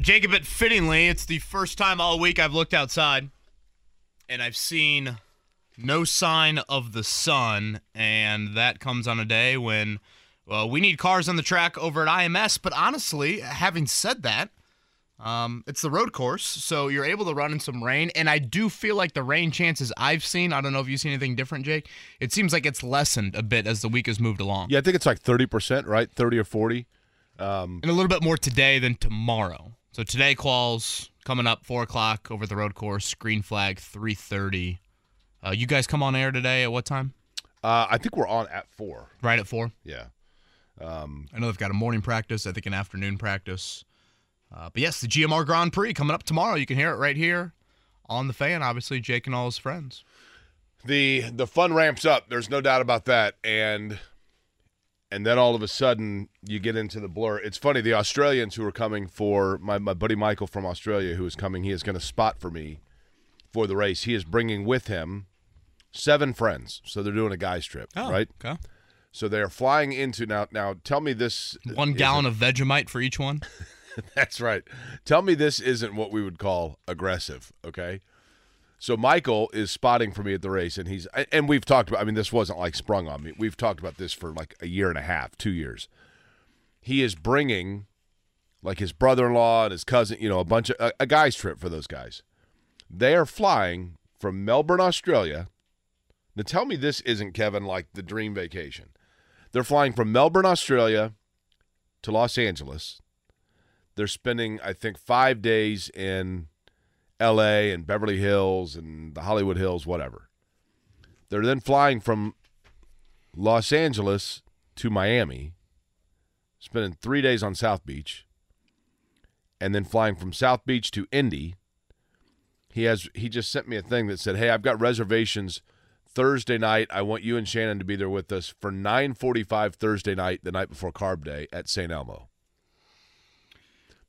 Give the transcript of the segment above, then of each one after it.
Jacob, it fittingly, it's the first time all week I've looked outside and I've seen no sign of the sun, and that comes on a day when well, we need cars on the track over at IMS. But honestly, having said that, um, it's the road course, so you're able to run in some rain, and I do feel like the rain chances I've seen. I don't know if you've seen anything different, Jake. It seems like it's lessened a bit as the week has moved along. Yeah, I think it's like thirty percent, right? Thirty or forty. and a little bit more today than tomorrow. So today quals coming up four o'clock over the road course. Green flag three thirty. Uh, you guys come on air today at what time? Uh, I think we're on at four. Right at four. Yeah. I know they've got a morning practice. I think an afternoon practice. Uh, but yes, the GMR Grand Prix coming up tomorrow. You can hear it right here on the fan. Obviously, Jake and all his friends. the the fun ramps up there's no doubt about that and and then all of a sudden you get into the blur it's funny the australians who are coming for my, my buddy michael from australia who is coming he is going to spot for me for the race he is bringing with him seven friends so they're doing a guys trip oh, right Okay. so they're flying into now now tell me this One gallon of Vegemite for each one. That's right. Tell me this isn't what we would call aggressive, okay? So Michael is spotting for me at the race, and he's and we've talked about. I mean, this wasn't like sprung on me. We've talked about this for like a year and a half, two years. He is bringing like his brother-in-law and his cousin, you know, a bunch of a, a guy's trip for those guys. They are flying from Melbourne, Australia. Now tell me this isn't Kevin like the dream vacation. They're flying from Melbourne, Australia to Los Angeles. They're spending, I think, five days in L.A. and Beverly Hills and the Hollywood Hills, whatever. They're then flying from Los Angeles to Miami, spending three days on South Beach, and then flying from South Beach to Indy. He has he just sent me a thing that said, "Hey, I've got reservations Thursday night. I want you and Shannon to be there with us for 9:45 Thursday night, the night before Carb Day at St. Elmo."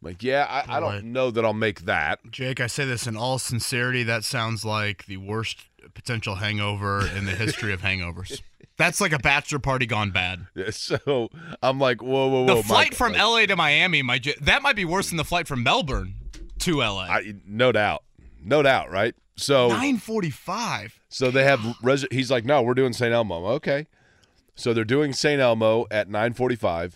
Like, yeah, I, I don't know that I'll make that. Jake, I say this in all sincerity. That sounds like the worst potential hangover in the history of hangovers. That's like a bachelor party gone bad. So I'm like, whoa, whoa, whoa. The flight Mike, from like, LA to Miami ju- that might be worse than the flight from Melbourne to LA. I, no doubt, no doubt, right? So, 945. so they have. Res- he's like, no, we're doing St. Elmo. Okay, so they're doing St. Elmo at 9:45,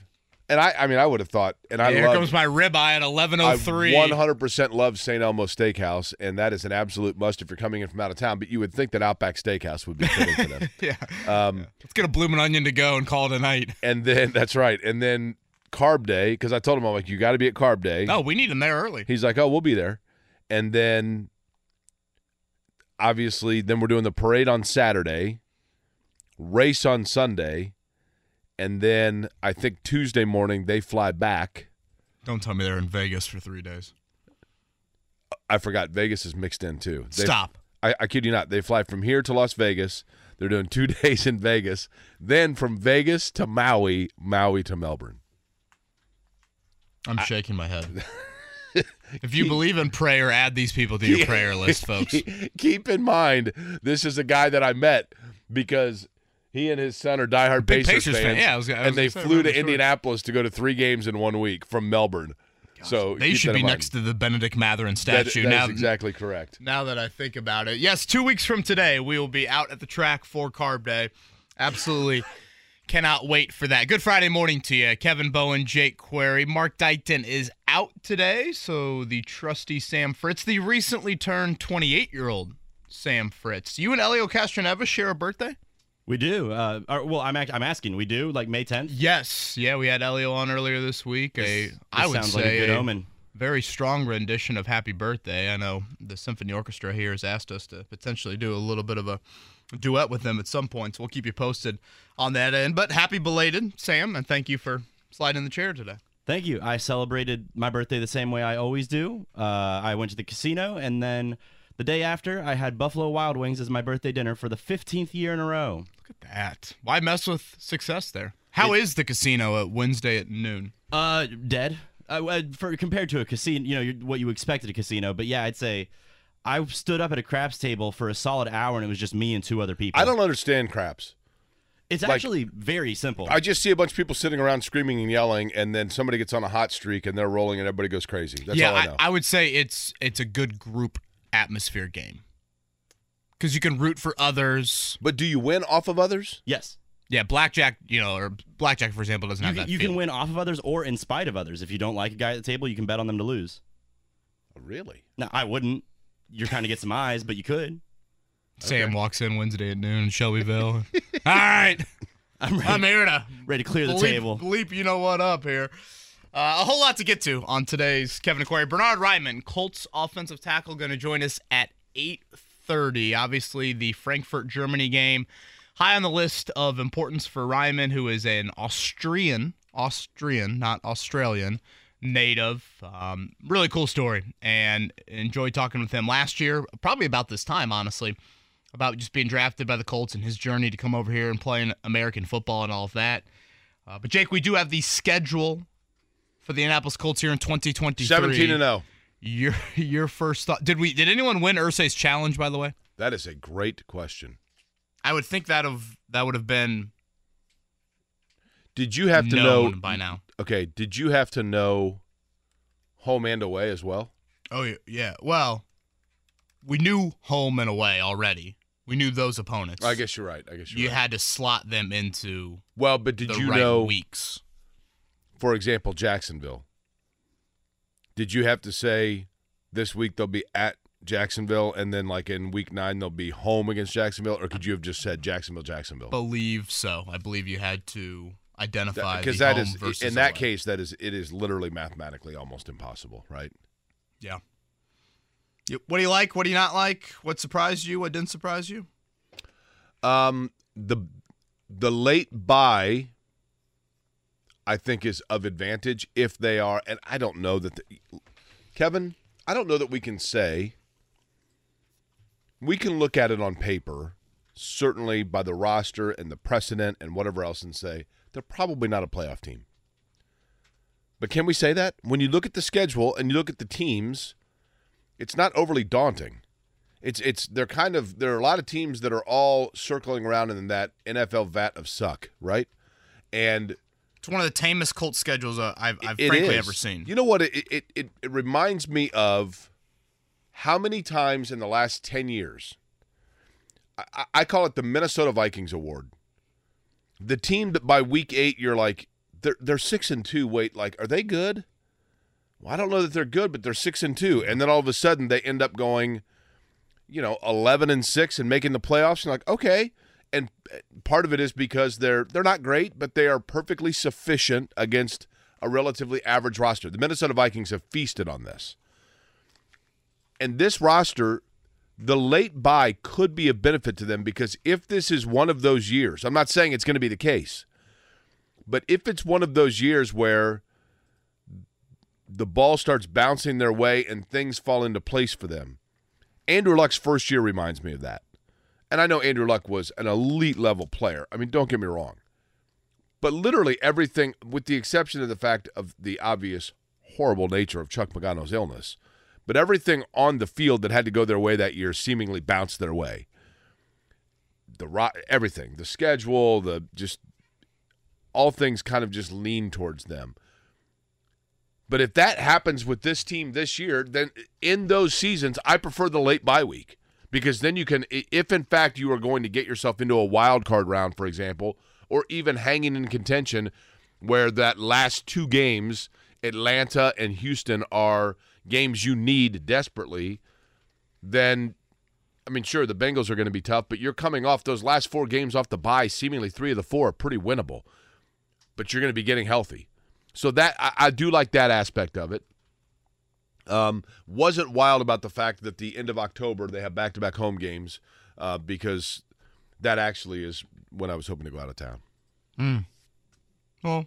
and I, I mean, I would have thought, and I Here love. comes my ribeye at 1103. 100% love St. Elmo Steakhouse, and that is an absolute must if you're coming in from out of town. But you would think that Outback Steakhouse would be fitting for them. yeah. Um, Let's get a blooming onion to go and call it a night. and then that's right, and then Carb Day because I told him I'm like, you got to be at Carb Day. No, we need him there early. He's like, oh, we'll be there. And then obviously, then we're doing the parade on Saturday, race on Sunday, and then I think Tuesday morning they fly back. Don't tell me they're in Vegas for three days. I forgot Vegas is mixed in too. They- Stop. I, I kid you not. They fly from here to Las Vegas. They're doing two days in Vegas. Then from Vegas to Maui, Maui to Melbourne. I'm shaking my head. if you believe in prayer, add these people to your prayer list, folks. Keep in mind, this is a guy that I met because he and his son are diehard Big Pacers, Pacers fan. fans. Yeah, I was and they flew to. Indianapolis to go to three games in one week from Melbourne. so They should be next to the Bennedict Mathurin That- statue. that is now, exactly correct. now that I think about it. Yes, two weeks from today, we will be out at the track for Carb Day. Absolutely cannot wait for that. Good Friday morning to you. Kevin Bowen, Jake Query. Mark Dighton is out today, so the trusty Sam Fritz, the recently turned 28 year old Sam Fritz. You and Helio Castroneves share a birthday? We do. Uh, or, well, I'm act- I'm asking. We do like May 10th. Yes. Yeah, we had Helio on earlier this week. A, This I would sounds say like a good a omen. very strong rendition of Happy Birthday. I know the Symphony Orchestra here has asked us to potentially do a little bit of a duet with them at some point. So we'll keep you posted on that end. But happy belated, Sam, and thank you for sliding the chair today. Thank you. I celebrated my birthday the same way I always do. Uh, I went to the casino, and then the day after, I had Buffalo Wild Wings as my birthday dinner for the 15th year in a row. Look at that. Why mess with success there? How is the casino at Wednesday at noon? Uh, dead. Uh, uh, for compared to a casino, you know what you expect at a casino. But yeah, I'd say I stood up at a craps table for a solid hour, and it was just me and two other people. I don't understand craps. It's Like- actually very simple. I just see a bunch of people sitting around screaming and yelling, and then somebody gets on a hot streak and they're rolling and everybody goes crazy. That's yeah, all I know. I, would say it's it's a good group atmosphere game because you can root for others. but do you win off of others? yes. Yeah, blackjack, you know, or blackjack, for example, doesn't You, have can, that. you feel. can win off of others or in spite of others. If you don't like a guy at the table, you can bet on them to lose. Oh, really? No, I wouldn't. You're trying to get some eyes, but you could. Sam walks in Wednesday at noon in Shelbyville. All right, I'm ready, I'm here to ready to clear the bleep, table. Bleep, you know what up here. Uh, a whole lot to get to on today's Kevin Aquari. Bernhard Raimann, Colts offensive tackle, going to join us at 8:30. Obviously, the Frankfurt Germany game high on the list of importance for Raimann, who is an Austrian, Austrian, not Australian native. Um, really cool story, and enjoyed talking with him last year, probably about this time, honestly, about just being drafted by the Colts and his journey to come over here and playing American football and all of that. Uh, but Jake, we do have the schedule for the Indianapolis Colts here in 2023. 17 and oh. 0. Your your first thought? Did we? Did anyone win Ursay's challenge? By the way, That is a great question. I would think that of that would have been Did you have to know? by now. Okay. Did you have to know home and away as well? Oh yeah, yeah. Well, we knew home and away already. We knew those opponents. I guess you're right. I guess you're right. you right. had to slot them into well, but did the you right know, weeks. For example, Jacksonville? Did you have to say this week they'll be at Jacksonville, and then like in week nine they'll be home against Jacksonville, or could you have just said Jacksonville, Jacksonville? Believe so. I believe you had to identify Because that home is in that away. case that is it is literally mathematically almost impossible, right? Yeah. What do you like? What do you not like? What surprised you? What didn't surprise you? Um, the the late bye, I think, is of advantage if they are, and I don't know that. The, Kevin, I don't know that we can say. We can look at it on paper, certainly by the roster and the precedent and whatever else, and say they're probably not a playoff team. But can we say that when you look at the schedule and you look at the teams, it's not overly daunting it's it's they're kind of there are a lot of teams that are all circling around in that NFL vat of suck, right? And It's one of the tamest Colts schedules uh, I've, I've frankly is. ever seen. You know what? It, it it it reminds me of how many times in the last ten years. I, I- call it the Minnesota Vikings award. The team that by week eight you're like they're they're six and two. Wait, like are they good? Well, I don't know that they're good, but they're six and two, and then all of a sudden they end up going, you know, eleven and six and making the playoffs. And like, okay, and uh, part of it is because they're they're not great, but they are perfectly sufficient against a relatively average roster. The Minnesota Vikings have feasted on this, and this roster, the late bye could be a benefit to them because if this is one of those years, I'm not saying it's going to be the case, but if it's one of those years where the ball starts bouncing their way and things fall into place for them. Andrew Luck's first year reminds me of that. And I know Andrew Luck was an elite level player. I mean, don't get me wrong. But literally everything, with the exception of the fact of the obvious horrible nature of Chuck Pagano's illness, but everything on the field that had to go their way that year seemingly bounced their way. The ro- everything, the schedule, the just all things kind of just lean towards them. But if that happens with this team this year, then in those seasons, I prefer the late bye week because then you can, if in fact you are going to get yourself into a wild card round, for example, or even hanging in contention, where that last two games, Atlanta and Houston, are games you need desperately, then. I mean, sure, the Bengals are going to be tough, but you're coming off those last four games off the bye. Seemingly, three of the four are pretty winnable, but you're going to be getting healthy. So that I, I do like that aspect of it. Um, wasn't wild about the fact that the end of October they have back-to-back home games uh, because that actually is when I was hoping to go out of town. Well,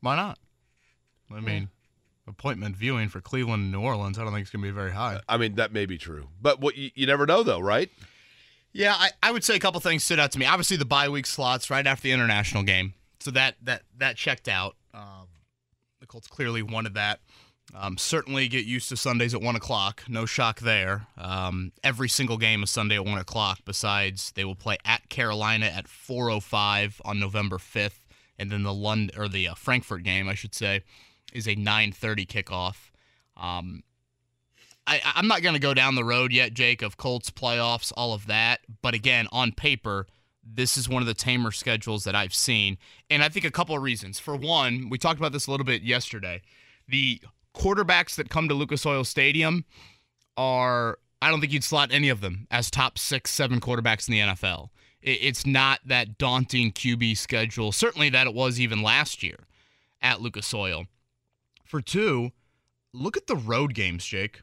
why not? I mean, appointment viewing for Cleveland and New Orleans, I don't think it's going to be very high. I mean that may be true, but what you, you never know though, right? Yeah, I, I would say a couple things stood out to me. Obviously, the bye week slots right after the international game, so that that that checked out. Um, the Colts clearly wanted that. Um, certainly get used to Sundays at 1 o'clock. No shock there. Um, every single game is Sunday at 1 o'clock. Besides, they will play at Carolina at 4.05 on November 5th. And then the London, or the uh, Frankfurt game, I should say, is a 9.30 kickoff. Um, I, I'm not going to go down the road yet, Jake, of Colts playoffs, all of that. But again, on paper, this is one of the tamer schedules that I've seen. And I think a couple of reasons. For one, we talked about this a little bit yesterday. The quarterbacks that come to Lucas Oil Stadium are, I don't think you'd slot any of them as top six, seven quarterbacks in the NFL. It's not that daunting QB schedule, certainly that it was even last year at Lucas Oil. For two, look at the road games, Jake.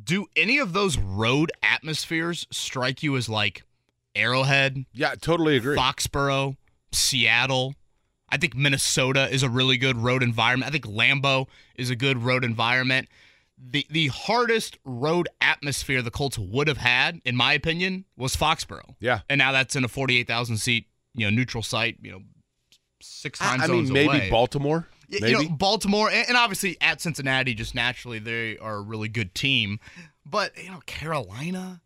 Do any of those road atmospheres strike you as like Arrowhead, Yeah, totally agree. Foxborough, Seattle? I think Minnesota is a really good road environment. I think Lambeau is a good road environment. The the hardest road atmosphere the Colts would have had, in my opinion, was Foxborough. Yeah. And now that's in a forty eight thousand seat, you know, neutral site, you know, six time I, I mean, maybe away. Baltimore. Maybe. You know, Baltimore, and obviously at Cincinnati, just naturally they are a really good team. But you know, Carolina,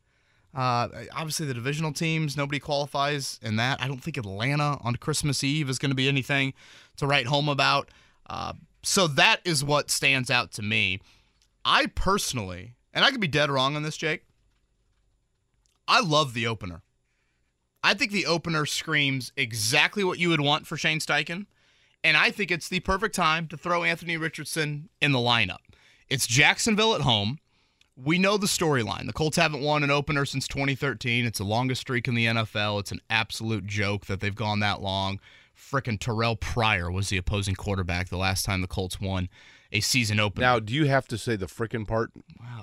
uh, obviously the divisional teams, nobody qualifies in that. I don't think Atlanta on Christmas Eve is going to be anything to write home about. Uh, so that is what stands out to me. I personally, and I could be dead wrong on this, Jake. I love the opener. I think the opener screams exactly what you would want for Shane Steichen. And I think it's the perfect time to throw Anthony Richardson in the lineup. It's Jacksonville at home. We know the storyline. The Colts haven't won an opener since 2013. It's the longest streak in the NFL. It's an absolute joke that they've gone that long. Frickin' Terrell Pryor was the opposing quarterback the last time the Colts won a season opener. Now, do you have to say the frickin' part?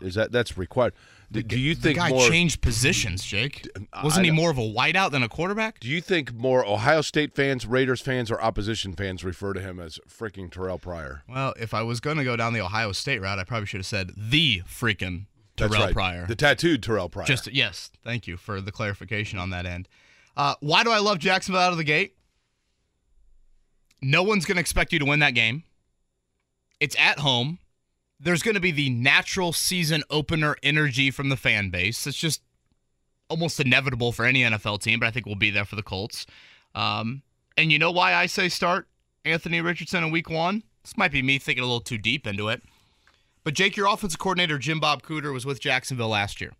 Is that that's required? Do, do you the think guy more? changed positions, Jake. Wasn't he more of a wideout than a quarterback? Do you think more Ohio State fans, Raiders fans, or opposition fans refer to him as freaking Terrell Pryor? Well, if I was going to go down the Ohio State route, I probably should have said the freaking Terrell That's right. Pryor. the tattooed Terrell Pryor. Just yes, thank you for the clarification on that end. Uh, why do I love Jacksonville out of the gate? No one's going to expect you to win that game. It's at home. There's going to be the natural season opener energy from the fan base. It's just almost inevitable for any NFL team, but I think we'll be there for the Colts. Um, and you know why I say start Anthony Richardson in week one? This might be me thinking a little too deep into it. But Jake, your offensive coordinator, Jim Bob Cooter, was with Jacksonville last year.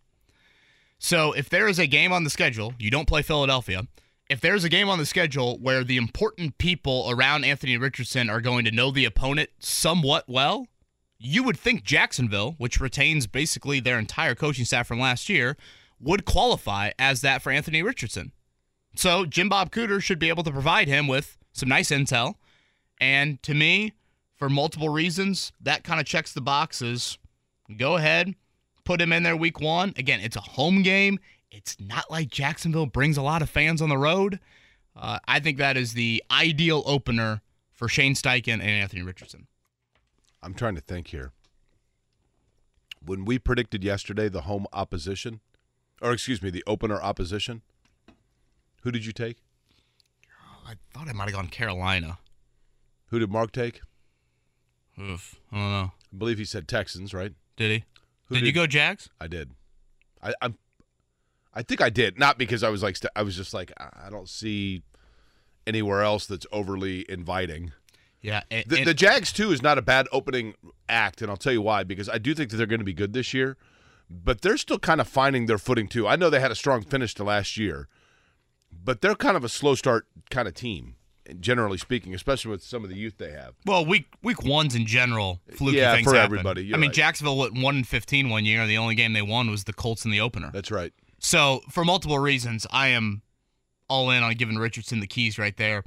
So if there is a game on the schedule, you don't play Philadelphia. If there's a game on the schedule where the important people around Anthony Richardson are going to know the opponent somewhat well, you would think Jacksonville, which retains basically their entire coaching staff from last year, would qualify as that for Anthony Richardson. So Jim Bob Cooter should be able to provide him with some nice intel. And to me, for multiple reasons, that kind of checks the boxes. Go ahead, put him in there week one. Again, it's a home game. It's not like Jacksonville brings a lot of fans on the road. Uh, I think that is the ideal opener for Shane Steichen and Anthony Richardson. I'm trying to think here. When we predicted yesterday the home opposition, or excuse me, the opener opposition, who did you take? I thought I might have gone Carolina. Who did Mark take? Oof, I don't know. I believe he said Texans, right? Did he? Who did, you go Jags? I did. I, I'm. I think I did. Not because I was like I was just like I don't see anywhere else that's overly inviting. Yeah. and- The, and- the Jags too is not a bad opening act, and I'll tell you why. Because I do think that they're going to be good this year, but they're still kind of finding their footing too. I know they had a strong finish to last year, but they're kind of a slow start kind of team, generally speaking, especially with some of the youth they have. well, week week ones in general, fluky Yeah, things for happen. everybody, I mean, right. Jacksonville went one and fifteen one year. The only game they won was the Colts in the opener. That's right. So, for multiple reasons, I am all in on giving Richardson the keys right there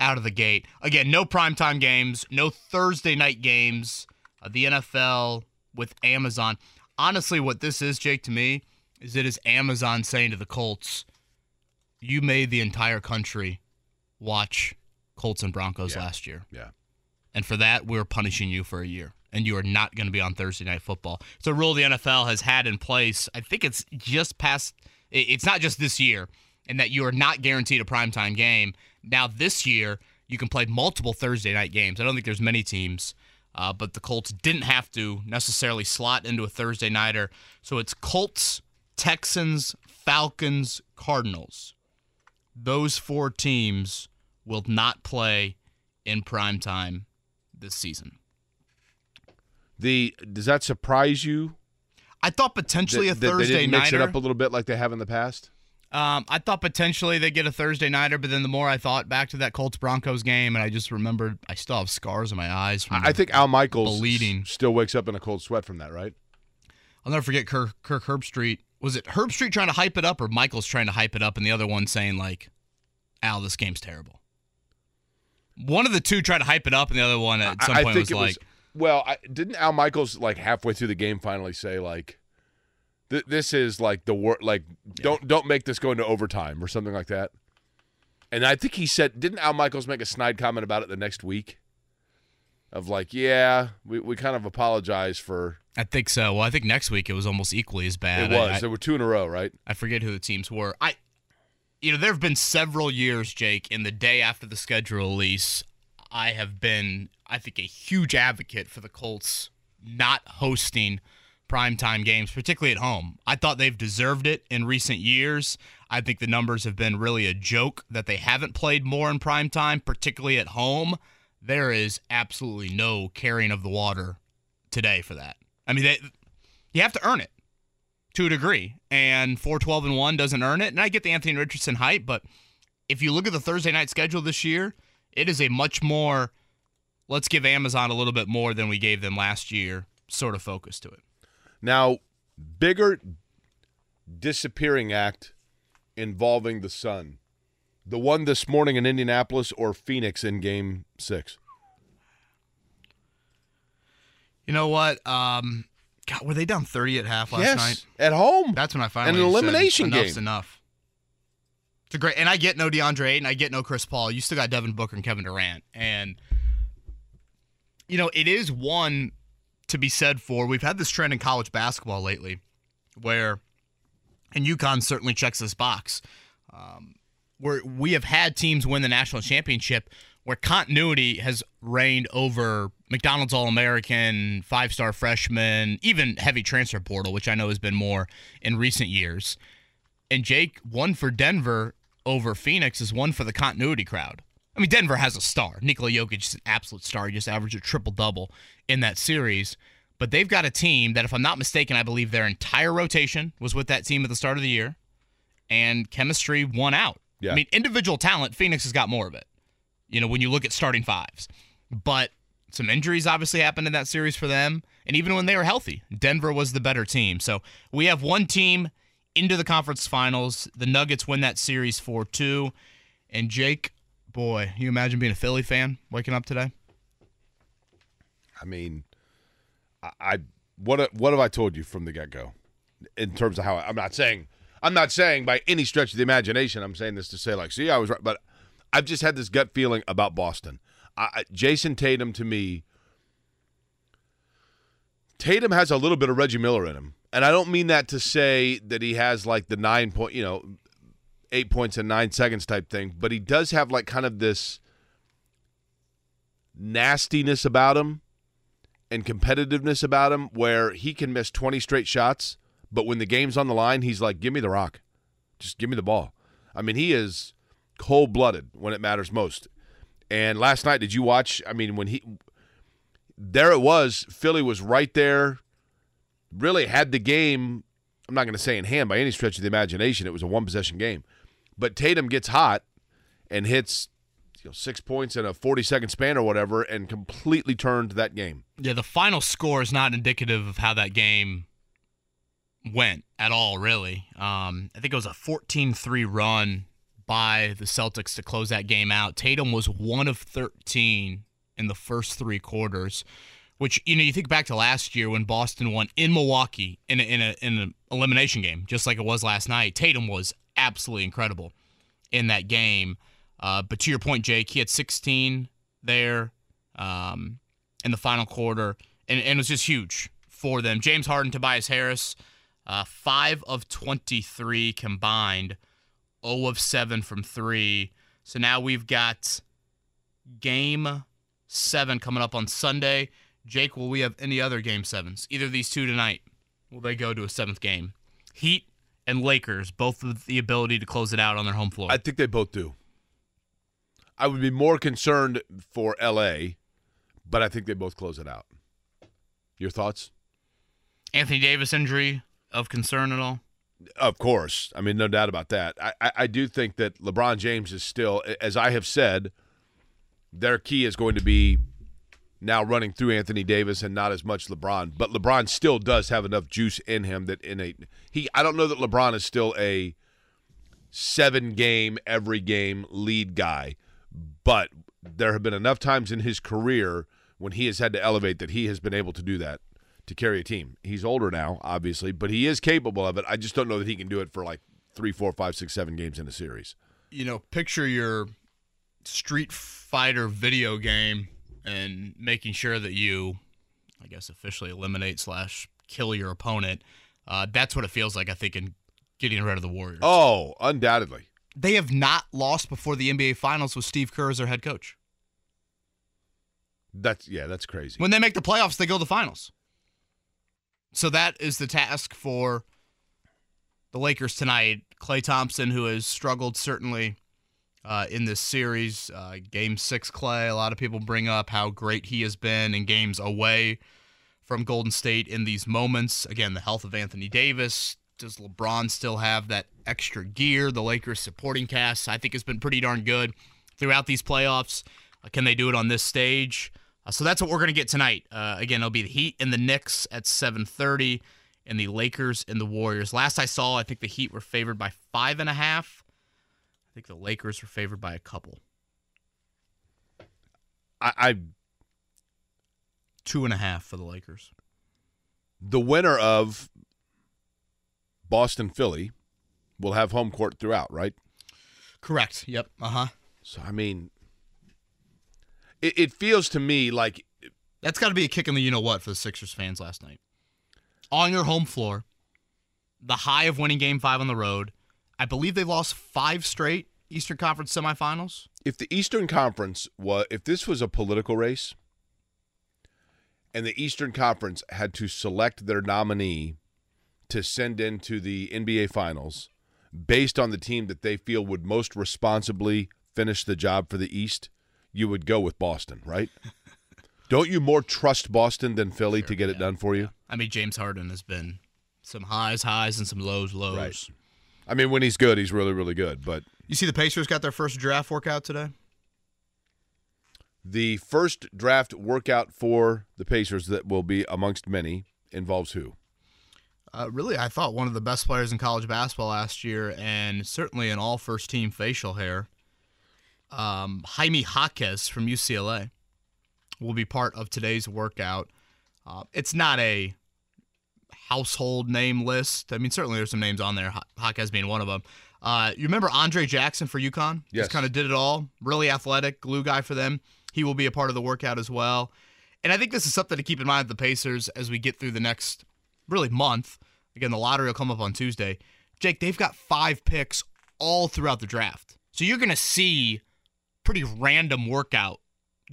out of the gate. Again, no primetime games, no Thursday night games. Uh, the NFL with Amazon. Honestly, what this is, Jake, to me, is it is Amazon saying to the Colts, you made the entire country watch Colts and Broncos Yeah. last year. Yeah. And for that, we're punishing you for a year. And you are not going to be on Thursday Night Football. It's a rule the NFL has had in place. I think it's just past, it's not just this year, and that you are not guaranteed a primetime game. Now, this year, you can play multiple Thursday night games. I don't think there's many teams uh, but the Colts didn't have to necessarily slot into a Thursday nighter. So it's Colts, Texans, Falcons, Cardinals. Those four teams will not play in prime time this season. The does that surprise you? I thought potentially that, a Thursday they didn't mix nighter. it up a little bit like they have in the past. Um, I thought potentially they get a Thursday nighter, but then the more I thought back to that Colts Broncos game, and I just remembered I still have scars in my eyes from. I think Al Michaels bleeding. still wakes up in a cold sweat from that, right? I'll never forget Kirk, Kirk Herbstreit. Was it Herbstreit trying to hype it up, or Michaels trying to hype it up, and the other one saying like, "Al, this game's terrible." One of the two tried to hype it up, and the other one at some I, I point think was like, was. Well, I, didn't Al Michaels like halfway through the game finally say like, th- "This is like the wor like don't don't make this go into overtime or something like that." And I think he said, didn't Al Michaels make a snide comment about it the next week? Of like, yeah, we, we kind of apologize for "I think so." Well, I think next week it was almost equally as bad. it I- was I- there were two in a row, right? I forget who the teams were. I, you know, there have been several years, Jake, in the day after the schedule release, I have been, I think, a huge advocate for the Colts not hosting primetime games, particularly at home. I thought they've deserved it in recent years. I think the numbers have been really a joke that they haven't played more in primetime, particularly at home. There is absolutely no carrying of the water today for that. I mean, they, you have to earn it to a degree, and 412 and 1 doesn't earn it. And I get the Anthony Richardson hype, but if you look at the Thursday night schedule this year, it is a much more let's give Amazon a little bit more than we gave them last year sort of focus to it. Now, bigger disappearing act involving the sun. The one this morning in Indianapolis or Phoenix in game six? You know what? Um, God, were they down 30 at half last yes. night? At home. That's when I finally an said, elimination enough's game. enough. It's a great, and I get no DeAndre Ayton, I get no Chris Paul. You still got Devin Booker and Kevin Durant, and you know it is one to be said for. We've had this trend in college basketball lately, where, and UConn certainly checks this box, um, where we have had teams win the national championship where continuity has reigned over McDonald's All American, five star freshman, even heavy transfer portal, which I know has been more in recent years. And Jake, one for Denver over Phoenix is one for the continuity crowd. I mean, Denver has a star. Nikola Jokic is an absolute star. He just averaged a triple double in that series. But they've got a team that, if I'm not mistaken, I believe their entire rotation was with that team at the start of the year, and chemistry won out. Yeah. I mean, individual talent, Phoenix has got more of it. You know, when you look at starting fives, but some injuries obviously happened in that series for them, and even when they were healthy, Denver was the better team. So we have one team into the conference finals. The Nuggets win that series 4 2. And Jake, boy, you imagine being a Philly fan waking up today? I mean, I, I what what have I told you from the get go, in terms of how I, I'm not saying I'm not saying by any stretch of the imagination I'm saying this to say like see I was right, but I've just had this gut feeling about Boston. I- Jayson Tatum to me. Tatum has a little bit of Reggie Miller in him, and I don't mean that to say that he has like the nine point, you know, eight points in nine seconds type thing, but he does have like kind of this nastiness about him and competitiveness about him where he can miss 20 straight shots, but when the game's on the line, he's like, give me the rock. Just give me the ball. I mean, he is cold blooded when it matters most. And last night, did you watch? I mean, when he, there it was, Philly was right there, really had the game. I'm not going to say in hand by any stretch of the imagination. It was a one possession game. But Tatum gets hot and hits you know, six points in a 40 second span or whatever and completely turned that game. Yeah, the final score is not indicative of how that game went at all, really. Um, I think it was a 14 3 run by the Celtics to close that game out. Tatum was one of 13 in the first three quarters, which, you know, you think back to last year when Boston won in Milwaukee in, a, in, a, in an elimination game, just like it was last night. Tatum was absolutely incredible in that game. Uh, but to your point, Jake, he had 16 there um, in the final quarter, and, and it was just huge for them. James Harden, Tobias Harris, uh, 5 of 23 combined, 0 of 7 from 3. So now we've got game 7 coming up on Sunday. Jake, will we have any other game sevens? Either of these two tonight. Will they go to a seventh game? Heat and Lakers, both with the ability to close it out on their home floor. I think they both do. I would be more concerned for LA, but I think they both close it out. Your thoughts? Anthony Davis injury of concern at all? Of course. I mean, no doubt about that. I, I, I do think that LeBron James is still, as I have said, their key is going to be now running through Anthony Davis and not as much LeBron. But LeBron still does have enough juice in him that in a he I don't know that LeBron is still a seven game every game lead guy, but there have been enough times in his career when he has had to elevate that he has been able to do that to carry a team. He's older now, obviously, but he is capable of it. I just don't know that he can do it for like three, four, five, six, seven games in a series. You know, picture your Street Fighter video game and making sure that you, I guess, officially eliminate slash kill your opponent. Uh, that's what it feels like. I think in getting rid of the Warriors. Oh, undoubtedly. They have not lost before the NBA Finals with Steve Kerr as their head coach. That's yeah, that's crazy. When they make the playoffs, they go to the finals. So that is the task for the Lakers tonight. Klay Thompson, who has struggled certainly uh, in this series, uh, Game Six, Klay, A lot of people bring up how great he has been in games away from Golden State in these moments. Again, the health of Anthony Davis. Does LeBron still have that extra gear? The Lakers supporting cast, I think, has been pretty darn good throughout these playoffs. Uh, can they do it on this stage? Uh, so that's what we're going to get tonight. Uh, again, it'll be the Heat and the Knicks at 7:30, and the Lakers and the Warriors. Last I saw, I think the Heat were favored by five and a half. I think the Lakers were favored by a couple. I, I Two and a half for the Lakers. the winner of Boston Philly will have home court throughout, right? Correct. Yep. Uh huh. So I mean, it, it feels to me like That's got to be a kick in the you know what for the Sixers fans last night. On your home floor, the high of winning game five on the road. I believe they lost five straight Eastern Conference semifinals. if the Eastern Conference was if this was a political race and the Eastern Conference had to select their nominee to send into the NBA finals based on the team that they feel would most responsibly finish the job for the East, you would go with Boston, right? Don't you more trust Boston than Philly to get it done for you? I mean, James Harden has been some highs, highs, and some lows, lows. Right. I mean, when he's good, he's really, really good. But You see, the Pacers got their first draft workout today. the first draft workout for the Pacers that will be amongst many involves who? Uh, really, I thought one of the best players in college basketball last year, and certainly an all first team facial hair. Um, Jaime Jaquez from UCLA will be part of today's workout. Uh, it's not a household name list. I mean, certainly there's some names on there, Jaquez being one of them. Uh, you remember Andre Jackson for UConn? Yes. Just kind of did it all. Really athletic, glue guy for them. He will be a part of the workout as well. And I think this is something to keep in mind with the Pacers as we get through the next really month. Again, the lottery will come up on Tuesday. Jake, they've got five picks all throughout the draft. So you're going to see pretty random workout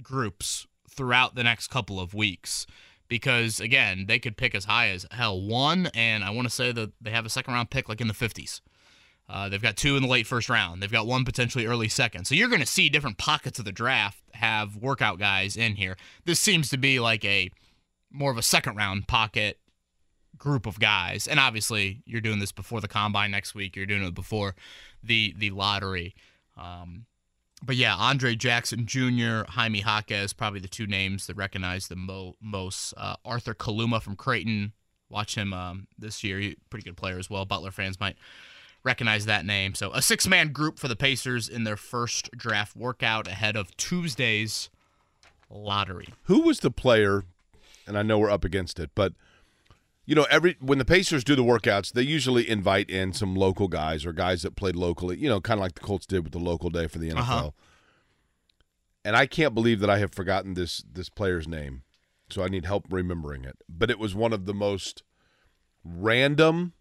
groups throughout the next couple of weeks because again they could pick as high as hell one and i want to say that they have a second round pick like in the 50s uh, they've got two in the late first round. They've got one potentially early second. So you're going to see different pockets of the draft have workout guys in here. This seems to be like a more of a second round pocket group of guys and obviously you're doing this before the combine next week you're doing it before the the lottery. Um, but yeah, Andre Jackson Jr., Jaime Jaquez, probably the two names that recognize the mo- most. Uh, Arthur Kaluma from Creighton, watch him um, this year. He, pretty good player as well. Butler fans might recognize that name. So a six-man group for the Pacers in their first draft workout ahead of Tuesday's lottery. Who was the player? And I know we're up against it, but you know, every when the Pacers do the workouts, they usually invite in some local guys or guys that played locally. You know, kind of like the Colts did with the local day for the NFL. Uh-huh. And I can't believe that I have forgotten this this player's name, so I need help remembering it. But it was one of the most random,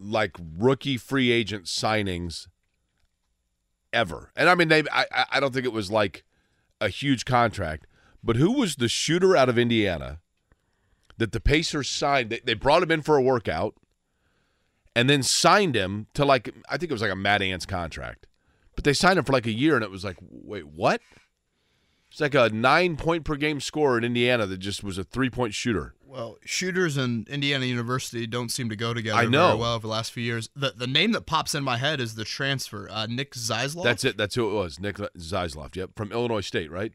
like rookie free agent signings ever. And I mean, they I I- I don't think it was like a huge contract, but who was the shooter out of Indiana that the Pacers signed? They, they brought him in for a workout and then signed him to like I think it was like a Mad Ants contract. But they signed him for like a year and it was like, wait, what? It's like a nine point per game scorer in Indiana that just was a three point shooter. Well, shooters and Indiana University don't seem to go together I know. very well over the last few years. The the name that pops in my head is the transfer, uh, Nick Zeisloft. That's it. That's who it was. Nick Zeisloft. Yep, from Illinois State, right?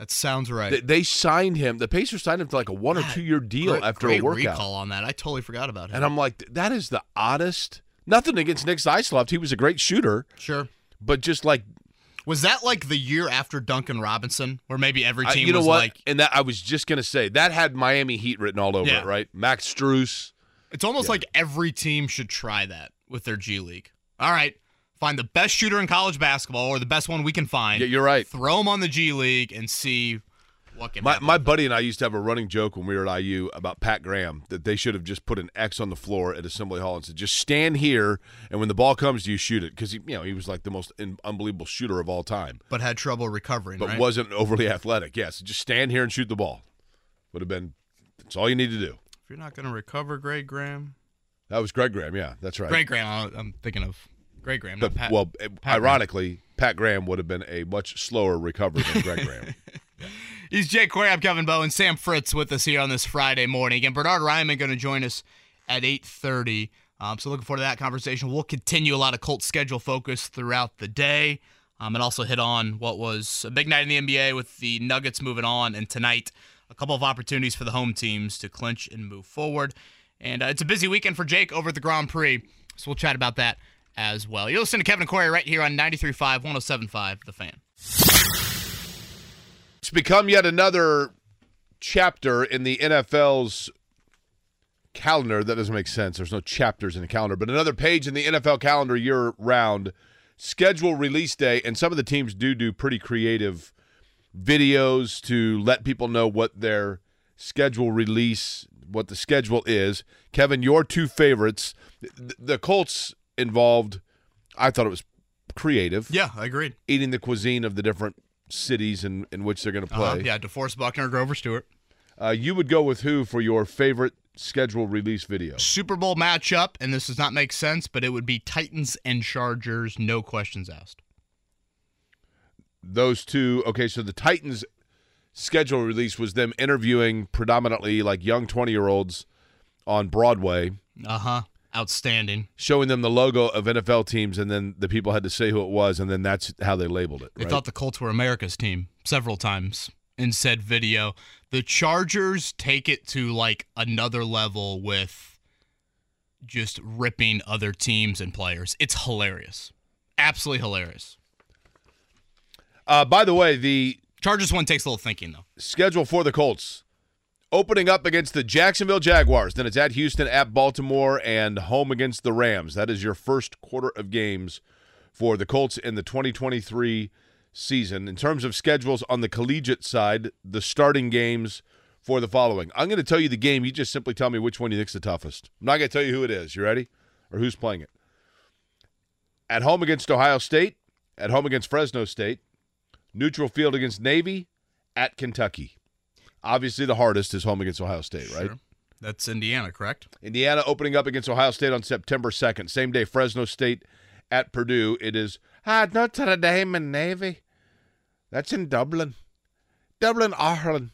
That sounds right. They, they signed him. The Pacers signed him to like a one or two year deal great, after great a workout. recall on that. I totally forgot about him. And I'm like, that is the oddest. Nothing against Nick Zeisloft. He was a great shooter, sure. but just like Was that like the year after Duncan Robinson, where maybe every I- team you know was what? like, and that I was just gonna say that had Miami Heat written all over Yeah. it, right? Max Strus. it's almost like every team should try that with their G League. All right, find the best shooter in college basketball or the best one we can find. Yeah, you're right. Throw him on the G League and see what can My happen. my buddy and I used to have a running joke when we were at IU about Pat Graham that they should have just put an X on the floor at Assembly Hall and said, just stand here, and when the ball comes to you, shoot it because he, you know, he was like the most in, unbelievable shooter of all time. but had trouble recovering. but right? wasn't overly athletic. Yes, just stand here and shoot the ball. Would have been. That's all you need to do. if you're not going to recover, Greg Graham. That was Greg Graham. Yeah, that's right. Greg Graham. I'm thinking of Greg Graham. Not Pat. well, Graham. ironically, Pat Graham would have been a much slower recovery than Greg Graham. He's Jake Query. I'm Kevin Bowen. Sam Fritz with us here on this Friday morning. And Bernhard Raimann going to join us at 8.30. Um, so looking forward to that conversation. We'll continue a lot of Colts schedule focus throughout the day um, and also hit on what was a big night in the NBA with the Nuggets moving on. And tonight, a couple of opportunities for the home teams to clinch and move forward. And uh, it's a busy weekend for Jake over at the Grand Prix. So we'll chat about that as well. You're listening to Kevin Corey right here on 93.5, 107.5, The Fan. it's become yet another chapter in the NFL's calendar. That doesn't make sense. There's no chapters in the calendar, but another page in the NFL calendar year round. Schedule release day, and some of the teams do do pretty creative videos to let people know what their schedule release, what the schedule is. Kevin, your two favorites, the Colts involved. I thought it was creative. Yeah, I agreed. eating the cuisine of the different cities in, in which they're going to play. Uh-huh. Yeah, DeForest Buckner, Grover Stewart. Uh, you would go with who for your favorite schedule release video? Super Bowl matchup, and this does not make sense, but it would be Titans and Chargers, no questions asked. Those two. Okay, so the Titans schedule release was them interviewing predominantly like young 20 year olds on Broadway, Uh huh. Outstanding. showing them the logo of NFL teams, and then the people had to say who it was, and then that's how they labeled it. They right? thought the Colts were America's team several times in said video. The Chargers take it to like another level with just ripping other teams and players. It's hilarious. Absolutely hilarious. uh, by the way, the Chargers one takes a little thinking, though. schedule for the Colts. Opening up against the Jacksonville Jaguars. Then it's at Houston, at Baltimore, and home against the Rams. That is your first quarter of games for the Colts in the 2023 season. In terms of schedules on the collegiate side, the starting games for the following. I'm going to tell you the game. You just simply tell me which one you think's the toughest. I'm not going to tell you who it is. You ready? Or who's playing it? At home against Ohio State, at home against Fresno State, neutral field against Navy, at Kentucky. Obviously, the hardest is home against Ohio State, right? That's Indiana, correct? Indiana opening up against Ohio State on September 2nd. Same day, Fresno State at Purdue. It is ah, Notre Dame and Navy. That's in Dublin. Dublin, Ireland.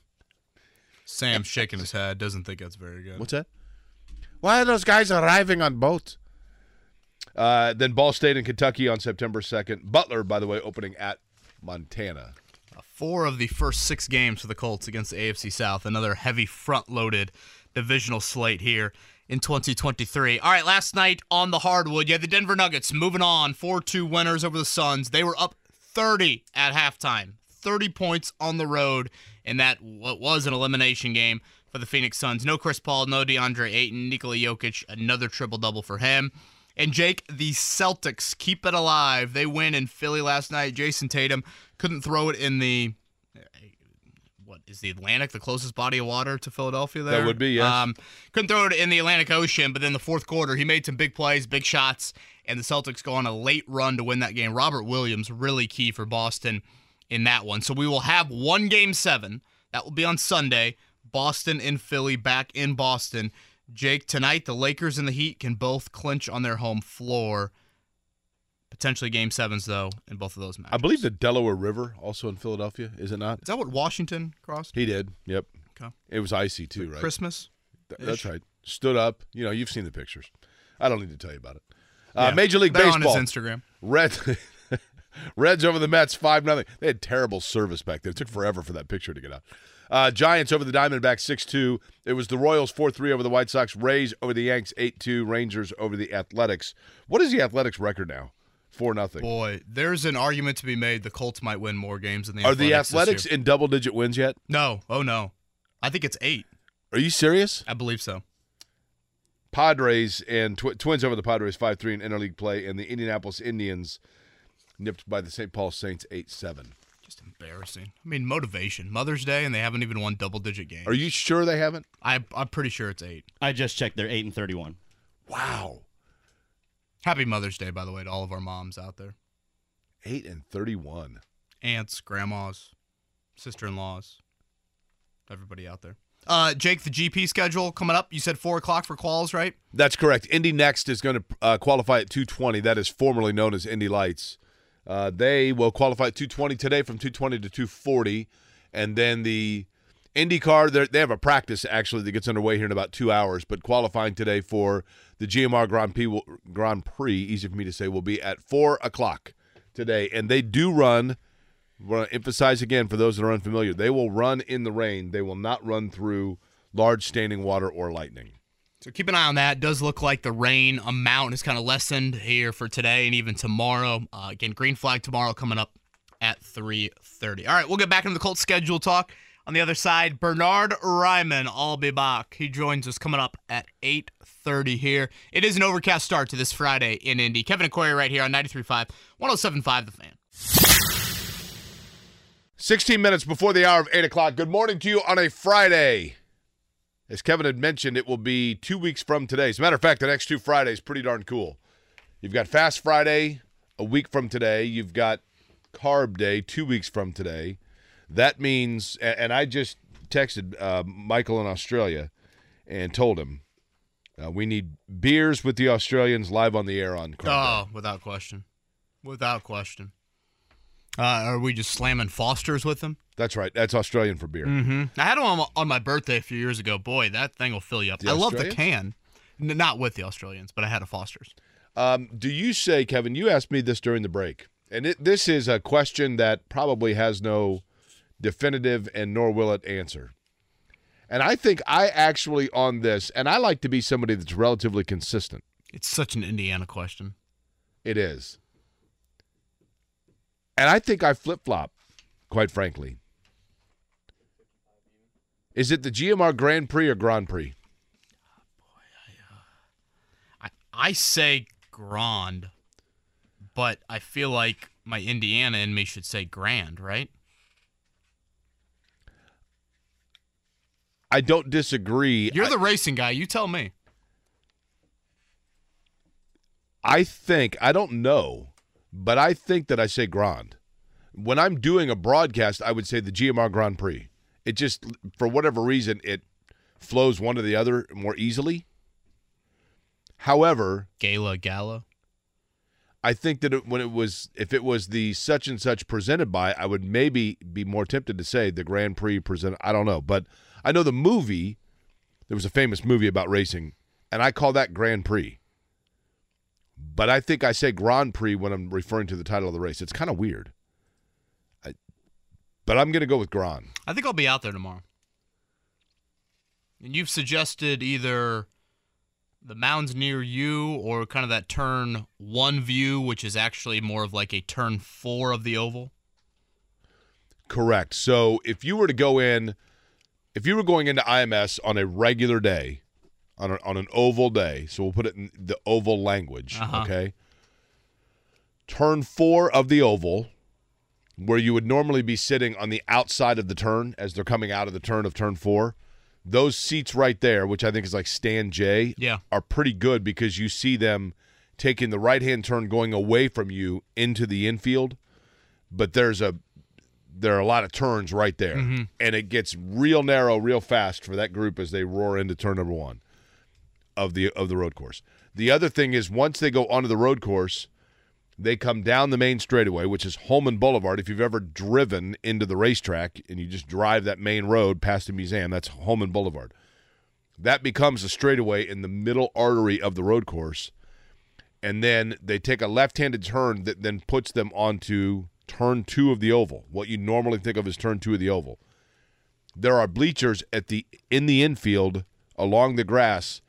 Sam's shaking his head, doesn't think that's very good. What's that? Why are those guys arriving on boats? Uh, then Ball State and Kentucky on September 2nd. Butler, by the way, opening at Montana. Four of the first six games for the Colts against the AFC South. Another heavy front loaded divisional slate here in 2023. All right, last night on the hardwood, you had the Denver Nuggets moving on 4 2 winners over the Suns. They were up 30 at halftime, 30 points on the road in that what was an elimination game for the Phoenix Suns. No Chris Paul, no DeAndre Ayton, Nikola Jokic, another triple double for him. And Jake, the Celtics keep it alive. They win in Philly last night. Jayson Tatum couldn't throw it in the what is the Atlantic, the closest body of water to Philadelphia there? That would be, yes. Um, couldn't throw it in the Atlantic Ocean, but then the fourth quarter, he made some big plays, big shots, and the Celtics go on a late run to win that game. Robert Williams, really key for Boston in that one. So we will have one game seven. That will be on Sunday. Boston and Philly back in Boston. Jake, tonight the Lakers and the Heat can both clinch on their home floor. Potentially game sevens, though, in both of those matches. I believe the Delaware River also in Philadelphia, is it not? Is that what Washington crossed? He did. Yep. Okay. It was icy too, right? Christmas? That's right. Stood up. You know, you've seen the pictures. I don't need to tell you about it. Uh, Yeah. Major League They're Baseball. on his Instagram. Red Reds over the Mets five nothing. They had terrible service back there. It took forever for that picture to get out. Uh, Giants over the Diamondbacks six two. It was the Royals four three over the White Sox. Rays over the Yanks eight two. Rangers over the Athletics. What is the Athletics record now? Four nothing. Boy, there's an argument to be made. The Colts might win more games than the Are the Athletics. this Athletics year. in double digit wins yet? No. Oh no. I think it's eight. Are you serious? I believe so. Padres and tw- Twins over the Padres five three in interleague play, and the Indianapolis Indians nipped by the St. Paul Saints eight seven. Just embarrassing. I mean, motivation. Mother's Day, and they haven't even won double digit games. Are you sure they haven't? I, I'm pretty sure it's eight. I just checked. They're eight and thirty-one. Wow, Happy Mother's Day, by the way, to all of our moms out there. eight and thirty one. Aunts, grandmas, sister in laws, everybody out there. Uh, Jake, the GP schedule coming up. You said four o'clock for quals, right? That's correct. Indy NXT is going to uh, qualify at 220. That is formerly known as Indy Lights. Uh, they will qualify at 220 today from 220 to 240. And then the IndyCar, they have a practice actually that gets underway here in about two hours. But qualifying today for the GMR Grand Prix, will, Grand Prix easy for me to say, will be at 4 o'clock today. And they do run, want to emphasize again for those that are unfamiliar, they will run in the rain. They will not run through large standing water or lightning. So keep an eye on that. It does look like the rain amount has kind of lessened here for today and even tomorrow. Uh, again, green flag tomorrow coming up at 3:30. All right, we'll get back into the Colts schedule talk. On the other side, Bernhard Raimann, I'll be back. He joins us coming up at 8:30 here. It is an overcast start to this Friday in Indy. Kevin Query right here on 93.5, 107.5 The Fan. 16 minutes before the hour of 8 o'clock. Good morning to you on a Friday. As Kevin had mentioned, it will be two weeks from today. As a matter of fact, the next two Fridays pretty darn cool. You've got Fast Friday a week from today. You've got Carb Day two weeks from today. That means, and I just texted uh, Michael in Australia and told him uh, we need beers with the Australians live on the air on Day. Oh, without question. Without question. Uh, are we just slamming Fosters with them? That's right. That's Australian for beer. Mm-hmm. I had one on, on my birthday a few years ago. Boy, that thing will fill you up. The I love the can. Not with the Australians, but I had a Foster's. Um, do you say, Kevin? You asked me this during the break, and it, this is a question that probably has no definitive and nor will it answer. And I think I actually on this, and I like to be somebody that's relatively consistent. It's such an Indiana question. It is, and I think I flip flop, quite frankly. Is it the GMR Grand Prix or Grand Prix? Boy, I, I say Grand, but I feel like my Indiana in me should say Grand, right? I don't disagree. You're I- the racing guy. You tell me. I think I don't know, but I think that I say Grand. When I'm doing a broadcast, I would say the GMR Grand Prix. It just for whatever reason it flows one to the other more easily. However, Gala, Gala. I think that it, when it was if it was the such and such presented by, I would maybe be more tempted to say the Grand Prix presented. I don't know, but I know the movie. There was a famous movie about racing, and I call that Grand Prix. But I think I say Grand Prix when I'm referring to the title of the race. It's kind of weird. I, but I'm going to go with Grand. I think I'll be out there tomorrow. And you've suggested either the mounds near you or kind of that turn one view, which is actually more of like a turn four of the oval. Correct. So if you were to go in, if you were going into IMS on a regular day, on, a, on an oval day, so we'll put it in the oval language, Uh-huh. okay? Turn four of the oval, where you would normally be sitting on the outside of the turn as they're coming out of the turn of turn four, those seats right there, which I think is like stand J, Yeah. are pretty good because you see them taking the right hand turn going away from you into the infield. But there's a there are a lot of turns right there, mm-hmm. and it gets real narrow real fast for that group as they roar into turn number one of the of the road course. The other thing is once they go onto the road course, they come down the main straightaway, which is Holman Boulevard. If you've ever driven into the racetrack and you just drive that main road past the museum, that's Holman Boulevard. That becomes a straightaway in the middle artery of the road course. And then they take a left handed turn that then puts them onto turn two of the oval, what you normally think of as turn two of the oval. There are bleachers at the in the infield along the grass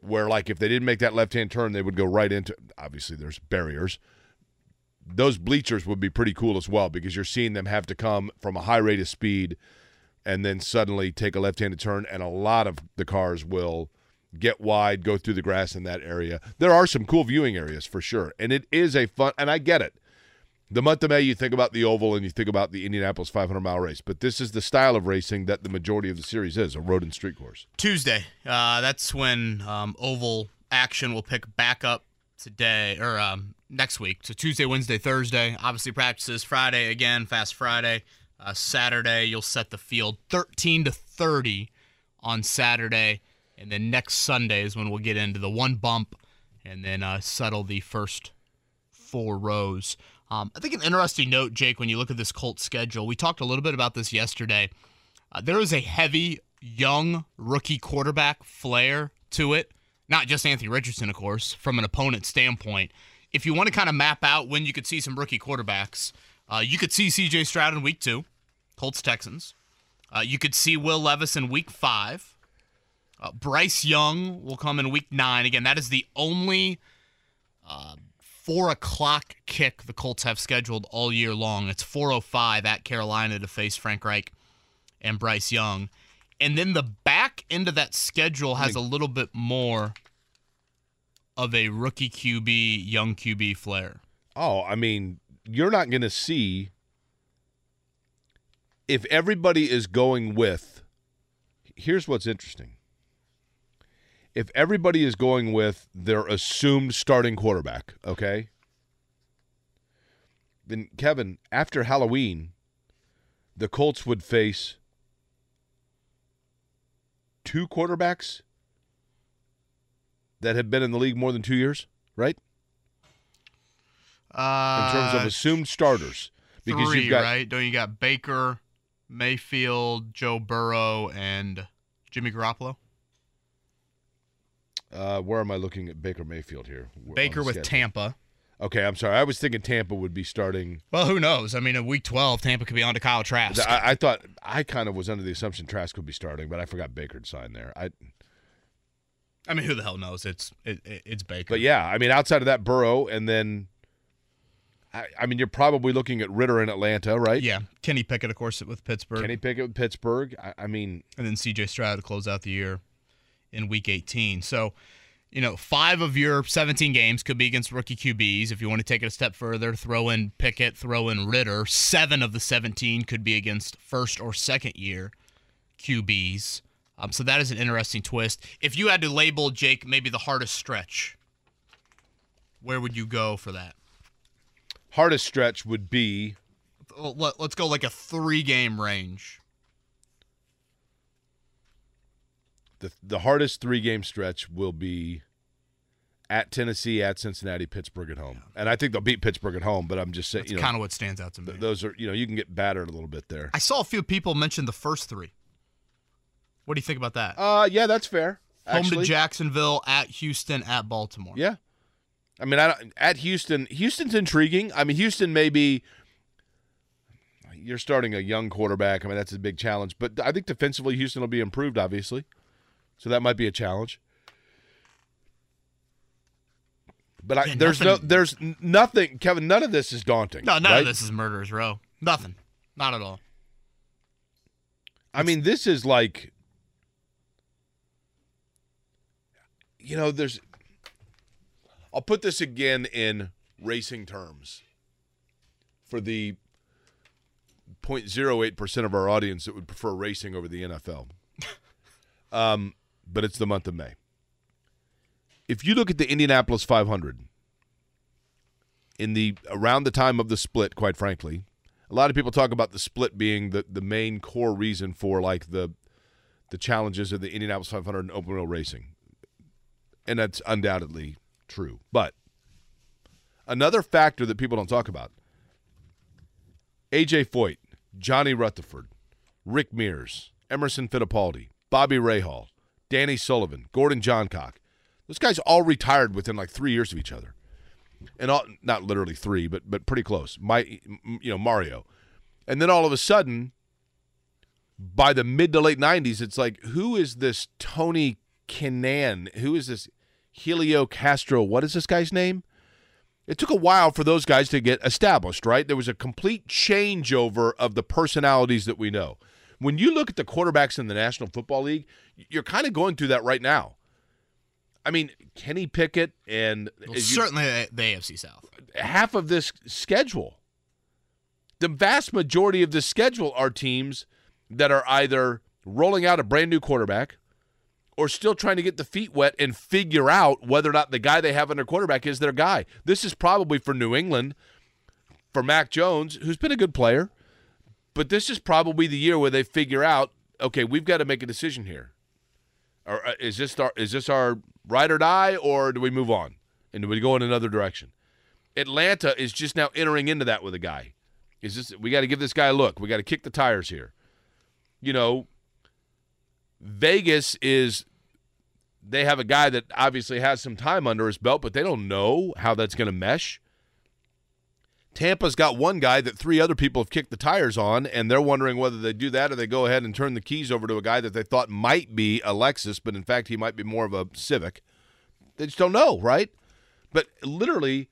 where like if they didn't make that left hand turn, they would go right into obviously there's barriers. Those bleachers would be pretty cool as well because you're seeing them have to come from a high rate of speed and then suddenly take a left handed turn and a lot of the cars will get wide, go through the grass in that area. There are some cool viewing areas for sure. And it is a fun and I get it. The month of May, you think about the oval and you think about the Indianapolis 500 mile race, but this is the style of racing that the majority of the series is a road and street course. Tuesday. Uh, that's when um, oval action will pick back up today or um, next week. So Tuesday, Wednesday, Thursday. Obviously practices Friday again, Fast Friday. Uh, Saturday you'll set the field 13 to 30 on Saturday, and then next Sunday is when we'll get into the one bump and then uh, settle the first four rows. Um, I think an interesting note, Jake, when you look at this Colts schedule, we talked a little bit about this yesterday. Uh, there is a heavy young rookie quarterback flair to it. Not just Anthony Richardson, of course, from an opponent standpoint. If you want to kind of map out when you could see some rookie quarterbacks, uh, you could see CJ Stroud in week two, Colts Texans. Uh, you could see Will Levis in week five. Uh, Bryce Young will come in week nine. Again, that is the only uh, four o'clock kick the Colts have scheduled all year long. It's 4:05 at Carolina to face Frank Reich and Bryce Young, and then the back end of that schedule has a little bit more of a rookie QB, young QB flair. Oh, I mean, you're not going to see if everybody is going with. Here's what's interesting. If everybody is going with their assumed starting quarterback, okay? Then Kevin, after Halloween, the Colts would face two quarterbacks that have been in the league more than 2 years, right? Uh, in terms of assumed starters because three, you've got right? Don't you got Baker, Mayfield, Joe Burrow, and Jimmy Garoppolo? Uh, where am I looking at Baker Mayfield here? Baker with? Tampa. Okay, I'm sorry. I was thinking Tampa would be starting. Well, who knows? I mean, in week 12, Tampa could be on to Kyle Trask. I, I thought I kind of was under the assumption Trask would be starting, but I forgot Baker to sign there. I, I mean, who the hell knows? It's it, it- it's Baker. but yeah, I mean, outside of that, Burrow, and then, I, I mean, you're probably looking at Ridder in Atlanta, right? yeah. Kenny Pickett, of course, with Pittsburgh, Kenny Pickett with Pittsburgh. I, I mean, and then C.J. Stroud to close out the year in Week 18. So, you know, five of your 17 games could be against rookie QBs. If you want to take it a step further, throw in Pickett, throw in Ridder. Seven of the 17 could be against first or second year QBs. Um, so that is an interesting twist. If you had to label Jake maybe the hardest stretch, where would you go for that? hardest stretch would be Let- Let's go like a three game range. The the hardest three game stretch will be at Tennessee, at Cincinnati, Pittsburgh at home, and I think they'll beat Pittsburgh at home. But I'm just saying, That's you know, kind of what stands out to me. th- those are you know you can get battered a little bit there. I saw a few people mention the first three. What do you think about that? Uh, yeah, that's fair. Home Actually. to Jacksonville, at Houston, at Baltimore. Yeah, I mean, I don't, at Houston, Houston's intriguing. I mean, Houston may be. You're starting a young quarterback. I mean, that's a big challenge. But I think defensively, Houston will be improved, obviously. So that might be a challenge. But I, Yeah, there's nothing- no, there's nothing, Kevin. None of this is daunting. No, none right? of this is murderers row. Nothing. Not at all. I mean, this is like, you know, there's. I'll put this again in racing terms for the 0.08% of our audience that would prefer racing over the NFL. um, but it's the month of May. If you look at the Indianapolis 500, in the around the time of the split, quite frankly, A lot of people talk about the split being the the main core reason for like the the challenges of the Indianapolis 500 and open wheel racing, and that's undoubtedly true. But another factor that people don't talk about: AJ Foyt, Johnny Rutherford, Rick Mears, Emerson Fittipaldi, Bobby Rahal, Danny Sullivan, Gordon Johncock. Those guys all retired within like three years of each other, and all not literally three, but but pretty close. My, you know, Mario, and then all of a sudden, by the mid to late '90s, it's like, who is this Tony Kanaan? Who is this Helio Castro? What is this guy's name? It took a while for those guys to get established, right? There was a complete changeover of the personalities that we know. When you look at the quarterbacks in the National Football League, you're kind of going through that right now. I mean, Kenny Pickett and Well, you- certainly the, AFC South. half of this schedule. The vast majority of the schedule are teams that are either rolling out a brand new quarterback or still trying to get the feet wet and figure out whether or not the guy they have under quarterback is their guy. This is probably for New England, for Mac Jones, who's been a good player, but this is probably the year where they figure out, okay, we've got to make a decision here. Or uh, is this our is this our ride or die, or do we move on and do we go in another direction? Atlanta is just now entering into that with a guy. Is this we got to give this guy a look. We got to kick the tires here. You know, Vegas is they have a guy that obviously has some time under his belt, but they don't know how that's going to mesh. Tampa's got one guy that three other people have kicked the tires on, and they're wondering whether they do that or they go ahead and turn the keys over to a guy that they thought might be Alexis, but in fact he might be more of a Civic. They just don't know, right? But literally,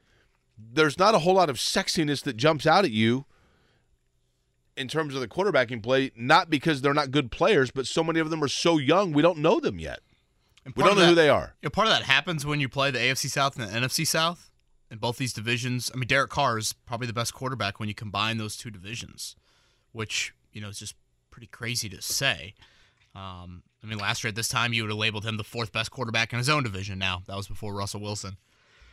there's not a whole lot of sexiness that jumps out at you in terms of the quarterbacking play, not because they're not good players, but so many of them are so young, we don't know them yet. We don't know who they are. You know, part of that happens when you play the AFC South and the NFC South in both these divisions. I mean, Derek Carr is probably the best quarterback when you combine those two divisions, which you know is just pretty crazy to say. Um, I mean, last year at this time, you would have labeled him the fourth best quarterback in his own division. Now that was before Russell Wilson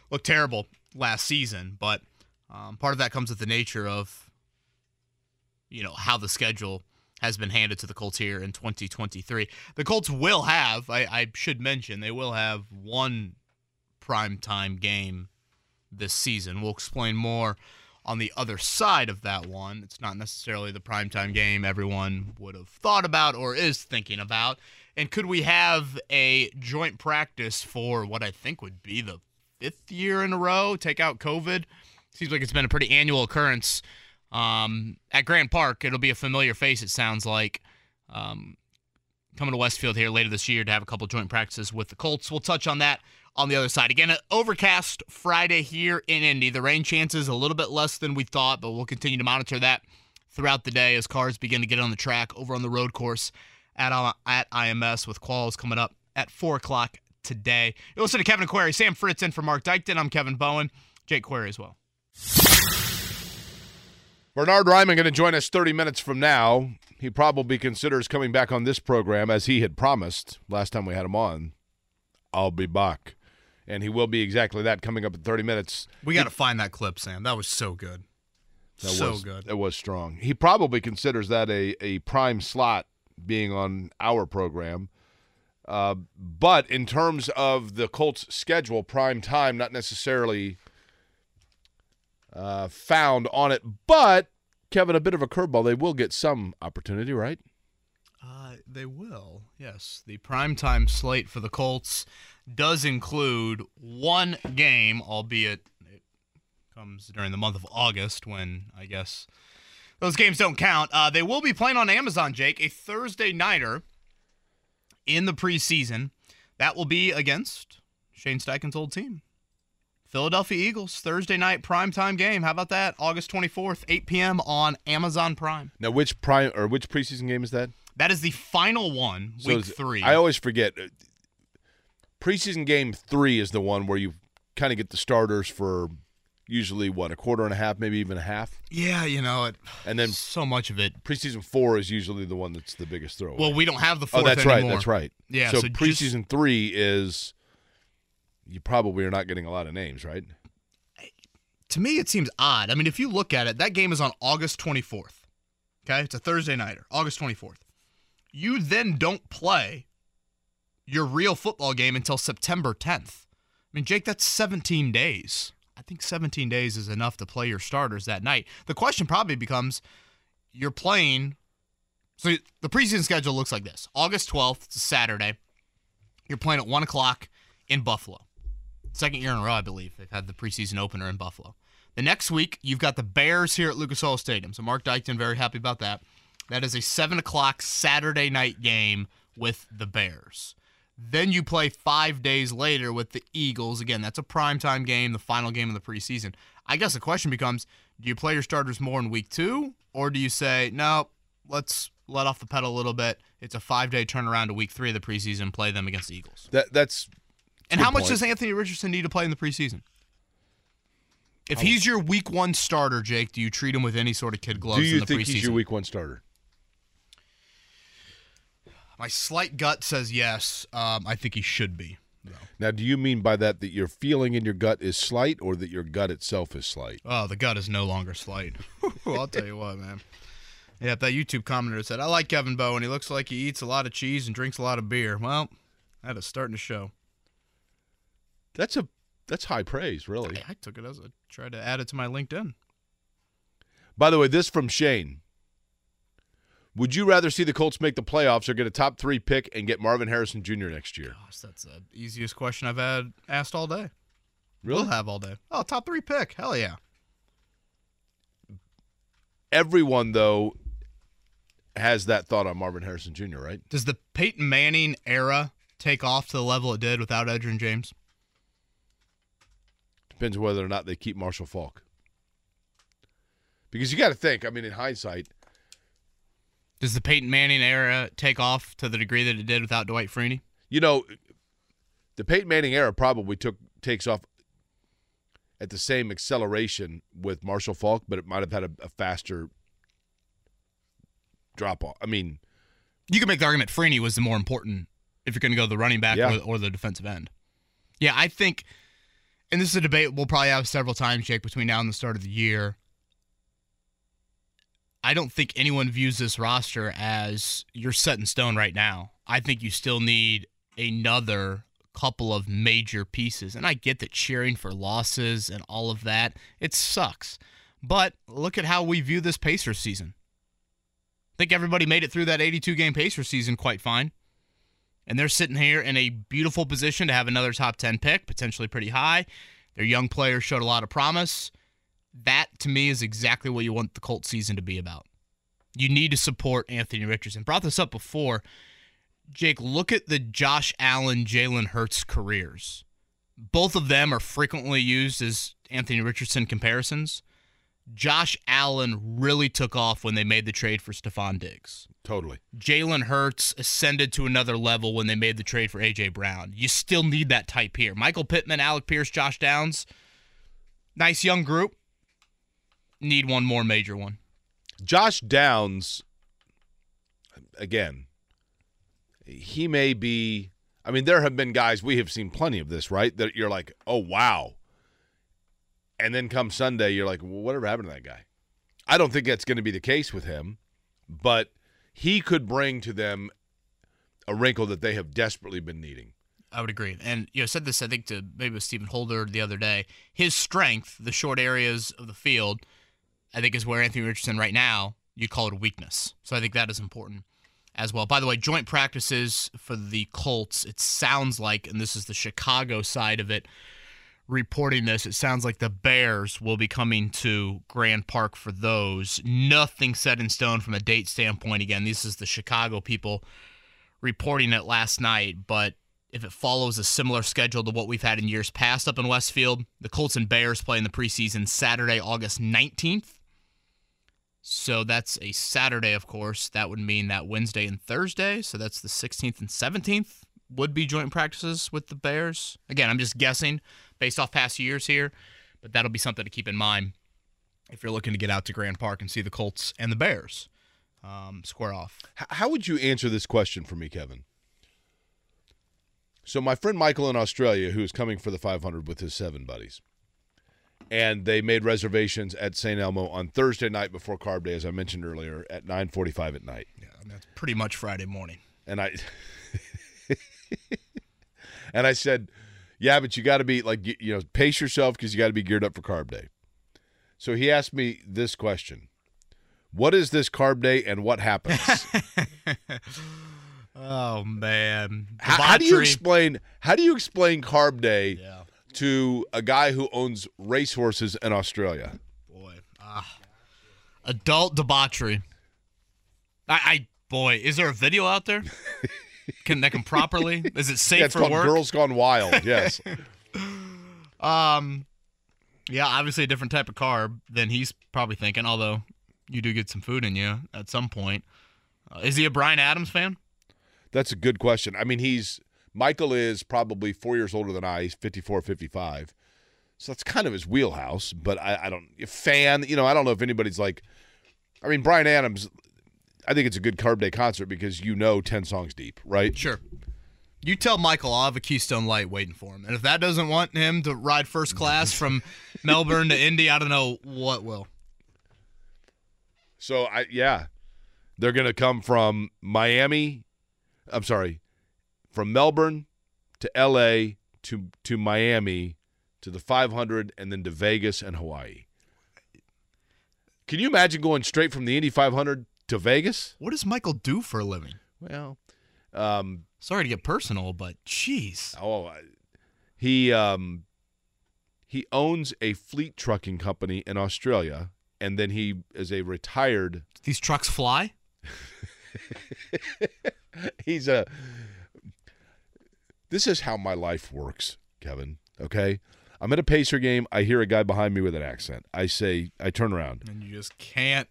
looked terrible last season, but um, part of that comes with the nature of you know how the schedule has been handed to the Colts here in 2023. The Colts will have, I, I should mention, they will have one primetime game this season. We'll explain more on the other side of that one. It's not necessarily the primetime game everyone would have thought about or is thinking about. And could we have a joint practice for what I think would be the fifth year in a row? Take out COVID. Seems like it's been a pretty annual occurrence um, at Grand Park. It'll be a familiar face, it sounds like. Um, coming to Westfield here later this year to have a couple joint practices with the Colts. We'll touch on that on the other side. Again, overcast Friday here in Indy. The rain chances a little bit less than we thought, but we'll continue to monitor that throughout the day as cars begin to get on the track over on the road course at, uh, at IMS with quals coming up at 4 o'clock today. You listen to Kevin & Query, Sam Fritz in for Mark Dykton. I'm Kevin Bowen, Jake Query as well. Bernhard Raimann going to join us 30 minutes from now. He probably considers coming back on this program as he had promised last time we had him on. I'll be back. And he will be exactly that coming up in 30 minutes. We got to find that clip, Sam. That was so good. That so was, good. It was strong. He probably considers that a, a prime slot being on our program. Uh, but in terms of the Colts' schedule, prime time, not necessarily uh, found on it. But, Kevin, a bit of a curveball. They will get some opportunity, right? They will, yes. The primetime slate for the Colts does include one game, albeit it comes during the month of August when I guess those games don't count. Uh, they will be playing on Amazon, Jake, a Thursday nighter in the preseason. That will be against Shane Steichen's old team. Philadelphia Eagles, Thursday night primetime game. How about that? August 24th, 8 p.m. on Amazon Prime. Now, which prime or which preseason game is that? That is the final one, So week three. I always forget. uh, Preseason game three is the one where you kind of get the starters for usually what a quarter and a half, maybe even a half, yeah, you know, it, and then so much of it. preseason four is usually the one that's the biggest throw. Well, we don't have the oh, fourth that's right. That's right. Yeah, So, so just- preseason three is you probably are not getting a lot of names, right? to me, it seems odd. I mean, if you look at it, that game is on August 24th. Okay, it's a Thursday nighter, August 24th. You then don't play your real football game until September 10th. I mean, Jake, that's 17 days. I think 17 days is enough to play your starters that night. The question probably becomes you're playing. So the preseason schedule looks like this August 12th, it's a Saturday. You're playing at 1 o'clock in Buffalo. Second year in a row, I believe. They've had the preseason opener in Buffalo. The next week, you've got the Bears here at Lucas Oil Stadium. So Mark Dykton, very happy about that. That is a 7 o'clock Saturday night game with the Bears. Then you play five days later with the Eagles. Again, that's a primetime game, the final game of the preseason. I guess the question becomes do you play your starters more in week two, or do you say, no, let's let off the pedal a little bit? It's a five day turnaround to week three of the preseason, play them against the Eagles. That that's And how much point. does Anthony Richardson need to play in the preseason? If oh. he's your week one starter, Jake, do you treat him with any sort of kid gloves do you in the think preseason? he's your week one starter? My slight gut says yes. Um, I think he should be. though. Now, do you mean by that that your feeling in your gut is slight, or that your gut itself is slight? Oh, the gut is no longer slight. I'll tell you what, man. Yeah, that YouTube commenter said, I like Kevin Bowen. He looks like he eats a lot of cheese and drinks a lot of beer. Well, that is starting to show. That's a that's high praise, really. I took it as I tried to add it to my LinkedIn. By the way, this from Shane. Would you rather see the Colts make the playoffs or get a top three pick and get Marvin Harrison Jr. next year? Gosh, that's the easiest question I've had asked all day. Really? Will have all day. Oh, top three pick. Hell yeah. Everyone though has that thought on Marvin Harrison Jr. Right? Does the Peyton Manning era take off to the level it did without Edgerrin James? Depends whether or not they keep Marshall Faulk. Because you got to think. I mean, in hindsight, Does the Peyton Manning era take off to the degree that it did without Dwight Freeney? you know, the Peyton Manning era probably took takes off at the same acceleration with Marshall Faulk, but it might have had a, a faster drop off. I mean, You could make the argument Freeney was the more important if you're going to go the running back Yeah. or, or the defensive end. Yeah, I think, and this is a debate we'll probably have several times, Jake, between now and the start of the year. I don't think anyone views this roster as you're set in stone right now. I think you still need another couple of major pieces. And I get that cheering for losses and all of that, it sucks. But look at how we view this Pacers season. I think everybody made it through that 82 game Pacers season quite fine. And they're sitting here in a beautiful position to have another top 10 pick, potentially pretty high. Their young players showed a lot of promise. That, to me, is exactly what you want the Colts season to be about. You need to support Anthony Richardson. Brought this up before. Jake, look at the Josh Allen, Jalen Hurts careers. Both of them are frequently used as Anthony Richardson comparisons. Josh Allen really took off when they made the trade for Stefon Diggs. totally. Jalen Hurts ascended to another level when they made the trade for AJ Brown. You still need that type here. Michael Pittman, Alec Pierce, Josh Downs. Nice young group. Need one more major one. Josh Downs, again, he may be. I mean, there have been guys we have seen plenty of this, right? That you're like, oh wow, and then come Sunday, you're like, well, whatever happened to that guy? I don't think that's going to be the case with him, but he could bring to them a wrinkle that they have desperately been needing. I would agree. And you know, said this I think to maybe with Stephen Holder the other day. His strength, the short areas of the field, I think is where Anthony Richardson right now you call it a weakness. So I think that is important as well. By the way, joint practices for the Colts. It sounds like, and this is the Chicago side of it, reporting this. It sounds like the Bears will be coming to Grand Park for those. Nothing set in stone from a date standpoint. Again, this is the Chicago people reporting it last night, but if it follows a similar schedule to what we've had in years past up in Westfield, the Colts and Bears play in the preseason Saturday, August 19th. So that's a Saturday, of course. That would mean that Wednesday and Thursday. So that's the 16th and 17th would be joint practices with the Bears. Again, I'm just guessing based off past years here, but that'll be something to keep in mind if you're looking to get out to Grand Park and see the Colts and the Bears um, square off. How would you answer this question for me, Kevin? So, my friend Michael in Australia, who is coming for the 500 with his seven buddies, and they made reservations at St. Elmo on Thursday night before Carb Day, as I mentioned earlier, at 9:45 at night. Yeah, that's pretty much Friday morning. And I and I said, "Yeah, but you got to be like you, you know, pace yourself because you got to be geared up for Carb Day." So he asked me this question: "What is this Carb Day and what happens?" Oh man, how, how do you explain? How do you explain Carb Day Yeah, to a guy who owns racehorses in Australia? boy. Ah. Adult debauchery. I, I boy, is there a video out there? Can that can properly? Is it safe Yeah, it's for called work? Girls Gone Wild. Yes. Um, yeah, obviously a different type of carb than he's probably thinking. Although you do get some food in you at some point. Uh, is he a Bryan Adams fan? That's a good question. I mean, he's Michael is probably four years older than I. He's 54, 55. So that's kind of his wheelhouse. But I, I don't fan. You know, I don't know if anybody's like. I mean, Bryan Adams. I think it's a good Carb Day concert because you know ten songs deep, right? Sure. You tell Michael I'll have a Keystone Light waiting for him, and if that doesn't want him to ride first class from Melbourne to Indy, I don't know what will. So I yeah, they're gonna come from Miami. I'm sorry, from Melbourne to L.A. to to Miami to the 500 and then to Vegas and Hawaii. Can you imagine going straight from the Indy 500 to Vegas? What does Michael do for a living? Well, um, Sorry to get personal, but jeez. oh, he um, he owns a fleet trucking company in Australia, and then he is a retired These trucks fly? he's a this is how my life works kevin okay? I'm at a pacer game. I hear a guy behind me with an accent. I say i turn around. And you just can't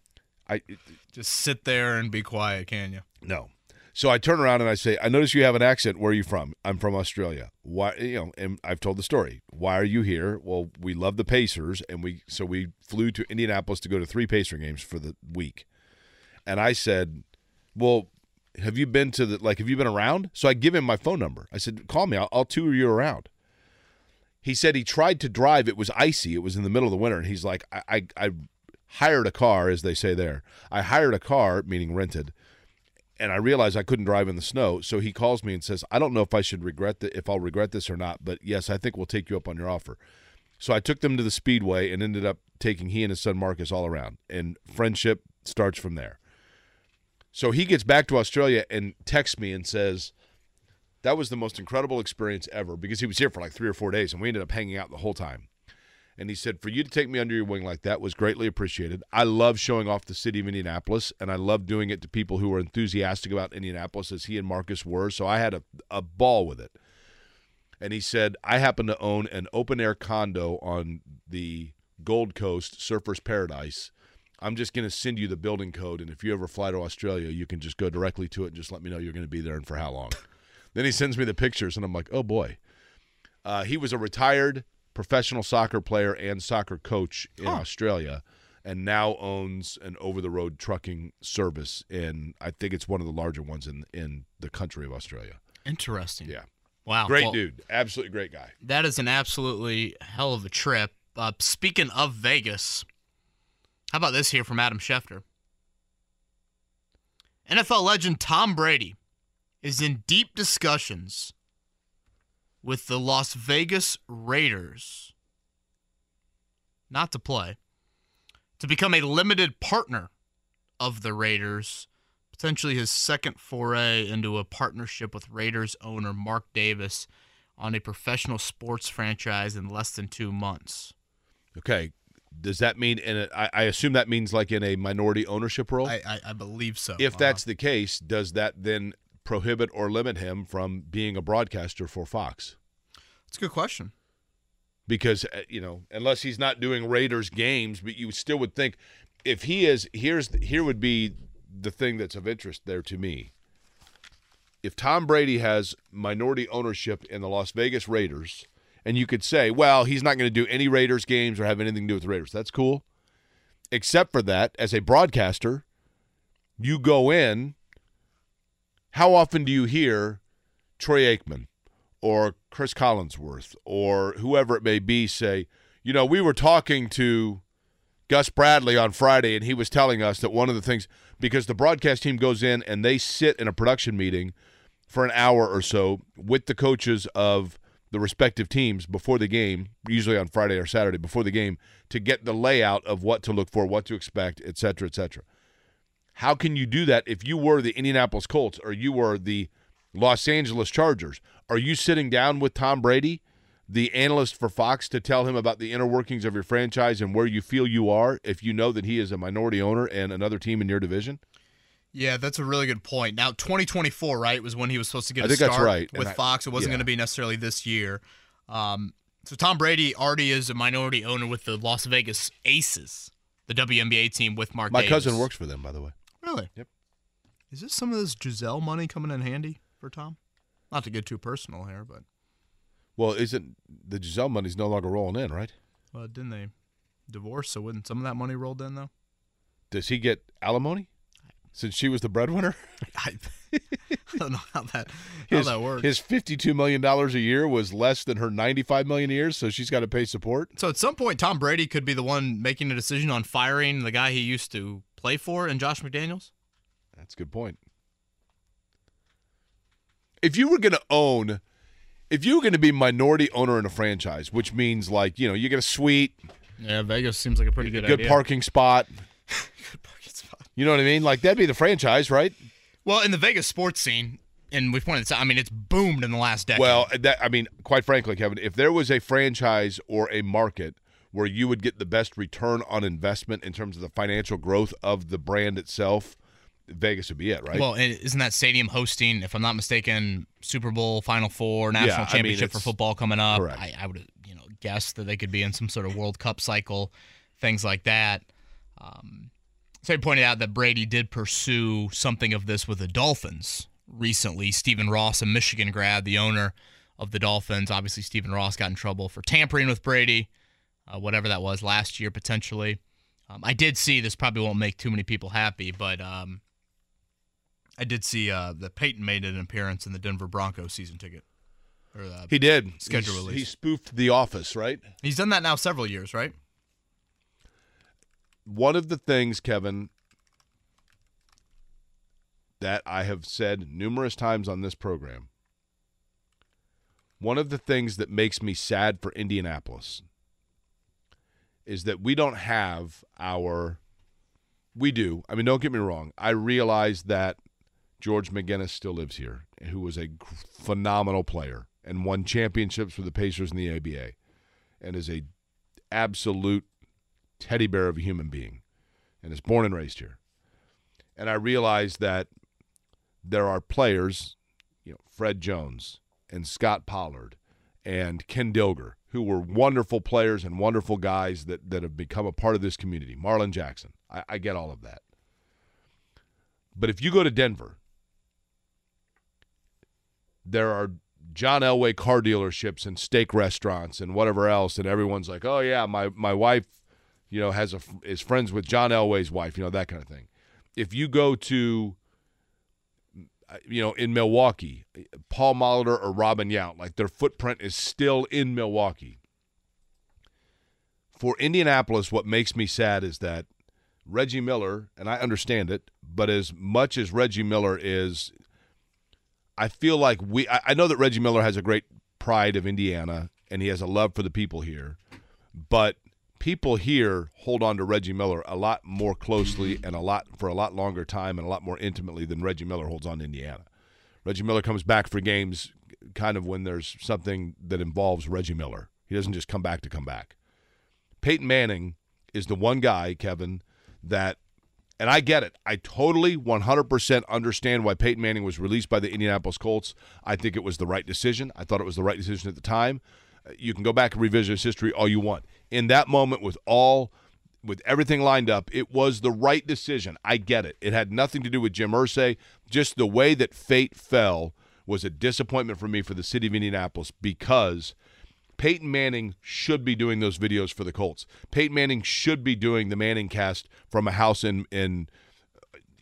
i just sit there and be quiet, can you? no. So i turn around and i say i notice you have an accent. Where are you from? I'm from australia. Why you know and i've told the story. Why are you here? Well we love the pacers and we so we flew to indianapolis to go to three pacer games for the week. And i said well have you been to the like have you been around? So i give him my phone number. I said call me i'll, I'll tour you around. He said he tried to drive. It was icy. It was in the middle of the winter. And he's like i i, I hired a car as they say there. I hired a car meaning rented. And I realized I couldn't drive in the snow. So he calls me and says, "I don't know if I should regret that, if I'll regret this or not, but yes, I think we'll take you up on your offer." So I took them to the speedway and ended up taking he and his son Marcus all around, and friendship starts from there. So he gets back to Australia and texts me and says, "That was the most incredible experience ever," because he was here for like three or four days, and we ended up hanging out the whole time. And he said, For you to take me under your wing like that was greatly appreciated. I love showing off the city of Indianapolis, and I love doing it to people who are enthusiastic about Indianapolis, as he and Marcus were. So I had a, a ball with it. And he said, I happen to own an open air condo on the Gold Coast, Surfer's Paradise. I'm just going to send you the building code, and if you ever fly to Australia, you can just go directly to it and just let me know you're going to be there and for how long. then he sends me the pictures, and I'm like, oh boy. Uh, he was a retired professional soccer player and soccer coach in Australia, and now owns an over-the-road trucking service and I think it's one of the larger ones in in the country of Australia. Interesting. Yeah, Wow. great Well, dude, absolutely great guy. That is an absolutely hell of a trip. Uh, speaking of Vegas, how about this here from Adam Schefter? NFL legend Tom Brady is in deep discussions with the Las Vegas Raiders not to play, to become a limited partner of the Raiders, potentially his second foray into a partnership with Raiders owner Mark Davis on a professional sports franchise in less than two months. Okay, does that mean in a, I, I assume that means like in a minority ownership role? I, I, I believe so. if Uh, that's the case, does that then prohibit or limit him from being a broadcaster for Fox? it's a good question. because uh, you know unless he's not doing Raiders games, but you still would think if he is here's here would be the thing that's of interest there to me. If Tom Brady has minority ownership in the Las Vegas Raiders, and you could say, well, he's not going to do any Raiders games or have anything to do with the Raiders. That's cool. Except for that, as a broadcaster, you go in. How often do you hear Troy Aikman or Chris Collinsworth or whoever it may be say, You know, we were talking to Gus Bradley on Friday, and he was telling us that one of the things because the broadcast team goes in and they sit in a production meeting for an hour or so with the coaches of the respective teams before the game, usually on Friday or Saturday before the game, to get the layout of what to look for, what to expect, et cetera, et cetera. How can you do that if you were the Indianapolis Colts or you were the Los Angeles Chargers? Are you sitting down with Tom Brady, the analyst for Fox, to tell him about the inner workings of your franchise and where you feel you are if you know that he is a minority owner and another team in your division? Yeah, that's a really good point. Now, 2024, right, was when he was supposed to get I a think start that's right. with I- Fox. It wasn't yeah. going to be necessarily this year. Um, so Tom Brady already is a minority owner with the Las Vegas Aces, the WNBA team with Mark. My Davis. cousin works for them, by the way. Really? Yep. Is this some of this Gisele money coming in handy for Tom? Not to get too personal here, but Well, isn't the Gisele money's no longer rolling in, right? uh, didn't they divorce? So wouldn't some of that money rolled in though? Does he get alimony since she was the breadwinner? I, I don't know how that how His, that works. his fifty-two million dollars a year was less than her ninety-five million a year, so she's got to pay support. So at some point, Tom Brady could be the one making a decision on firing the guy he used to play for, and Josh McDaniels. That's a good point. If you were going to own, if you were going to be minority owner in a franchise, which means like you know you get a suite, Yeah, Vegas seems like a pretty good, good idea. parking spot, Good parking spot. You know what I mean? Like that'd be the franchise, right? Well, in the Vegas sports scene, and we've pointed this out. I mean, it's boomed in the last decade. Well, that I mean, quite frankly, Kevin, if there was a franchise or a market where you would get the best return on investment in terms of the financial growth of the brand itself, Vegas would be it, right? Well, isn't that stadium hosting, if I'm not mistaken, Super Bowl, Final Four, national I mean, championship for football coming up? I, I would, you know, guess that they could be in some sort of World Cup cycle, things like that. Um, so he pointed out that Brady did pursue something of this with the Dolphins recently. Stephen Ross, a Michigan grad, the owner of the Dolphins. Obviously, Stephen Ross got in trouble for tampering with Brady, uh, whatever that was last year potentially. Um, I did see this. Probably won't make too many people happy, but um, I did see uh, that Peyton made an appearance in the Denver Broncos season ticket. Or uh, he did schedule He's- release. He spoofed The Office, right? he's done that now several years, right? One of the things, Kevin, that I have said numerous times on this program, one of the things that makes me sad for Indianapolis is that we don't have our. We do. I mean, don't get me wrong. I realize that George McGinnis still lives here, who was a phenomenal player and won championships with the Pacers in the ABA, and is a absolute teddy bear of a human being and is born and raised here. And I realize that there are players, you know, Fred Jones and Scott Pollard and Ken Dilger, who were wonderful players and wonderful guys that, that have become a part of this community. Marlon Jackson. I, I get all of that. But if you go to Denver, there are John Elway car dealerships and steak restaurants and whatever else, and everyone's like, "Oh yeah, my my wife, you know, has a is friends with John Elway's wife, you know, that kind of thing." If you go to, you know, in Milwaukee, Paul Molitor or Robin Yount, like their footprint is still in Milwaukee. For Indianapolis, what makes me sad is that Reggie Miller, and I understand it, but as much as Reggie Miller is I feel like we. I I know that Reggie Miller has a great pride of Indiana and he has a love for the people here, but people here hold on to Reggie Miller a lot more closely and a lot for a lot longer time and a lot more intimately than Reggie Miller holds on to Indiana. Reggie Miller comes back for games kind of when there's something that involves Reggie Miller. He doesn't just come back to come back. Peyton Manning is the one guy, Kevin, that and I get it. I totally 100% understand why Peyton Manning was released by the Indianapolis Colts. I think it was the right decision. I thought it was the right decision at the time. Uh, You can go back and revisit his history all you want. In that moment, with all, with everything lined up, it was the right decision. I get it. It had nothing to do with Jim Irsay. Just the way that fate fell was a disappointment for me for the city of Indianapolis because Peyton Manning should be doing those videos for the Colts. Peyton Manning should be doing the Manning cast from a house in in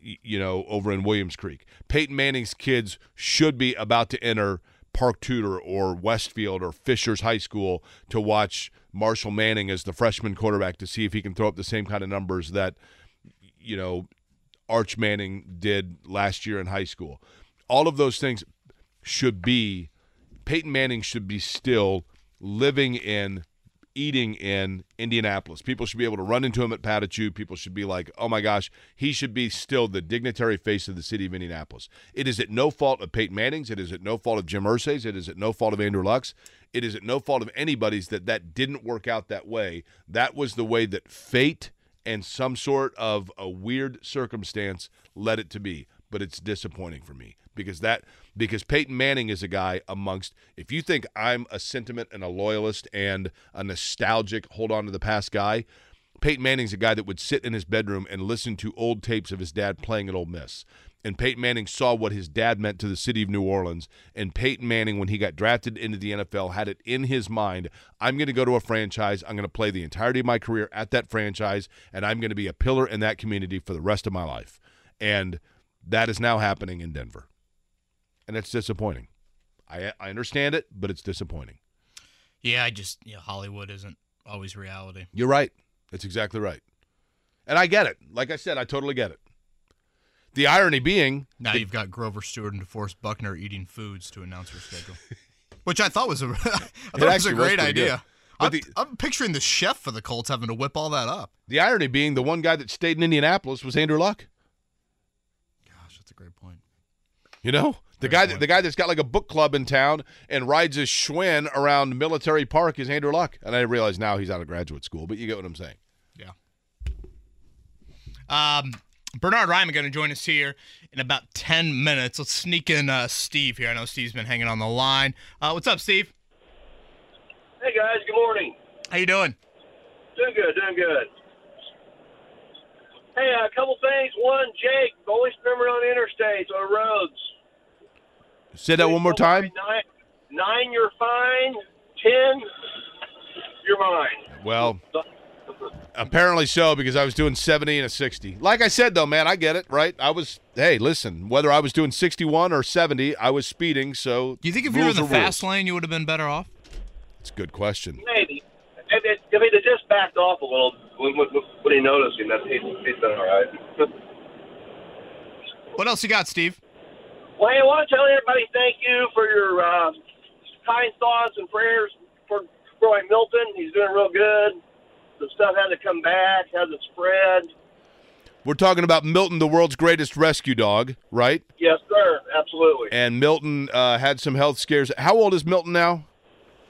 you know over in Williams Creek. Peyton Manning's kids should be about to enter Park Tudor or Westfield or Fishers High School to watch Marshall Manning as the freshman quarterback to see if he can throw up the same kind of numbers that you know Arch Manning did last year in high school. All of those things should be Peyton Manning should be still living in eating in Indianapolis. People should be able to run into him at Patachou. People should be like, oh my gosh, he should be still the dignitary face of the city of Indianapolis. It is at no fault of Peyton Manning's. It is at no fault of Jim Irsay's. It is at no fault of Andrew Luck's. It is at no fault of anybody's that that didn't work out that way. That was the way that fate and some sort of a weird circumstance led it to be. But it's disappointing for me because that because Peyton Manning is a guy amongst if you think I'm a sentiment and a loyalist and a nostalgic hold on to the past guy, Peyton Manning's a guy that would sit in his bedroom and listen to old tapes of his dad playing at Ole Miss. And Peyton Manning saw what his dad meant to the city of New Orleans. And Peyton Manning, when he got drafted into the NFL, had it in his mind I'm going to go to a franchise. I'm going to play the entirety of my career at that franchise. And I'm going to be a pillar in that community for the rest of my life. And that is now happening in Denver and it's disappointing. I I understand it, but it's disappointing. Yeah, I just you know, Hollywood isn't always reality. You're right. That's exactly right. And I get it. Like I said, I totally get it. The irony being now the, you've got Grover Stewart and DeForest Buckner eating foods to announce their schedule, which I thought was a I thought it was a great idea. I'm, the, I'm, picturing the chef for the Colts having to whip all that up. The irony being the one guy that stayed in Indianapolis was Andrew Luck. Gosh, that's a great point. You know, the guy, that, the guy that's got like a book club in town and rides his Schwinn around Military Park is Andrew Luck. And I realize now he's out of graduate school, but you get what I'm saying. Yeah. Um, Bernhard Raimann going to join us here in about 10 minutes. Let's sneak in uh, Steve here. I know Steve's been hanging on the line. Uh, what's up, Steve? Hey, guys. Good morning. How you doing? Doing good, doing good. Hey, a couple things. One, Jake, always remember on interstates, on roads, Say that one more time. Nine, nine, you're fine. Ten, you're mine. Well, apparently so because I was doing 70 and a 60. Like I said, though, man, I get it, right? I was, hey, listen, whether I was doing 61 or 70, I was speeding, so. Do you think if you were in the fast rules. lane, you would have been better off? It's a good question. Maybe. If, it, if he just backed off a little when, when, when he noticed him, that he's, he's been all right. what else you got, Steve? Well, I want to tell everybody thank you for your uh, kind thoughts and prayers for Troy Milton. He's doing real good. The stuff had to come back, hasn't spread. We're talking about Milton, the world's greatest rescue dog, right? Yes, sir. Absolutely. And Milton uh, had some health scares. How old is Milton now?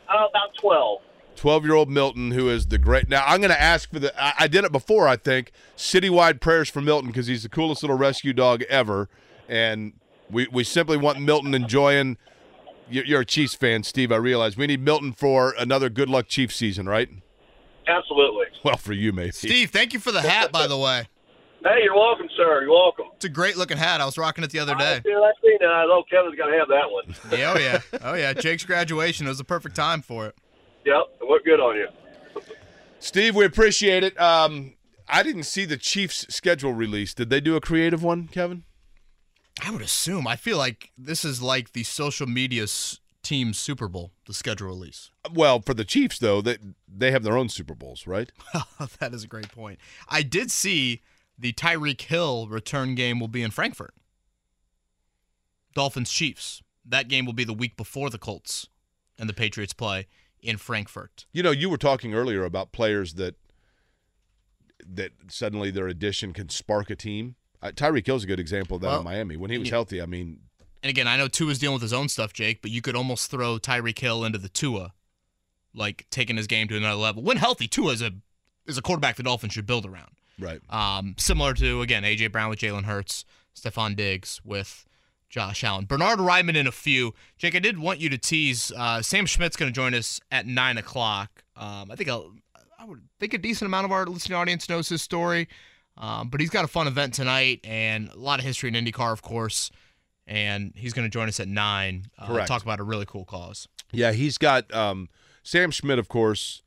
Uh, about 12. 12 year old Milton, who is the great. Now, I'm going to ask for the. I, I, did it before, I think. Citywide prayers for Milton because he's the coolest little rescue dog ever. And we we simply want Milton enjoying. You're a Chiefs fan, Steve. I realize we need Milton for another good luck Chiefs season, right? Absolutely. Well, for you, maybe. Steve, thank you for the hat, by the way. Hey, you're welcome, sir. You're welcome. It's a great looking hat. I was rocking it the other day. I seen, I seen it. I know Kevin's got to have that one. yeah, oh yeah, oh yeah. Jake's graduation was the perfect time for it. Yep, it looked good on you. Steve, we appreciate it. Um, I didn't see the Chiefs' schedule release. Did they do a creative one, Kevin? I would assume. I feel like this is like the social media team Super Bowl, the schedule release. Well, for the Chiefs though, they they have their own Super Bowls, right? that is a great point. I did see the Tyreek Hill return game will be in Frankfurt. Dolphins Chiefs. That game will be the week before the Colts and the Patriots play in Frankfurt. You know, you were talking earlier about players that that suddenly their addition can spark a team. Uh, Tyreek Hill's a good example of that well, in Miami. When he was yeah. healthy, I mean. And again, I know Tua's dealing with his own stuff, Jake, but you could almost throw Tyreek Hill into the Tua, like taking his game to another level. When healthy, Tua is a is a quarterback the Dolphins should build around. Right. Um, similar to again AJ Brown with Jalen Hurts, Stefon Diggs with Josh Allen, Bernhard Raimann in a few. Jake, I did want you to tease. Uh, Sam Schmitt's going to join us at nine o'clock. Um, I think I'll, I would think a decent amount of our listening audience knows his story. Um, but he's got a fun event tonight and a lot of history in IndyCar, of course. And he's going to join us at nine. Uh, Correct. Talk about a really cool cause. Yeah, he's got um, Sam Schmitt, of course.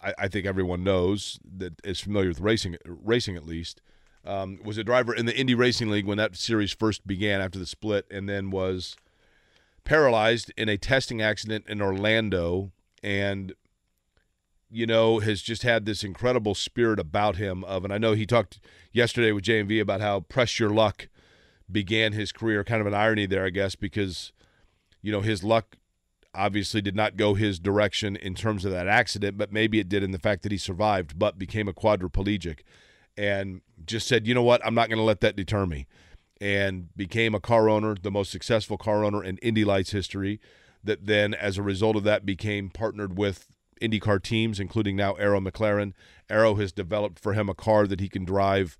I, I, think everyone knows that is familiar with racing, racing at least. Um, was a driver in the Indy Racing League when that series first began after the split, and then was paralyzed in a testing accident in Orlando. And you know, has just had this incredible spirit about him. Of, and I know he talked yesterday with JMV about how press your luck began his career. Kind of an irony there, I guess, because you know his luck obviously did not go his direction in terms of that accident, but maybe it did in the fact that he survived, but became a quadriplegic, and just said, you know what, I'm not going to let that deter me, and became a car owner, the most successful car owner in Indy Lights history. That then, as a result of that, became partnered with IndyCar teams, including now Arrow McLaren. Arrow has developed for him a car that he can drive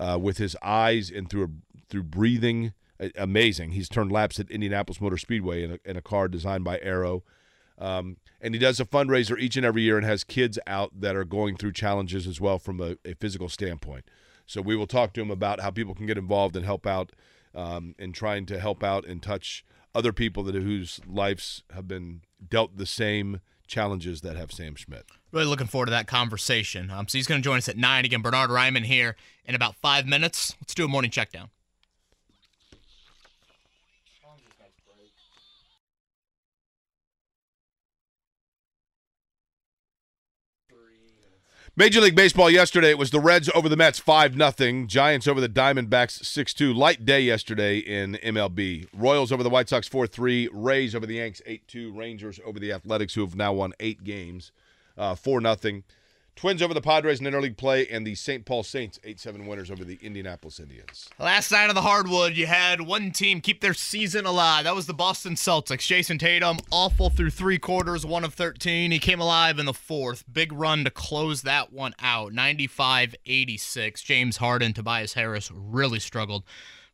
uh, with his eyes and through a, through breathing. Amazing. He's turned laps at Indianapolis Motor Speedway in a, in a car designed by Arrow. Um, and he does a fundraiser each and every year and has kids out that are going through challenges as well from a, a physical standpoint. So we will talk to him about how people can get involved and help out um, in trying to help out and touch other people that whose lives have been dealt the same challenges that have Sam Schmitt. Really looking forward to that conversation. Um, so he's going to join us at 9 again. Bernhard Raimann here in about five minutes. Let's do a morning check down. Major League Baseball yesterday, it was the Reds over the Mets 5 0. Giants over the Diamondbacks 6 2. Light day yesterday in MLB. Royals over the White Sox 4 3. Rays over the Yanks 8 2. Rangers over the Athletics, who have now won eight games uh, 4 0. Twins over the Padres in interleague play, and the St. Paul Saints 8 7 winners over the Indianapolis Indians. Last night on the hardwood, you had one team keep their season alive. That was the Boston Celtics. Jayson Tatum, awful through three quarters, one of 13. He came alive in the fourth. Big run to close that one out 95 86. James Harden, Tobias Harris really struggled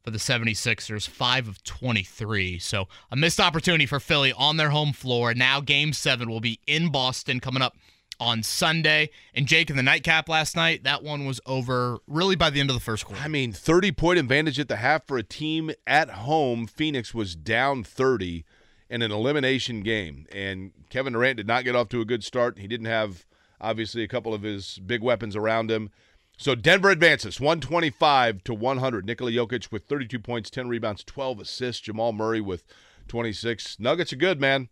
for the 76ers, 5 of 23. So a missed opportunity for Philly on their home floor. Now game seven will be in Boston coming up on Sunday. And Jake in the nightcap last night, that one was over really by the end of the first quarter. I mean, 30 point advantage at the half for a team at home. Phoenix was down 30 in an elimination game. And Kevin Durant did not get off to a good start. He didn't have, obviously, a couple of his big weapons around him. So Denver advances 125 to 100. Nikola Jokic with 32 points, 10 rebounds, 12 assists. Jamal Murray with 26. Nuggets are good, man.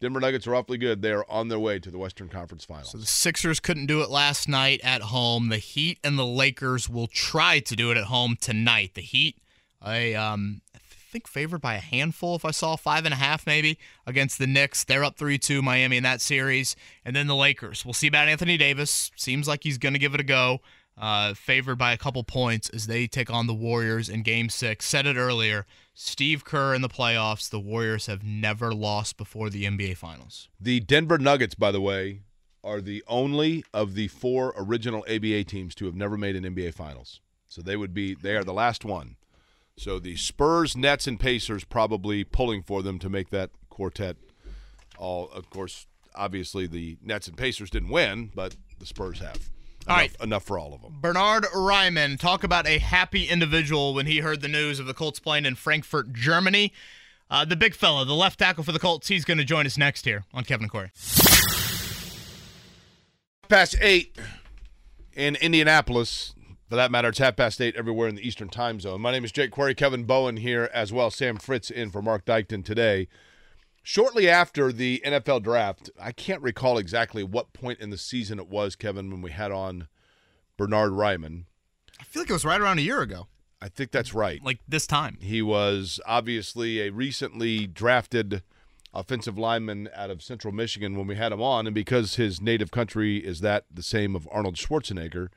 Denver Nuggets are awfully good. They are on their way to the Western Conference Finals. So the Sixers couldn't do it last night at home. The Heat and the Lakers will try to do it at home tonight. The Heat, I um, I think favored by a handful. If I saw five and a half, maybe against the Knicks, they're up three-two Miami in that series, and then the Lakers. We'll see about Anthony Davis. Seems like he's going to give it a go. Uh, favored by a couple points as they take on the Warriors in Game Six. Said it earlier. Steve Kerr in the playoffs. The Warriors have never lost before the NBA Finals. The Denver Nuggets, by the way, are the only of the four original ABA teams to have never made an NBA Finals. So they would be they are the last one. So the Spurs, Nets, and Pacers probably pulling for them to make that quartet. All, of course, obviously the Nets and Pacers didn't win, but the Spurs have. All enough, right. enough for all of them. Bernhard Raimann, talk about a happy individual when he heard the news of the Colts playing in Frankfurt, Germany. Uh, the big fella, the left tackle for the Colts, he's going to join us next here on Kevin and Query. Past eight in Indianapolis. For that matter, it's half past eight everywhere in the Eastern time zone. My name is Jake Query. Kevin Bowen here as well. Sam Fritz in for Mark Dykton today. Shortly after the NFL draft, I can't recall exactly what point in the season it was, Kevin, when we had on Bernhard Raimann. I feel like it was right around a year ago, I think that's right. like this time. He was obviously a recently drafted offensive lineman out of Central Michigan when we had him on, and because his native country is that the same of Arnold Schwarzenegger,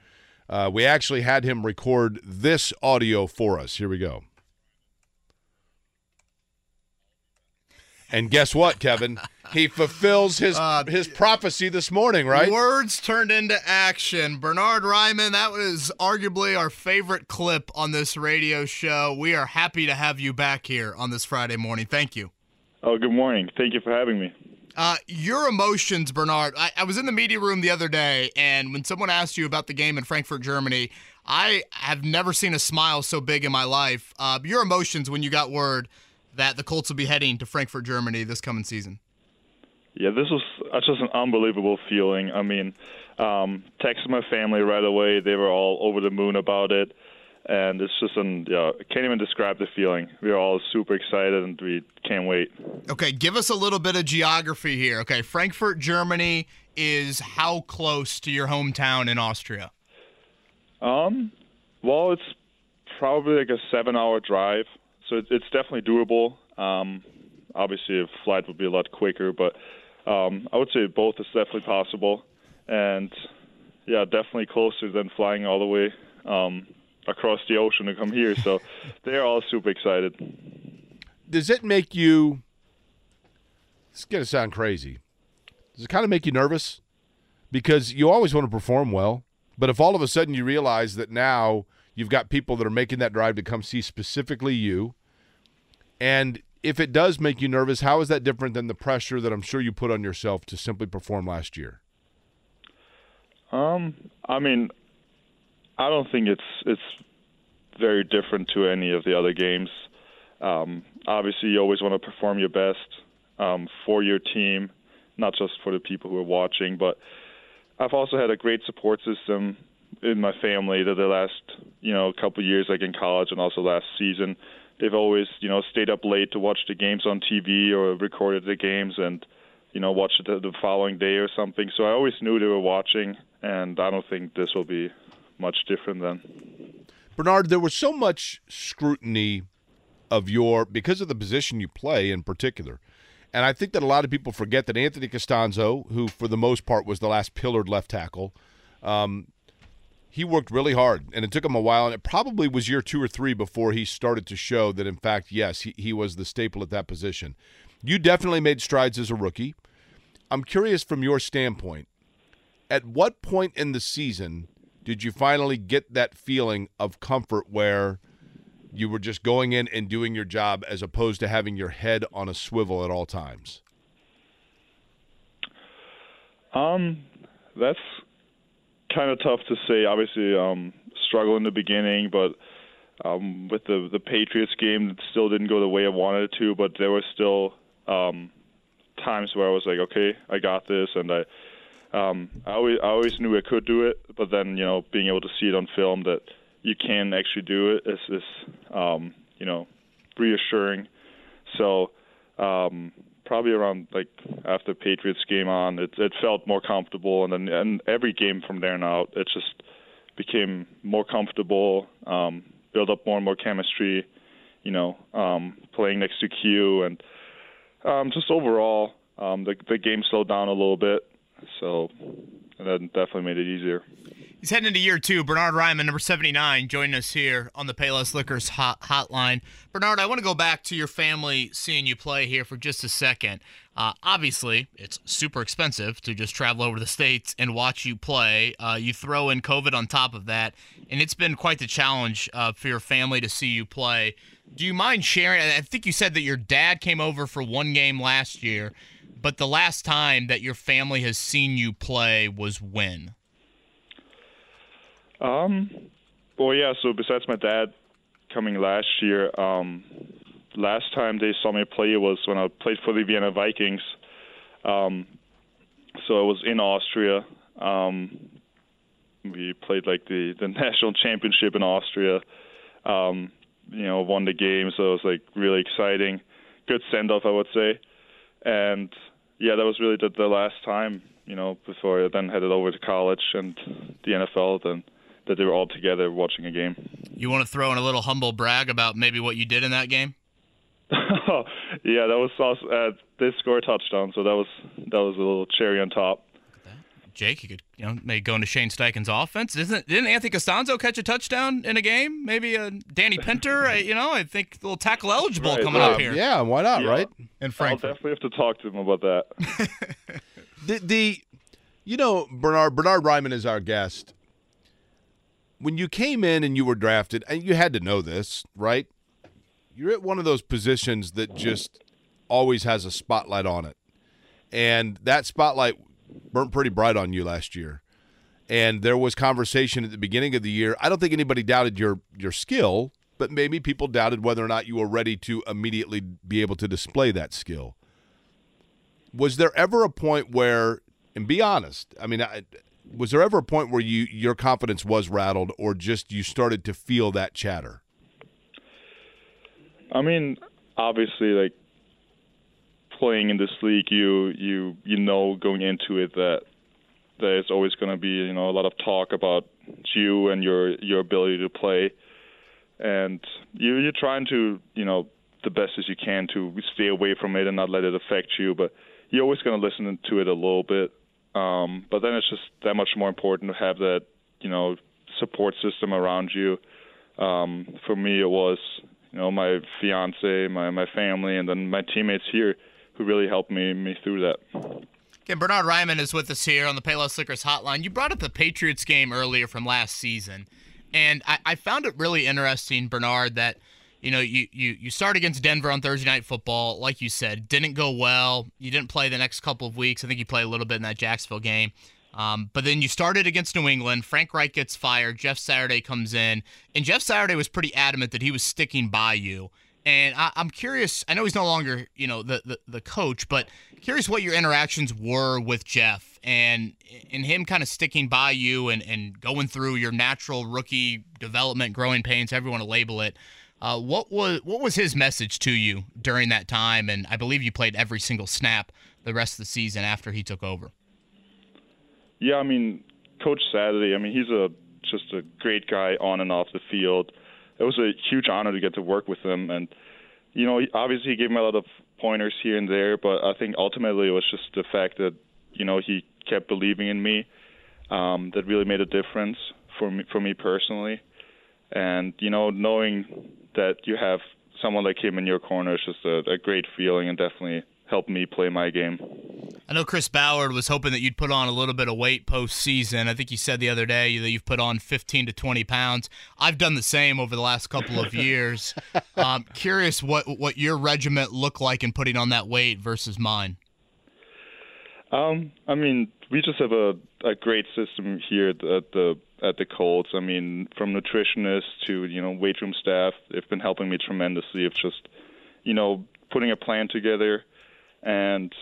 uh, we actually had him record this audio for us. Here we go. And guess what, Kevin? He fulfills his Uh, his prophecy this morning, right? Words turned into action. Bernhard Raimann, that was arguably our favorite clip on this radio show. We are happy to have you back here on this Friday morning. Thank you. Oh, good morning. Thank you for having me. Uh, your emotions, Bernard. I, I was in the media room the other day, and when someone asked you about the game in Frankfurt, Germany, I have never seen a smile so big in my life. Uh, your emotions when you got word that the Colts will be heading to Frankfurt, Germany this coming season. Yeah, this was uh, just an unbelievable feeling. I mean, um, texted my family right away. They were all over the moon about it. and it's just an yeah, I can't even describe the feeling. We're all super excited and we can't wait. Okay, give us a little bit of geography here. Okay, Frankfurt, Germany is how close to your hometown in Austria? Um, well, it's probably like a seven-hour drive, so it, it's definitely doable. Um, obviously, a flight would be a lot quicker, but um, I would say both is definitely possible, and yeah, definitely closer than flying all the way um, across the ocean to come here. So they're all super excited. Does it make you? It's gonna sound crazy. Does it kind of make you nervous? Because you always want to perform well, but if all of a sudden you realize that now you've got people that are making that drive to come see specifically you, and if it does make you nervous, how is that different than the pressure that I'm sure you put on yourself to simply perform last year? Um, I mean, I don't think it's it's very different to any of the other games. Um, obviously, you always want to perform your best um, for your team, not just for the people who are watching. But I've also had a great support system in my family that the last you know couple years, like in college and also last season. They've always you know stayed up late to watch the games on TV or recorded the games and you know watched it the following day or something. So I always knew they were watching, and I don't think this will be much different then. Bernard, there was so much scrutiny of your because of the position you play in particular. And I think that a lot of people forget that Anthony Castonzo, who for the most part was the last pillared left tackle, um, he worked really hard, and it took him a while. And it probably was year two or three before he started to show that, in fact, yes, he, he was the staple at that position. You definitely made strides as a rookie. I'm curious from your standpoint, at what point in the season did you finally get that feeling of comfort where you were just going in and doing your job as opposed to having your head on a swivel at all times? Um, that's kind of tough to say. Obviously, um, struggle in the beginning, but um, with the the Patriots game, it still didn't go the way I wanted it to. But there were still um, times where I was like, okay, I got this, and I um, I always I always knew I could do it, but then you know being able to see it on film that you can actually do it is is um, you know reassuring. So um, probably around like after Patriots game on, it it felt more comfortable, and then and every game from there on out, it just became more comfortable, um, build up more and more chemistry. You know, um, playing next to Q and um, just overall, um, the the game slowed down a little bit. So that definitely made it easier. He's heading into year two. Bernhard Raimann, number 79, joining us here on the Payless Liquors hot hotline. Bernard, I want to go back to your family seeing you play here for just a second. Uh, obviously, it's super expensive to just travel over the States and watch you play. Uh, you throw in COVID on top of that, and it's been quite the challenge uh, for your family to see you play. Do you mind sharing? I think you said that your dad came over for one game last year. But the last time that your family has seen you play was when? Um, well, yeah. So besides my dad coming last year, um, last time they saw me play was when I played for the Vienna Vikings. Um, so I was in Austria. Um, we played like the the national championship in Austria. Um, you know, won the game, so it was like really exciting. Good send off, I would say. And yeah, that was really the, the last time, you know, before I then headed over to college and the NFL. Then that they were all together watching a game. You want to throw in a little humble brag about maybe what you did in that game? yeah, that was awesome. Uh, they scored a touchdown, so that was that was a little cherry on top. Jake, you could you know maybe go into Shane Steichen's offense. Isn't didn't Anthony Castonzo catch a touchdown in a game? Maybe a Danny Pinter. you know, I think a little tackle eligible Right, coming right. up here. Yeah, why not, Yeah. right? in I'll definitely have to talk to him about that. The, the you know Bernard Bernhard Raimann is our guest. When you came in and you were drafted, and you had to know this, right? You're at one of those positions that just always has a spotlight on it, and that spotlight burnt pretty bright on you last year. And there was conversation at the beginning of the year. I don't think anybody doubted your your skill, but maybe people doubted whether or not you were ready to immediately be able to display that skill was there ever a point where and be honest i mean I, was there ever a point where you your confidence was rattled, or just you started to feel that chatter? I mean, obviously, like playing in this league, you you you know going into it that there's always going to be you know a lot of talk about you and your your ability to play, and you you're trying to you know the best as you can to stay away from it and not let it affect you, but you're always going to listen to it a little bit. Um, but then it's just that much more important to have that you know support system around you. Um, for me, it was you know my fiance, my my family, and then my teammates here who really helped me me through that. Again, Bernhard Raimann is with us here on the Payless Liquors Hotline. You brought up the Patriots game earlier from last season, and I, I found it really interesting, Bernard, that you know you, you you start against Denver on Thursday Night Football, like you said, didn't go well. You didn't play the next couple of weeks. I think you played a little bit in that Jacksonville game. Um, but then you started against New England. Frank Reich gets fired. Jeff Saturday comes in, and Jeff Saturday was pretty adamant that he was sticking by you. And I, am curious. I know he's no longer, you know, the, the the coach, but curious what your interactions were with Jeff and and him kind of sticking by you and and going through your natural rookie development, growing pains, however you want to label it. Uh, what was what was his message to you during that time? And I believe you played every single snap the rest of the season after he took over. Yeah, I mean, Coach Saturday. I mean, he's a just a great guy on and off the field it was a huge honor to get to work with him. And you know, obviously he gave me a lot of pointers here and there, but I think ultimately it was just the fact that you know he kept believing in me um, that really made a difference for me for me personally. And you know, knowing that you have someone like him in your corner is just a, a great feeling and definitely helped me play my game. I know Chris Ballard was hoping that you'd put on a little bit of weight postseason. I think you said the other day that you've put on 15 to 20 pounds. I've done the same over the last couple of years. um, curious what what your regiment looked like in putting on that weight versus mine. Um, I mean, we just have a, a great system here at the at the Colts. I mean, from nutritionists to you know weight room staff, they've been helping me tremendously. Of just you know putting a plan together and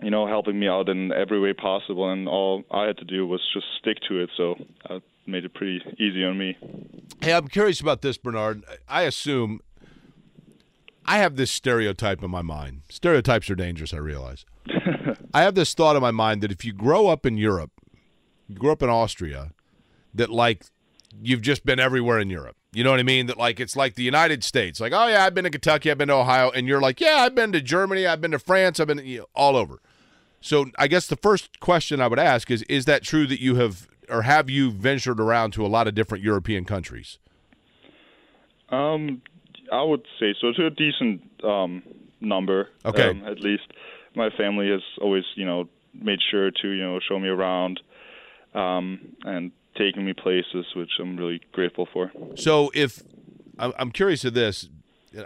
you know helping me out in every way possible and all i had to do was just stick to it so that made it pretty easy on me hey i'm curious about this Bernard. i assume i have this stereotype in my mind stereotypes are dangerous i realize i have this thought in my mind that if you grow up in europe grew up in austria that like you've just been everywhere in europe you know what I mean? That like it's like the United States. Like, oh yeah, I've been to Kentucky, I've been to Ohio, and you're like, yeah, I've been to Germany, I've been to France, I've been you know, all over. So I guess the first question I would ask is: Is that true that you have, or have you ventured around to a lot of different European countries? Um, I would say so. To a decent um, number. Okay. Um, at least my family has always, you know, made sure to, you know, show me around, um, and taking me places, which I'm really grateful for. So, if I'm curious of this,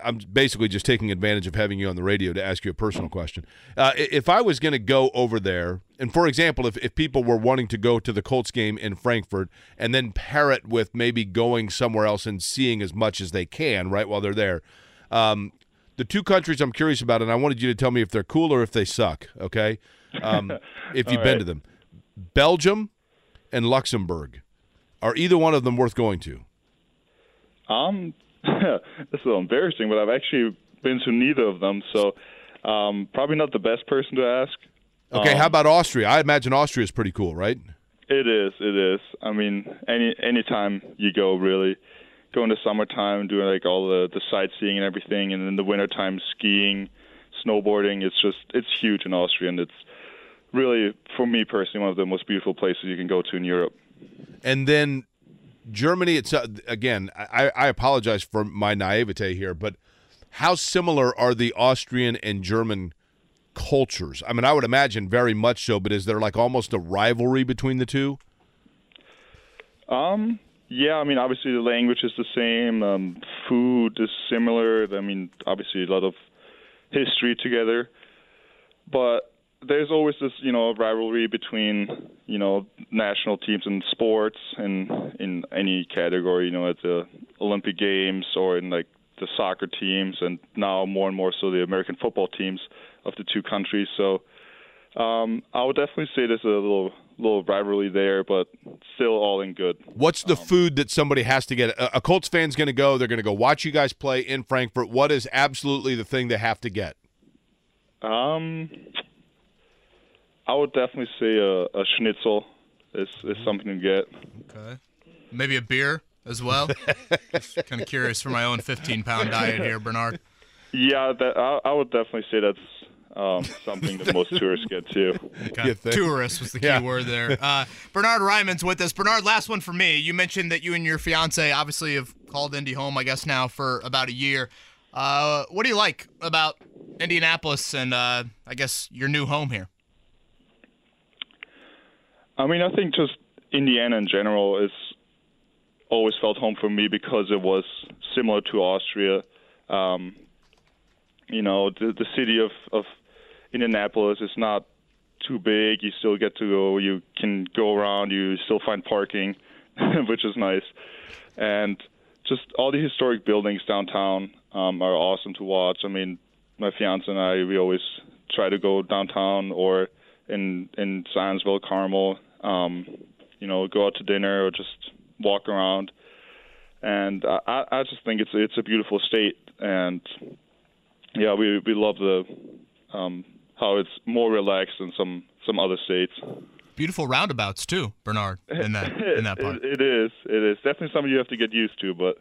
I'm basically just taking advantage of having you on the radio to ask you a personal question. Uh, if I was going to go over there, and for example, if, if people were wanting to go to the Colts game in Frankfurt and then pair it with maybe going somewhere else and seeing as much as they can, right, while they're there, um, the two countries I'm curious about, and I wanted you to tell me if they're cool or if they suck, okay? Um, if you've been to them. Belgium and Luxembourg. Are either one of them worth going to? Um, that's a little embarrassing, but I've actually been to neither of them, so um, probably not the best person to ask. Okay, Um, how about Austria? I imagine Austria is pretty cool, right? It is. It is. I mean, any anytime you go, really, go in the summertime, doing like all the the sightseeing and everything, and in the wintertime skiing, snowboarding. It's just it's huge in Austria, and it's really for me personally one of the most beautiful places you can go to in Europe. And then Germany. It's uh, again. I, I apologize for my naivete here, but how similar are the Austrian and German cultures? I mean, I would imagine very much so. But is there like almost a rivalry between the two? Um, yeah, I mean, obviously the language is the same. Um, food is similar. I mean, obviously a lot of history together, but there's always this, you know, rivalry between, you know, national teams in sports and in any category, you know, at the Olympic Games or in like the soccer teams, and now more and more so the American football teams of the two countries. So um, I would definitely say there's a little little rivalry there, but still all in good. What's the food that somebody has to get? A, a Colts fan's going to go. They're going to go watch you guys play in Frankfurt. What is absolutely the thing they have to get? Um, I would definitely say a, a schnitzel is is something to get. Okay. Maybe a beer as well. Just kind of curious for my own 15 pound diet here, Bernard. Yeah, that I, I would definitely say that's um, something that most tourists get too. Okay. You think? Tourist was the key Yeah. word there. Uh, Bernhard Raimann's with us. Bernard, last one for me. You mentioned that you and your fiance obviously have called Indy home, I guess, now for about a year. Uh, what do you like about Indianapolis and uh, I guess your new home here? I mean, I think just Indiana in general is always felt home for me because it was similar to Austria. Um, you know, the, the city of, of Indianapolis is not too big. You still get to go. You can go around. You still find parking, which is nice. And just all the historic buildings downtown um, are awesome to watch. I mean, my fiance and I, we always try to go downtown or in in Zionsville, Carmel. Um, you know, go out to dinner or just walk around. And I, I just think it's it's a beautiful state, and yeah, we we love the um, how it's more relaxed than some some other states. Beautiful roundabouts too, Bernard, in that in that part. It, it is. It is definitely something you have to get used to, but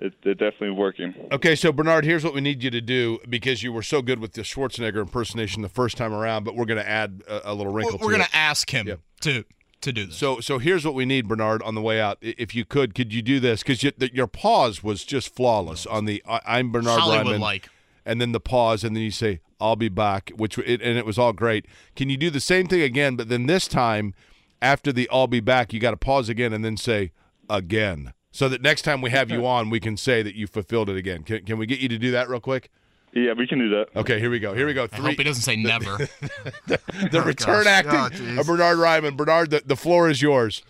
it, it definitely working. Okay, so Bernard, here's what we need you to do because you were so good with the Schwarzenegger impersonation the first time around, but we're going to add a, a little We're, wrinkle we're gonna ask him Yep. to to do this. So, so here's what we need, Bernard, on the way out. If you could, could you do this? Because you, your pause was just flawless on the I, I'm Bernard Hollywood Raimann, like. and then the pause, and then you say I'll be back, which it, and it was all great. Can you do the same thing again? But then this time, after the I'll be back, you got to pause again and then say again, so that next time we have you on, we can say that you fulfilled it again. Can, can we get you to do that real quick? Yeah, we can do that. Okay, here we go. Here we go. I hope he doesn't say never. the oh, return gosh. acting Oh, of Bernhard Raimann. Bernard, the, the floor is yours.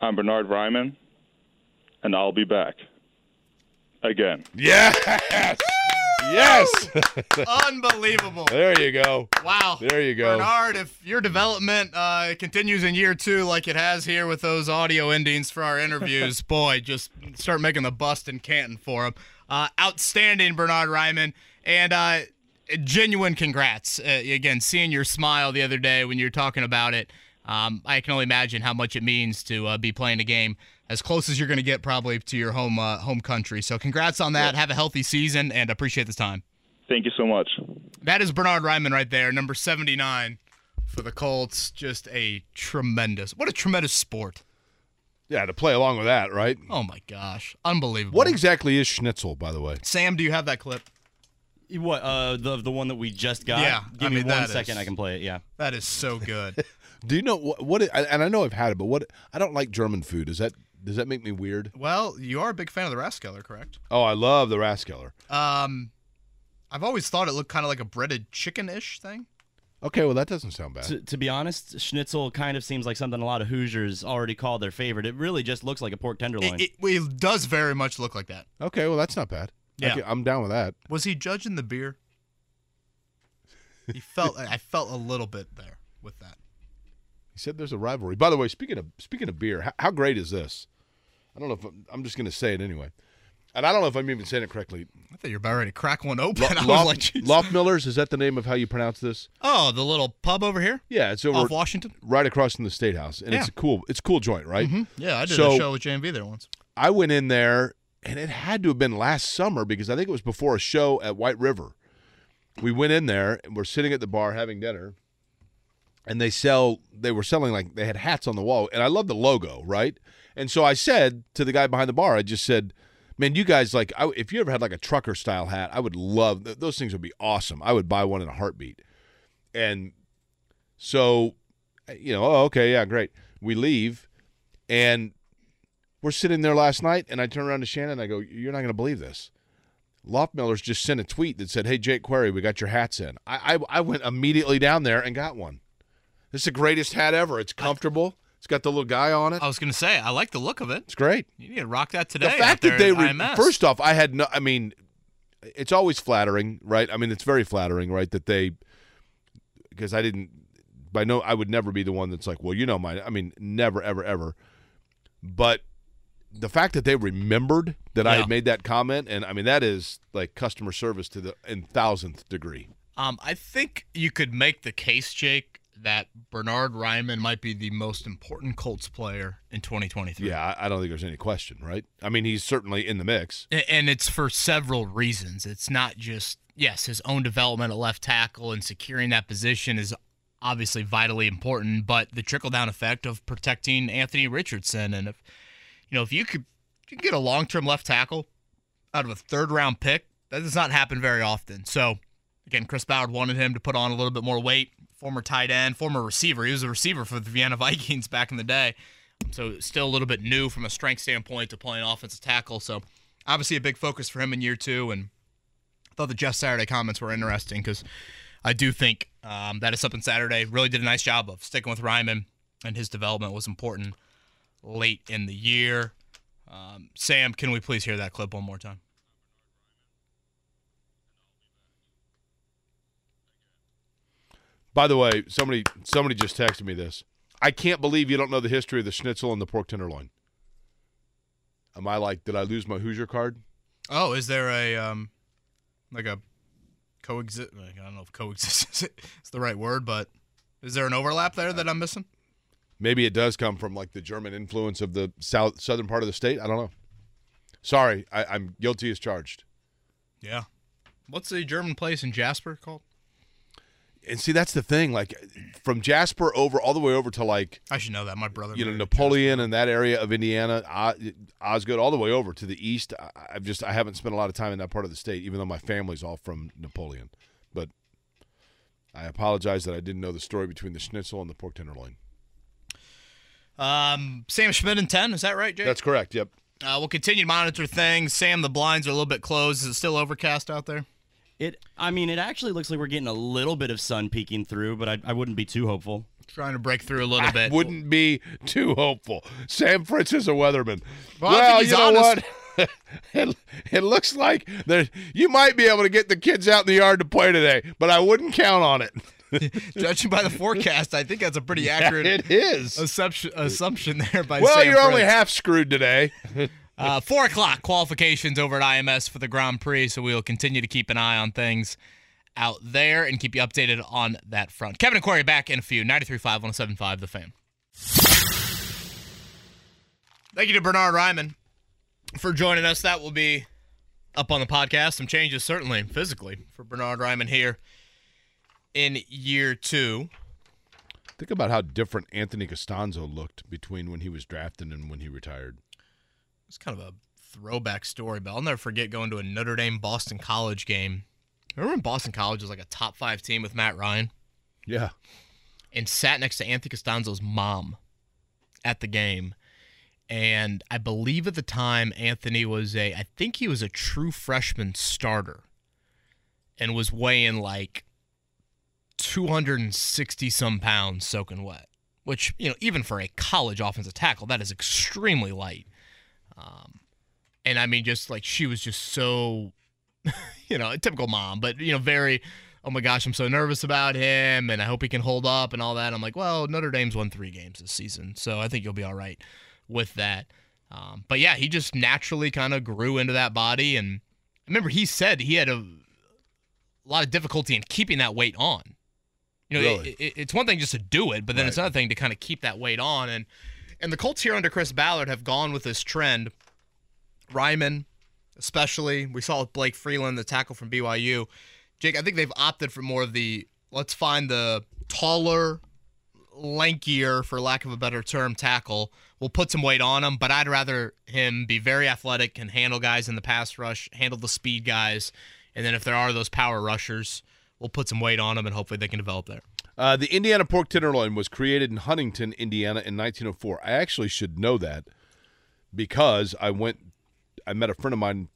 I'm Bernhard Raimann, and I'll be back again. Yes. Yes. Unbelievable. there you go. Wow. There you go. Bernard, if your development uh, continues in year two like it has here with those audio endings for our interviews, boy, just start making the bust in Canton for him. Uh, outstanding, Bernhard Raimann. And uh, genuine congrats. Uh, again, seeing your smile the other day when you were talking about it, um, I can only imagine how much it means to uh, be playing a game as close as you're going to get probably to your home uh, home country. So congrats on that. Have a healthy season and appreciate this time. Thank you so much. That is Bernhard Raimann right there, number 79 for the Colts. Just a tremendous, what a tremendous sport. Yeah, to play along with that, right? Oh my gosh. Unbelievable. What exactly is schnitzel, by the way? Sam, do you have that clip? What uh the the one that we just got? Yeah, Give I me mean, one that second, is- I can play it. Yeah. That is so good. Do you know what? what it, and I know I've had it, but what? I don't like German food. Is that does that make me weird? well, you are a big fan of the Rathskeller, correct? Oh, I love the Raskeller. Um, I've always thought it looked kind of like a breaded chicken-ish thing. Okay, well that doesn't sound bad. To, to be honest, schnitzel kind of seems like something a lot of Hoosiers already call their favorite. It really just looks like a pork tenderloin. It, it, it does very much look like that. Okay, well that's not bad. Yeah. Okay, I'm down with that. Was he judging the beer? He felt. I felt a little bit there with that. He said there's a rivalry. By the way, speaking of speaking of beer, how, how great is this? I don't know if I'm, I'm just going to say it anyway, and I don't know if I'm even saying it correctly. I thought you were about ready to crack one open. Lo- I was Loft, like. Millers is that the name of how you pronounce this? oh, the little pub over here Yeah, it's over off Washington. right across from the State House, and it's a cool it's a cool joint, right? Mm-hmm. Yeah, I did So- a show with JMV there once. I went in there, and it had to have been last summer because I think it was before a show at White River. We went in there and we're sitting at the bar having dinner, and they sell. They were selling like they had hats on the wall, and I love the logo, right? And so I said to the guy behind the bar, I just said, "Man, you guys like I, if you ever had like a trucker style hat, I would love th- those things. Would be awesome. I would buy one in a heartbeat." And so, uh, you know, oh, okay, yeah, great. We leave, and we're sitting there last night, and I turn around to Shannon and I go, You're not going to believe this. Loughmiller's just sent a tweet that said, Hey, Jake Query, we got your hats in. I, I, I went immediately down there and got one. Is the greatest hat ever. It's comfortable, it's got the little guy on it. I was gonna say I like the look of it. It's great. You need to rock that today. The fact that they, at re- first off, I had no, I mean, it's always flattering, right? I mean, it's very flattering, right? That they, because I didn't. By no, I would never be the one that's like, well, you know, my. I mean, never, ever, ever. But the fact that they remembered that I had made that comment, and I mean, that is like customer service to the in thousandth degree. Um, I think you could make the case, Jake, that Bernhard Raimann might be the most important Colts player in 2023. Yeah, I, don't think there's any question, right? I mean, he's certainly in the mix. And it's for several reasons. It's not just, yes, his own development at left tackle and securing that position is obviously vitally important, but the trickle down effect of protecting Anthony Richardson. And if, you know, if you could, if you get a long term left tackle out of a third round pick, that does not happen very often. So, again, Chris Ballard wanted him to put on a little bit more weight. Former tight end, former receiver. He was a receiver for the Vienna Vikings back in the day. So still a little bit new from a strength standpoint to playing offensive tackle. So obviously a big focus for him in year two. And I thought the Jeff Saturday comments were interesting because I do think um, that is something Saturday really did a nice job of sticking with Raimann, and his development was important late in the year. Um, Sam, can we please hear that clip one more time? By the way, somebody somebody just texted me this. I can't believe you don't know the history of the schnitzel and the pork tenderloin. Am I like, did I lose my Hoosier card? Oh, is there a um, like a coexist? I don't know if coexist is the right word, but is there an overlap there that I'm missing? Maybe it does come from like the German influence of the south southern part of the state. I don't know. Sorry, I, I'm guilty as charged. Yeah. What's the German place in Jasper called? And see, that's the thing. Like from Jasper over all the way over to like I should know that. My brother. you know Napoleon and that area of Indiana, Osgood, all the way over to the east. I, I've just I haven't spent a lot of time in that part of the state, even though my family's all from Napoleon. But I apologize that I didn't know the story between the schnitzel and the pork tenderloin. Um, Sam Schmitt in 10. Is that right, Jake? That's correct. Yep. uh, we'll continue to monitor things. Sam, the blinds are a little bit closed. Is it still overcast out there? It. I mean, it actually looks like we're getting a little bit of sun peeking through, but I, I wouldn't be too hopeful. Trying to break through a little bit. Wouldn't be too hopeful. Sam Fritz is a weatherman. Well, I think he's you know honest. what? it, it looks like there you might be able to get the kids out in the yard to play today, but I wouldn't count on it. Judging by the forecast, I think that's a pretty accurate it is. assumption, assumption there by Well, Sam you're only half screwed today. Uh, four o'clock qualifications over at IMS for the Grand Prix, so we will continue to keep an eye on things out there and keep you updated on that front. Kevin and Query back in a few. 93.5, 107.5, The Fan. Thank you to Bernhard Raimann for joining us. That will be up on the podcast. Some changes, certainly, physically, for Bernhard Raimann here in year two. Think about how different Anthony Castonzo looked between when he was drafted and when he retired. It's kind of a throwback story, but I'll never forget going to a Notre Dame Boston College game. Remember when Boston College was like a top five team with Matt Ryan Yeah. and sat next to Anthony Castonzo's mom at the game? And I believe at the time Anthony was a, I think he was a true freshman starter and was weighing like 260 some pounds soaking wet, which, you know, even for a college offensive tackle, that is extremely light. Um, and I mean, just like she was just so, you know, a typical mom, but, you know, very, oh my gosh, I'm so nervous about him and I hope he can hold up and all that. I'm like, well, Notre Dame's won three games this season, so I think you'll be all right with that. Um, but yeah, he just naturally kind of grew into that body. And I remember he said he had a, a lot of difficulty in keeping that weight on. You know, Really? it, it, it's one thing just to do it, but then it's another thing to kind of keep that weight on. And and the Colts here under Chris Ballard have gone with this trend. Raimann, especially, we saw with Blake Freeland, the tackle from BYU. Jake, I think they've opted for more of the let's find the taller, lankier, for lack of a better term, tackle. We'll put some weight on him, but I'd rather him be very athletic, can handle guys in the pass rush, handle the speed guys, and then if there are those power rushers, we'll put some weight on them and hopefully they can develop there. Uh, the Indiana pork tenderloin was created in Huntington, Indiana in 1904. I actually should know that because I went, I met a friend of mine.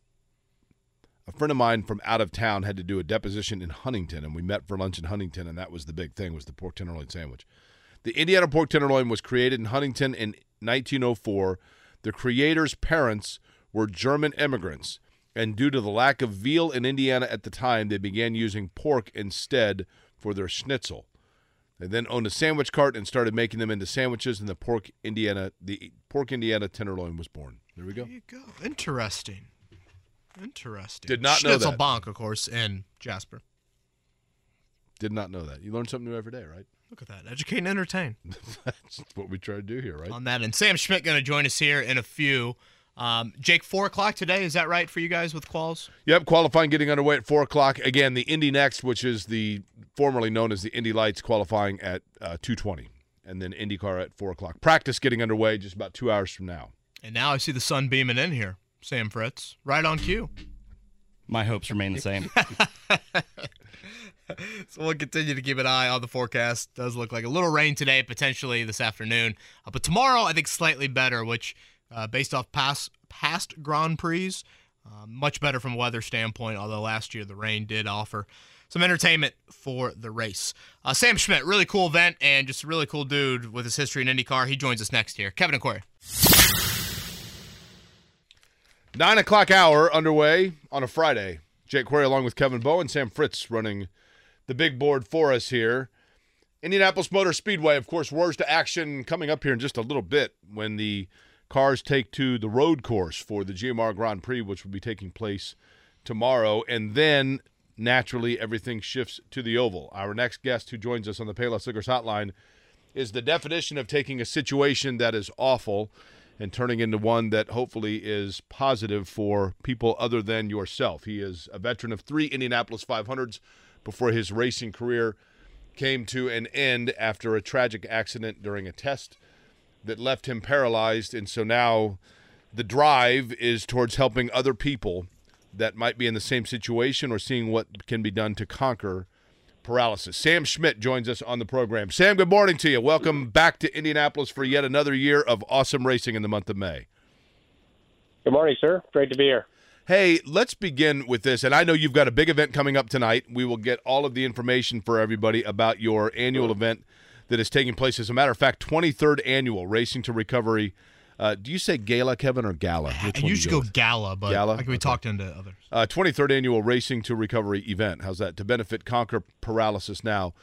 A friend of mine from out of town had to do a deposition in Huntington, and we met for lunch in Huntington, and that was the big thing was the pork tenderloin sandwich. The Indiana pork tenderloin was created in Huntington in 1904. The creator's parents were German immigrants, and due to the lack of veal in Indiana at the time, they began using pork instead for their schnitzel. They then owned a sandwich cart and started making them into sandwiches, and the pork Indiana the pork Indiana tenderloin was born. There we go. There you go. Interesting. Interesting. Did not know Schnitzel that. Bonk, of course, in Jasper. Did not know that. You learn something new every day, right? Look at that. Educate and entertain. That's what we try to do here, right? on that. And Sam Schmitt going to join us here in a few. Um, Jake, four o'clock today. Is that right for you guys with quals? Yep, qualifying getting underway at four o'clock. Again, the Indy NXT, which is the formerly known as the Indy Lights, qualifying at uh, two twenty, and then IndyCar at four o'clock. Practice getting underway just about two hours from now. And now I see the sun beaming in here. Sam Fritz, right on cue. My hopes remain the same. So we'll continue to keep an eye on the forecast. Does look like a little rain today, potentially this afternoon, uh, but tomorrow I think slightly better. Which, uh, based off past past Grand Prix, uh, much better from a weather standpoint. Although last year the rain did offer some entertainment for the race. Uh, Sam Schmidt, really cool event and just a really cool dude with his history in IndyCar. He joins us next year. Kevin and Query. Nine o'clock hour underway on a Friday. Jake Query along with Kevin Bowen and Sam Fritz running the big board for us here. Indianapolis Motor Speedway, of course, roars to action coming up here in just a little bit when the cars take to the road course for the GMR Grand Prix, which will be taking place tomorrow. And then naturally everything shifts to the oval. Our next guest who joins us on the Payless Liquors Hotline is the definition of taking a situation that is awful and turning into one that hopefully is positive for people other than yourself. He is a veteran of three Indianapolis 500s before his racing career came to an end after a tragic accident during a test that left him paralyzed. And so now the drive is towards helping other people that might be in the same situation or seeing what can be done to conquer paralysis. Sam Schmidt joins us on the program. Sam, good morning to you. Welcome back to Indianapolis for yet another year of awesome racing in the month of May. Good morning, sir. Great to be here. Hey, let's begin with this. And I know you've got a big event coming up tonight. We will get all of the information for everybody about your annual mm-hmm. event that is taking place. As a matter of fact, 23rd annual Racing to Recovery. Uh, do you say gala, Kevin, or gala? Which I one do usually go gala, but Gala? I can be Okay. talked into others. uh, 23rd annual Racing to Recovery event. How's that? To benefit Conquer Paralysis Now.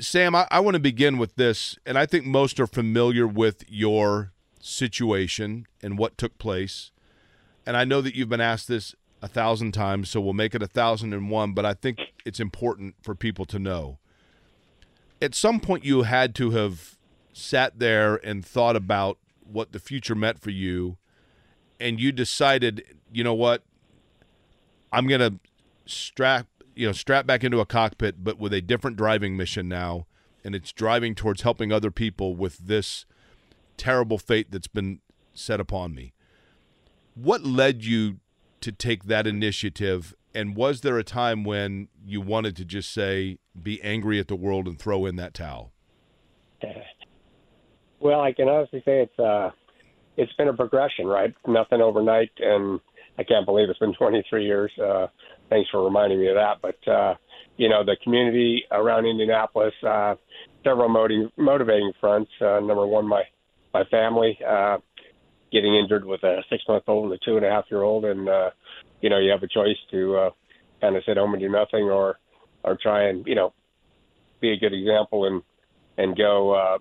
Sam, I, I want to begin with this, and I think most are familiar with your situation and what took place. And I know that you've been asked this a thousand times, so we'll make it a thousand and one, but I think it's important for people to know. At some point, you had to have sat there and thought about what the future meant for you and you decided, you know what, I'm gonna strap, you know, strap back into a cockpit, but with a different driving mission now, and it's driving towards helping other people with this terrible fate that's been set upon me. What led you to take that initiative? And was there a time when you wanted to just say, be angry at the world and throw in that towel? Well, I can honestly say it's uh, it's been a progression, right? Nothing overnight, and I can't believe it's been 23 years. Uh, thanks for reminding me of that. But uh, you know, the community around Indianapolis, uh, several motiv- motivating fronts. Uh, number one, my my family uh, getting injured with a six month old and a two and a half year old, and uh, you know, you have a choice to uh, kind of sit home and do nothing, or or try and you know be a good example and and go. Uh,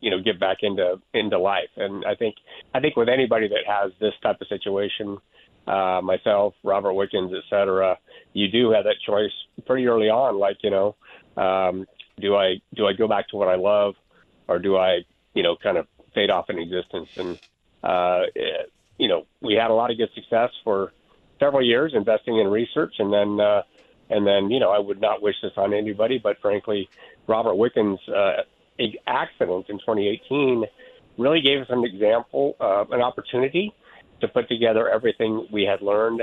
you know get back into into life and i think i think with anybody that has this type of situation uh myself robert wickens et cetera you do have that choice pretty early on like you know um do i do i go back to what i love or do i you know kind of fade off in existence and uh eh, you know we had a lot of good success for several years investing in research and then uh and then you know i would not wish this on anybody but frankly robert wickens uh accident in 2018 really gave us an example, uh, an opportunity to put together everything we had learned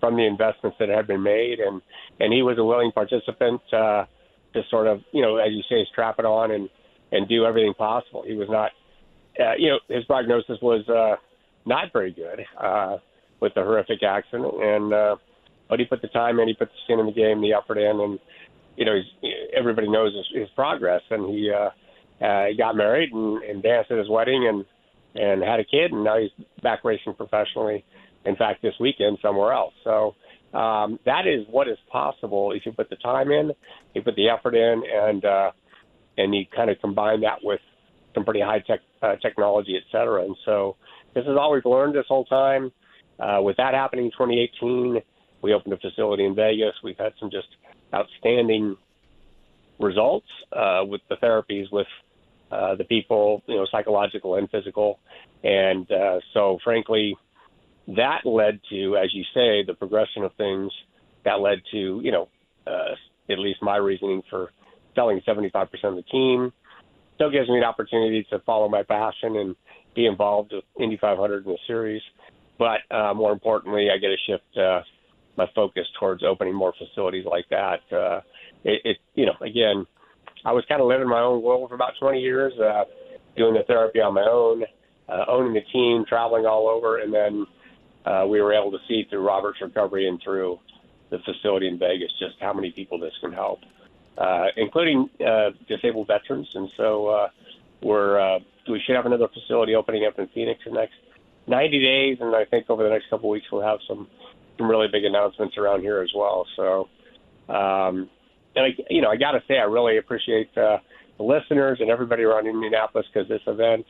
from the investments that had been made, and and he was a willing participant uh, to sort of, you know, as you say, strap it on and and do everything possible. He was not, uh, you know, his prognosis was uh, not very good uh, with the horrific accident, and uh, but he put the time in, he put the skin in the game, the effort in, and you know, he's, everybody knows his, his progress, and he. Uh, uh, he got married and, and danced at his wedding and and had a kid, and now he's back racing professionally. In fact, this weekend somewhere else. So um, that is what is possible if you put the time in, you put the effort in, and uh, and you kind of combine that with some pretty high tech uh, technology, et cetera. And so this is all we've learned this whole time. Uh, with that happening in 2018, we opened a facility in Vegas. We've had some just outstanding results uh, with the therapies with uh, the people, you know, psychological and physical. And uh, so, frankly, that led to, as you say, the progression of things. That led to, you know, uh, at least my reasoning for selling 75% of the team. Still gives me an opportunity to follow my passion and be involved with Indy 500 in the series. But uh, more importantly, I get to shift uh, my focus towards opening more facilities like that. Uh, it, it, you know, again, I was kind of living my own world for about 20 years, uh, doing the therapy on my own, uh, owning the team, traveling all over, and then uh, we were able to see through Robert's recovery and through the facility in Vegas just how many people this can help, uh, including uh, disabled veterans. And so uh, we're uh, we should have another facility opening up in Phoenix in the next 90 days, and I think over the next couple of weeks we'll have some some really big announcements around here as well. So, um, and I, you know, I got to say, I really appreciate uh, the listeners and everybody around Indianapolis because this event,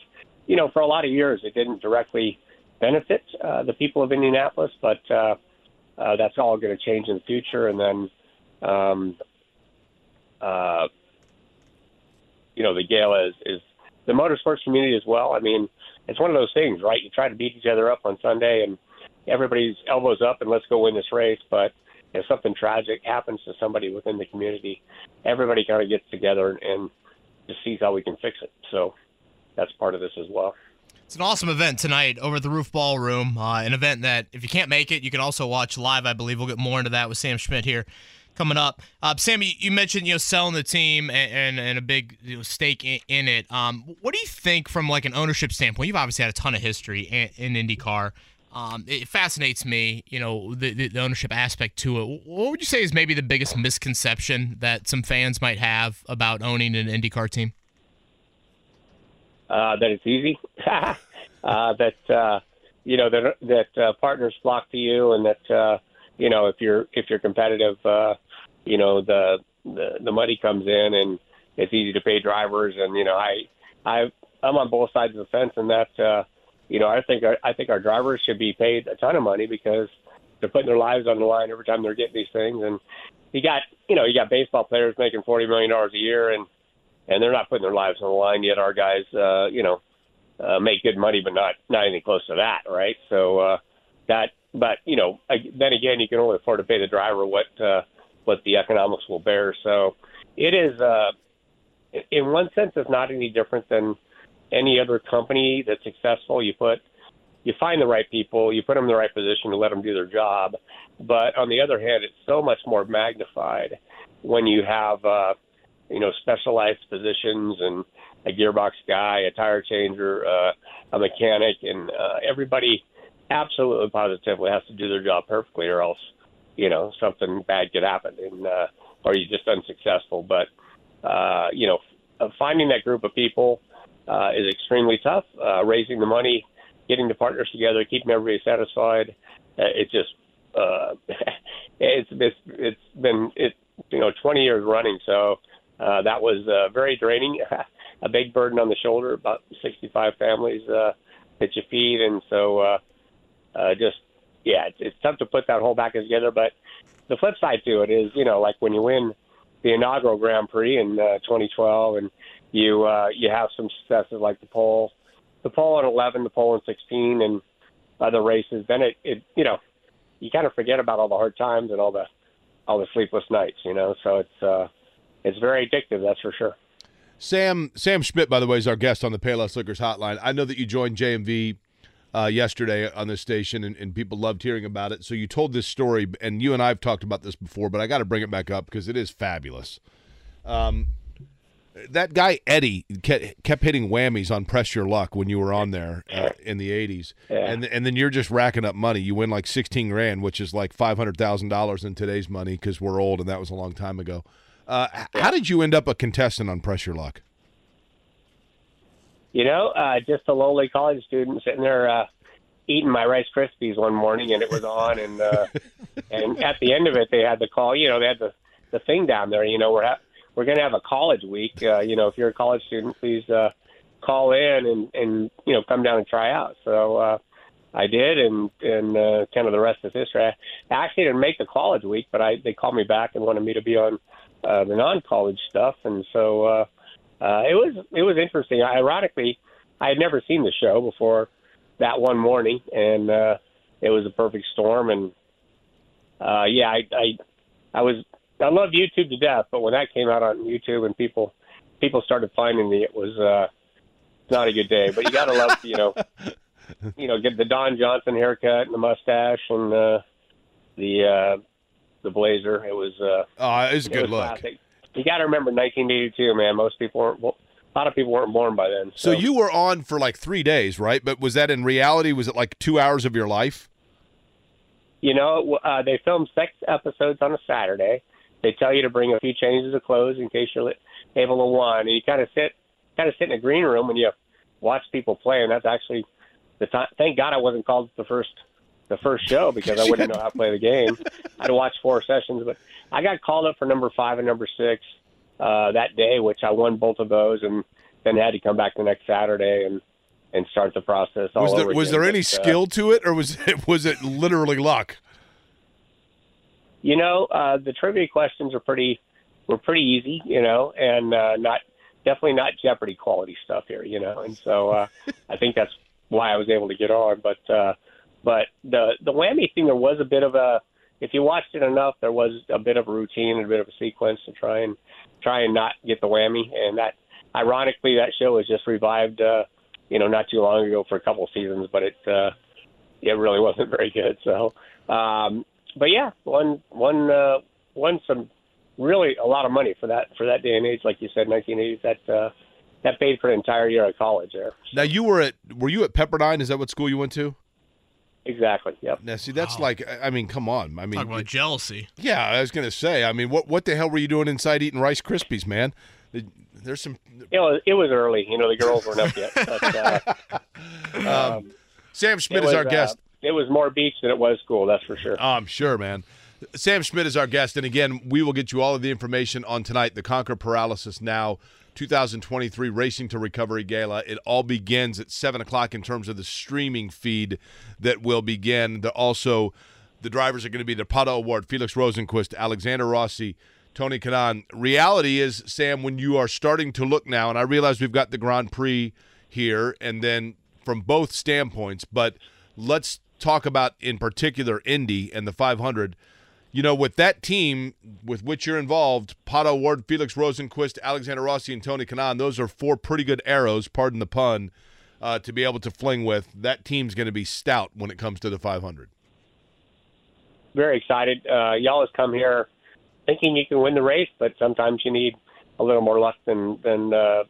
you know, for a lot of years it didn't directly benefit uh, the people of Indianapolis, but uh, uh, that's all going to change in the future. And then, um, uh, you know, the gala is, is the motorsports community as well. I mean, it's one of those things, right? You try to beat each other up on Sunday and everybody's elbows up and let's go win this race. But if something tragic happens to somebody within the community, everybody kind of gets together and just sees how we can fix it. So that's part of this as well. It's an awesome event tonight over at the Roof Ballroom. Uh, an event that, if you can't make it, you can also watch live. I believe we'll get more into that with Sam Schmidt here coming up. Uh, Sam, you, mentioned you know selling the team and, and, and a big you know, stake in, in it. Um, what do you think from like an ownership standpoint? You've obviously had a ton of history in, in IndyCar. Um, it fascinates me, you know, the, the, ownership aspect to it. What would you say is maybe the biggest misconception that some fans might have about owning an IndyCar team? uh, that it's easy, uh, that uh, you know that that uh, partners flock to you, and that uh, you know if you're if you're competitive, uh, you know the, the the money comes in, and it's easy to pay drivers, and you know I I I'm on both sides of the fence, and that uh, you know I think our, I think our drivers should be paid a ton of money because they're putting their lives on the line every time they're getting these things, and you got you know you got baseball players making forty million dollars a year, and and they're not putting their lives on the line yet. Our guys, uh, you know, uh, make good money, but not not anything close to that, right? So uh, that, but you know, then again, you can only afford to pay the driver what uh, what the economics will bear. So it is, uh, in one sense, it's not any different than any other company that's successful. You put you find the right people, you put them in the right position to let them do their job. But on the other hand, it's so much more magnified when you have uh, you know, specialized positions and a gearbox guy, a tire changer, uh, a mechanic, and uh, everybody absolutely positively has to do their job perfectly, or else, you know, something bad could happen, and uh, or you're just unsuccessful. But uh, you know, finding that group of people uh, is extremely tough. Uh, raising the money, getting the partners together, keeping everybody satisfied. Uh, it's just uh, it's it's it's been it you know 20 years running, so uh, that was uh, very draining, a big burden on the shoulder. About 65 families uh, that you feed, and so uh, uh, just yeah, it's, it's tough to put that whole package together. But the flip side to it is, you know, like when you win the inaugural Grand Prix in uh, 2012, and you uh, you have some successes like the pole, the pole in 11, the pole in 16, and other races. Then it, it you know, you kind of forget about all the hard times and all the all the sleepless nights. You know, so it's. uh it's very addictive. That's for sure. Sam Sam Schmidt, by the way, is our guest on the Payless Liquors Hotline. I know that you joined JMV uh, yesterday on this station, and, and, people loved hearing about it. So you told this story, and you and I have talked about this before, but I got to bring it back up because it is fabulous. Um, that guy Eddie kept hitting whammies on Press Your Luck when you were on there uh, in the '80s, yeah. and and then you're just racking up money. You win like 16 grand, which is like five hundred thousand dollars in today's money because we're old, and that was a long time ago. Uh, how did you end up a contestant on Press Your Luck? You know, uh, just a lowly college student sitting there uh, eating my Rice Krispies one morning, and it was on, and uh, and at the end of it, they had the call. You know, they had the the thing down there. You know, we're ha- we're going to have a college week. Uh, you know, if you're a college student, please uh, call in and and you know come down and try out. So uh, I did, and and uh, kind of the rest is history. I actually didn't make the college week, but I they called me back and wanted me to be on uh, the non-college stuff, and so uh, uh, it was it was interesting. Ironically, I had never seen the show before that one morning, and uh, it was a perfect storm. And uh, yeah, I, I I was I love YouTube to death, but when that came out on YouTube and people people started finding me, it was uh, not a good day. But you got to love you know you know get the Don Johnson haircut and the mustache and uh, the uh, the blazer. It was uh, Oh, it's a it good was look. classic. You got to remember 1982, man. Most people weren't. well, A lot of people weren't born by then. So you were on for like three days, right? But was that in reality? Was it like two hours of your life? You know, uh, they film six episodes on a Saturday. They tell you to bring a few changes of clothes in case you're able to one. And you kind of sit, kind of sit in a green room and you watch people play. And that's actually the time. Thank God I wasn't called the first, the first show because I wouldn't know how to play the game. I'd watch four sessions, but I got called up for number five and number six uh, that day, which I won both of those, and then had to come back the next Saturday and and start the process all Was there was there any But, uh, skill to it, or was it was it literally luck? You know, uh, the trivia questions are pretty were pretty easy, you know, and uh, not definitely not Jeopardy quality stuff here, you know, and so uh, I think that's why I was able to get on. But uh, but the the whammy thing, there was a bit of a if you watched it enough, there was a bit of a routine and a bit of a sequence to try and try and not get the whammy, and that ironically that show was just revived, uh, you know, not too long ago for a couple seasons, but it uh, it really wasn't very good. So, um, but yeah, won won uh, won some really a lot of money for that for that day and age, like you said, 1980s. That uh, that paid for an entire year of college there. Now you were at were you at Pepperdine? Is that what school you went to? Exactly. Yep. Now see, that's Wow. like I- I mean, come on. I mean, Talk about jealousy. yeah, I was gonna say. I mean, what what the hell were you doing inside eating Rice Krispies, man? There's some. It was it was early. You know, the girls weren't up yet. But, uh, Um, Sam it Schmidt was, is our uh, guest. it was more beach than it was school. That's for sure. Oh, I'm sure, man. Sam Schmidt is our guest, and again, we will get you all of the information on tonight. The Conquer Paralysis Now 2023 Racing to Recovery Gala. It all begins at seven o'clock in terms of the streaming feed that will begin. Also, the drivers are going to be the Pato O'Ward, Felix Rosenqvist, Alexander Rossi, Tony Kanaan. Reality is, Sam, when you are starting to look now, and I realize we've got the Grand Prix here, and then from both standpoints, but let's talk about in particular Indy and the 500. You know, with that team with which you're involved, Pato O'Ward, Felix Rosenqvist, Alexander Rossi, and Tony Kanaan, those are four pretty good arrows, pardon the pun, uh, to be able to fling with. That team's going to be stout when it comes to the 500. very excited. Uh, y'all has come here thinking you can win the race, but sometimes you need a little more luck than than uh,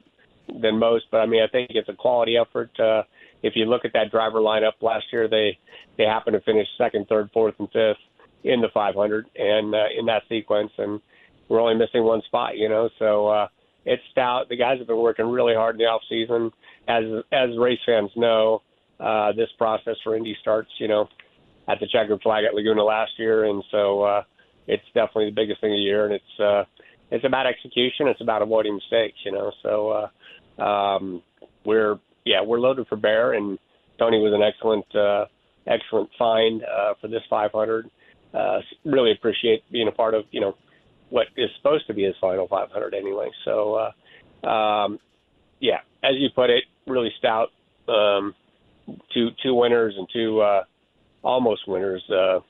than most. But I mean, I think it's a quality effort. Uh, if you look at that driver lineup last year, they they happened to finish second, third, fourth, and fifth in the 500 and uh, in that sequence, and we're only missing one spot. You know, so uh, it's stout. The guys have been working really hard in the off season. As as race fans know, uh, this process for Indy starts. You know, at the checkered flag at Laguna last year, and so uh, it's definitely the biggest thing of the year, and it's uh, it's about execution. It's about avoiding mistakes, you know. So uh, um, we're yeah we're loaded for bear, and Tony was an excellent uh, excellent find uh, for this 500. Uh, really appreciate being a part of you know what is supposed to be his final 500 anyway. So uh, um, yeah, as you put it, really stout. Um, two two winners and two. Uh, almost winners. Uh,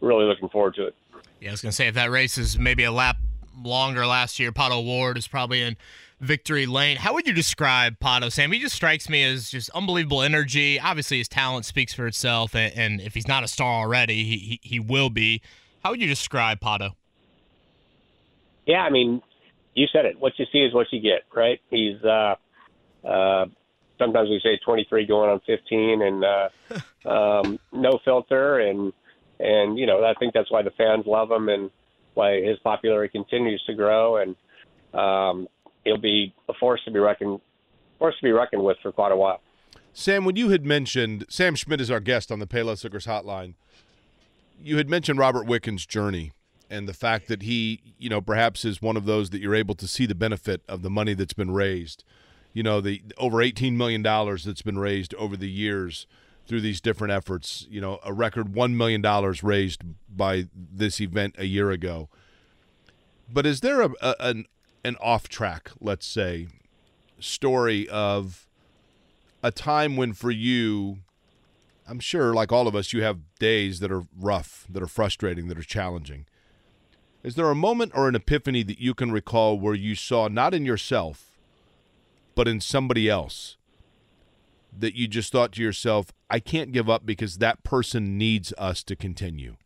really looking forward to it. Yeah, I was gonna say if that race is maybe a lap longer last year, Pato O'Ward is probably in victory lane. How would you describe Pato, Sam? He just strikes me as just unbelievable energy. Obviously, his talent speaks for itself, and, and if he's not a star already, he, he he will be. How would you describe Pato? Yeah, I mean, you said it. What you see is what you get, right? He's uh, uh, sometimes we say 23 going on 15, and uh, um, no filter, and and you know I think that's why the fans love him and why his popularity continues to grow, and um, he'll be a force to be reckoned force to be reckoned with for quite a while. Sam, when you had mentioned Sam Schmidt is our guest on the Payless Liquors Hotline, you had mentioned Robert Wickens' journey, and the fact that he, you know, perhaps is one of those that you're able to see the benefit of the money that's been raised. You know, the over 18 million dollars that's been raised over the years through these different efforts. You know, a record one million dollars raised by this event a year ago. But is there a, a an an off track, let's say, story of a time when for you I'm sure, like all of us, you have days that are rough, that are frustrating, that are challenging. Is there a moment or an epiphany that you can recall where you saw, not in yourself, but in somebody else, that you just thought to yourself, I can't give up because that person needs us to continue?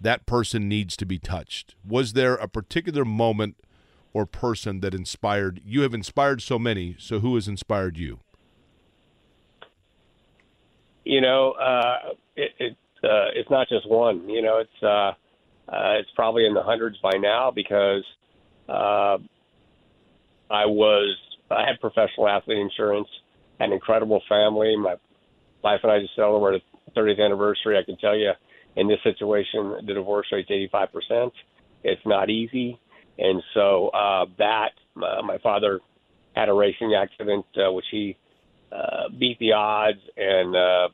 That person needs to be touched. Was there a particular moment or person that inspired you? Have inspired so many, so who has inspired you? you know, uh, it, it uh, it's not just one. You know, it's uh, uh, it's probably in the hundreds by now because uh, I was I had professional athlete insurance, had an incredible family. My wife and I just celebrated 30th anniversary. I can tell you, in this situation, the divorce rate's 85 percent. It's not easy, and so uh, that uh, my father had a racing accident, uh, which he uh, beat the odds and uh,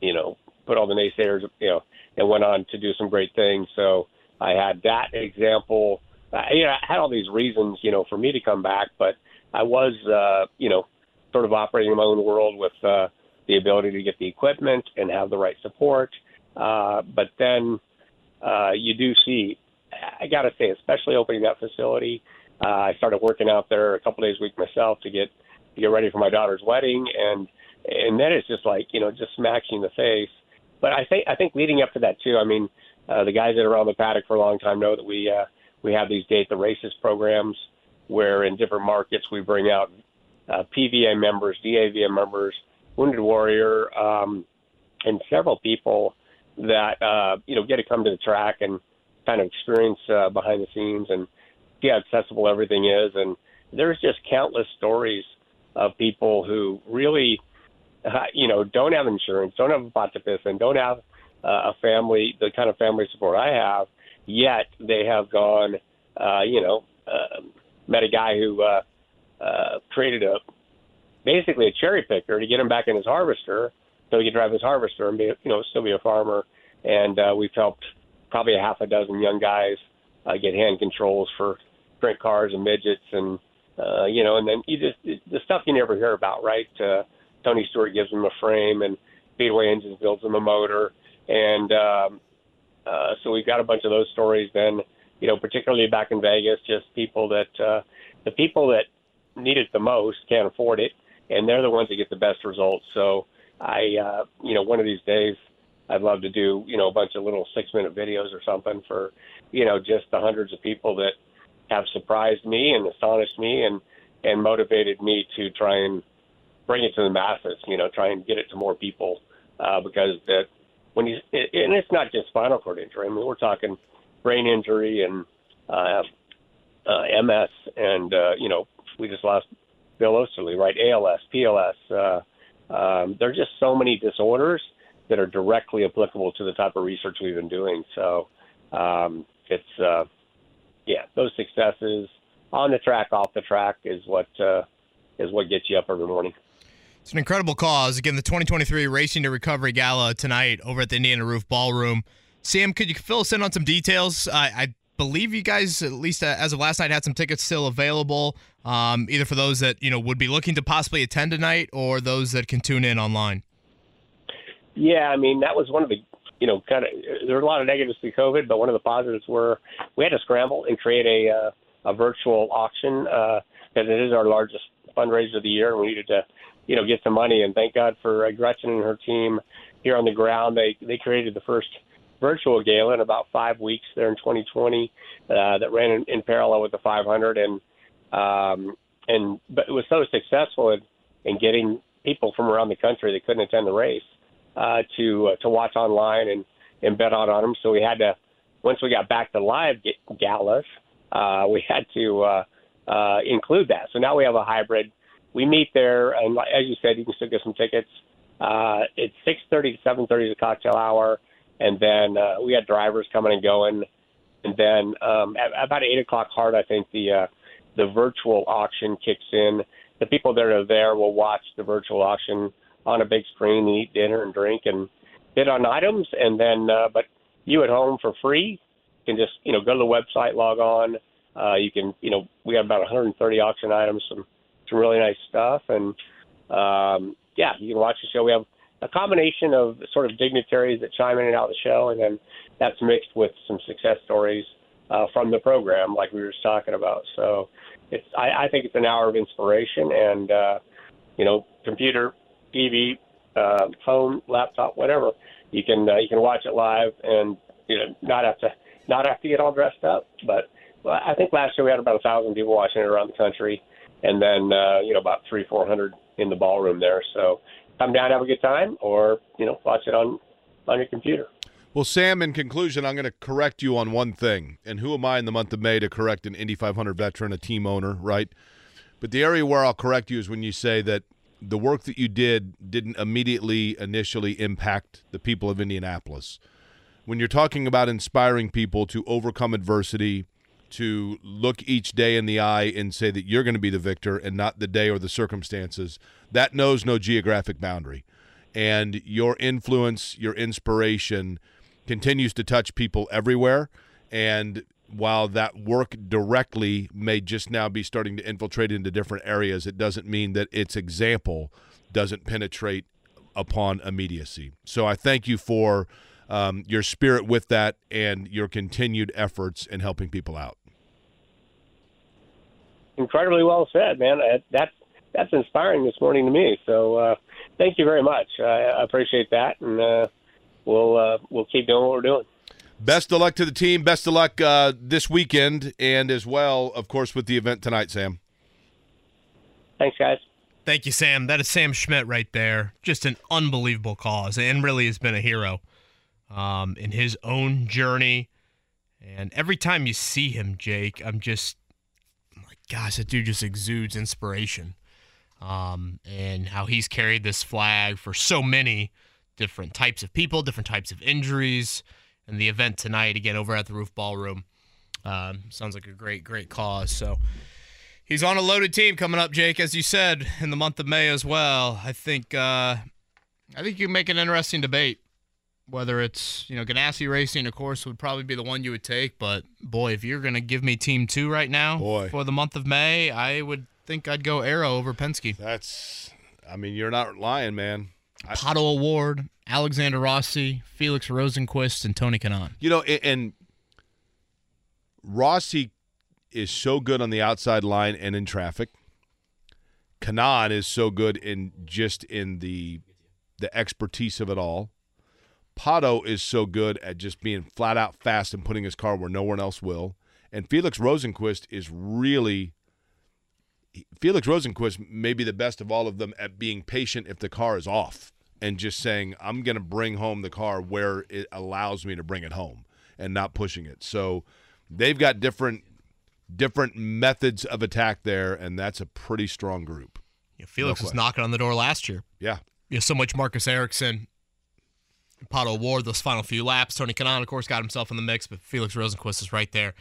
you know put all the naysayers you know and went on to do some great things. So I had that example. I, you know, I had all these reasons you know for me to come back, but I was uh, you know sort of operating in my own world with uh, the ability to get the equipment and have the right support. Uh, but then uh, you do see, I got to say, especially opening that facility. Uh, I started working out there a couple days a week myself to get to get ready for my daughter's wedding, and and then it's just like you know just smacks you in the face. But I think I think leading up to that too. I mean, uh, the guys that are around the paddock for a long time know that we uh, we have these date the races programs where in different markets we bring out uh, PVA members, DAVM members, Wounded Warrior, um, and several people that uh, you know get to come to the track and kind of experience uh, behind the scenes and see how accessible everything is. And there's just countless stories of people who really, uh, you know, don't have insurance, don't have a pot to piss in, don't have uh, a family, the kind of family support I have, yet they have gone, uh, you know, uh, met a guy who uh, uh, created a basically a cherry picker to get him back in his harvester so he could drive his harvester and be, you know, still be a farmer. And uh, we've helped probably a half a dozen young guys uh, get hand controls for sprint cars and midgets and uh, you know, and then you just the stuff you never hear about, right? Uh, Tony Stewart gives them a frame, and Speedway Engines builds them a motor, and um, uh, so we've got a bunch of those stories. Then, you know, particularly back in Vegas, just people that uh, the people that need it the most can't afford it, and they're the ones that get the best results. So I, uh, you know, one of these days. I'd love to do, you know, a bunch of little six minute videos or something for, you know, just the hundreds of people that have surprised me and astonished me and and motivated me to try and bring it to the masses. You know, try and get it to more people uh, because that when you and it's not just spinal cord injury. I mean, we're talking brain injury and uh, uh, MS, and uh, you know, we just lost Bill Oesterle, right? ALS, PLS. Uh, um, there are just so many disorders that are directly applicable to the type of research we've been doing. So um, it's uh, yeah, those successes on the track, off the track is what uh, is what gets you up every morning. It's an incredible cause. Again, the 2023 Racing to Recovery Gala tonight over at the Indiana Roof Ballroom. Sam, could you fill us in on some details? I, I believe you guys, at least uh, as of last night, had some tickets still available, um, either for those that you know would be looking to possibly attend tonight or those that can tune in online. Yeah, I mean that was one of the you know, kind of there were a lot of negatives to COVID, but one of the positives were we had to scramble and create a uh, a virtual auction because uh, it is our largest fundraiser of the year. and We needed to, you know, get some money, and thank God for uh, Gretchen and her team here on the ground. They they created the first virtual gala in about five weeks there in 2020 uh, that ran in, in parallel with the 500, and um, and but it was so successful in, in getting people from around the country that couldn't attend the race uh, to uh, to watch online and and bet on on them. So we had to once we got back to live galas, uh, we had to uh, uh, include that. So now we have a hybrid. We meet there, and as you said, you can still get some tickets. Uh, it's 6:30 to 7:30 is a cocktail hour, and then uh, we had drivers coming and going and then um, at, about eight o'clock hard, I think the uh, the virtual auction kicks in. The people that are there will watch the virtual auction on a big screen and eat dinner and drink and bid on items, and then uh, but you at home for free can just you know go to the website, log on. Uh, you can you know we have about 130 auction items, some some really nice stuff, and um, yeah, you can watch the show. We have a combination of sort of dignitaries that chime in and out of the show, and then that's mixed with some success stories uh, from the program, like we were just talking about. So it's I, I think it's an hour of inspiration, and uh, you know, computer, TV, uh, phone, laptop, whatever, you can uh, you can watch it live, and you know, not have to not have to get all dressed up. But well, I think last year we had about a thousand people watching it around the country, and then uh, you know about three four hundred in the ballroom there. So come down, have a good time, or you know, watch it on on your computer. Well, Sam, in conclusion, I'm going to correct you on one thing. And who am I in the month of May to correct an Indy 500 veteran, a team owner, right? But the area where I'll correct you is when you say that the work that you did didn't immediately, initially impact the people of Indianapolis. When you're talking about inspiring people to overcome adversity, to look each day in the eye and say that you're going to be the victor and not the day or the circumstances, that knows no geographic boundary. And your influence, your inspiration continues to touch people everywhere. And while that work directly may just now be starting to infiltrate into different areas, it doesn't mean that its example doesn't penetrate upon immediacy. So I thank you for um, your spirit with that and your continued efforts in helping people out incredibly well said, man. That's that's inspiring this morning to me. So uh, thank you very much. I, I appreciate that, and uh, we'll uh, we'll keep doing what we're doing. Best of luck to the team. Best of luck uh, this weekend, and as well, of course, with the event tonight, Sam. Thanks, guys. Thank you, Sam. That is Sam Schmidt right there. Just an unbelievable cause, and really has been a hero um, in his own journey. And every time you see him, Jake, I'm just my gosh, that dude just exudes inspiration. Um, and how he's carried this flag for so many different types of people, different types of injuries. And the event tonight, again, over at the Roof Ballroom, um, sounds like a great, great cause. So he's on a loaded team coming up, Jake, as you said, in the month of May as well. I think, uh, I think you make an interesting debate whether it's you know Ganassi Racing, of course, would probably be the one you would take. But boy, if you're gonna give me Team Two right now boy. for the month of May, I would think I'd go Arrow over Penske. That's, I mean, you're not lying, man. Pato O'Ward, Alexander Rossi, Felix Rosenqvist, and Tony Kanaan. You know, and, and Rossi is so good on the outside line and in traffic. Kanaan is so good in just in the the expertise of it all. Pato is so good at just being flat out fast and putting his car where no one else will. And Felix Rosenqvist is really Felix Rosenqvist may be the best of all of them at being patient if the car is off and just saying, I'm going to bring home the car where it allows me to bring it home and not pushing it. So they've got different different methods of attack there, and that's a pretty strong group. Yeah, Felix no was knocking on the door last year. Yeah. Yeah, so much Marcus Ericsson Pato O'Ward those final few laps. Tony Kanaan, of course, got himself in the mix, but Felix Rosenqvist is right there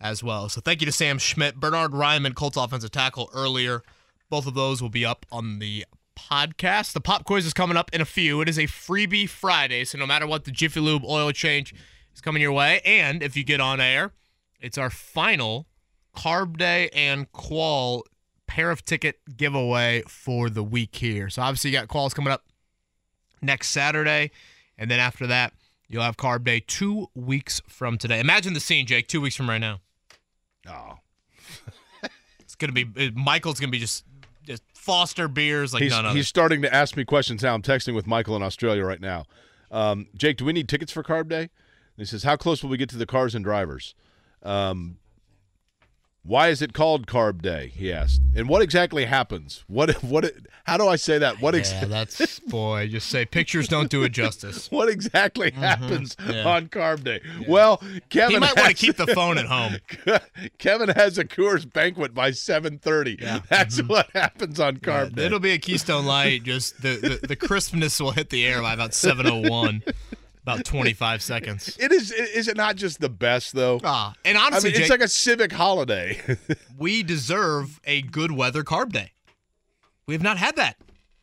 as well. So thank you to Sam Schmidt, Bernhard Raimann, Colts offensive tackle earlier. Both of those will be up on the podcast. The pop quiz is coming up in a few. It is a freebie Friday, so no matter what, the Jiffy Lube oil change is coming your way. And if you get on air, it's our final Carb Day and Qual pair of ticket giveaway for the week here. So obviously you got quals coming up next Saturday. And then after that, you'll have carb day two weeks from today. Imagine the scene, Jake, two weeks from right now. Oh. it's going to be, Michael's going to be just Foster beers like he's, none other. He's starting to ask me questions now. I'm texting with Michael in Australia right now. Um, Jake, do we need tickets for carb day? he says, how close will we get to the cars and drivers? Um, why is it called Carb Day? He asked. And what exactly happens? What what? How do I say that? What exactly? Yeah, that's boy. Just say pictures don't do it justice. what exactly mm-hmm. happens yeah. on Carb Day? Yeah. Well, Kevin. He might want to keep the phone at home. Kevin has a Coors banquet by seven thirty. Yeah. That's mm-hmm. what happens on Carb Day. It'll be a Keystone Light. Just the, the the crispness will hit the air by about seven oh one. About 25 seconds. It is. Is it not just the best though? Ah, and I honestly, mean, it's Jake, like a civic holiday. we deserve a good weather carb day. We have not had that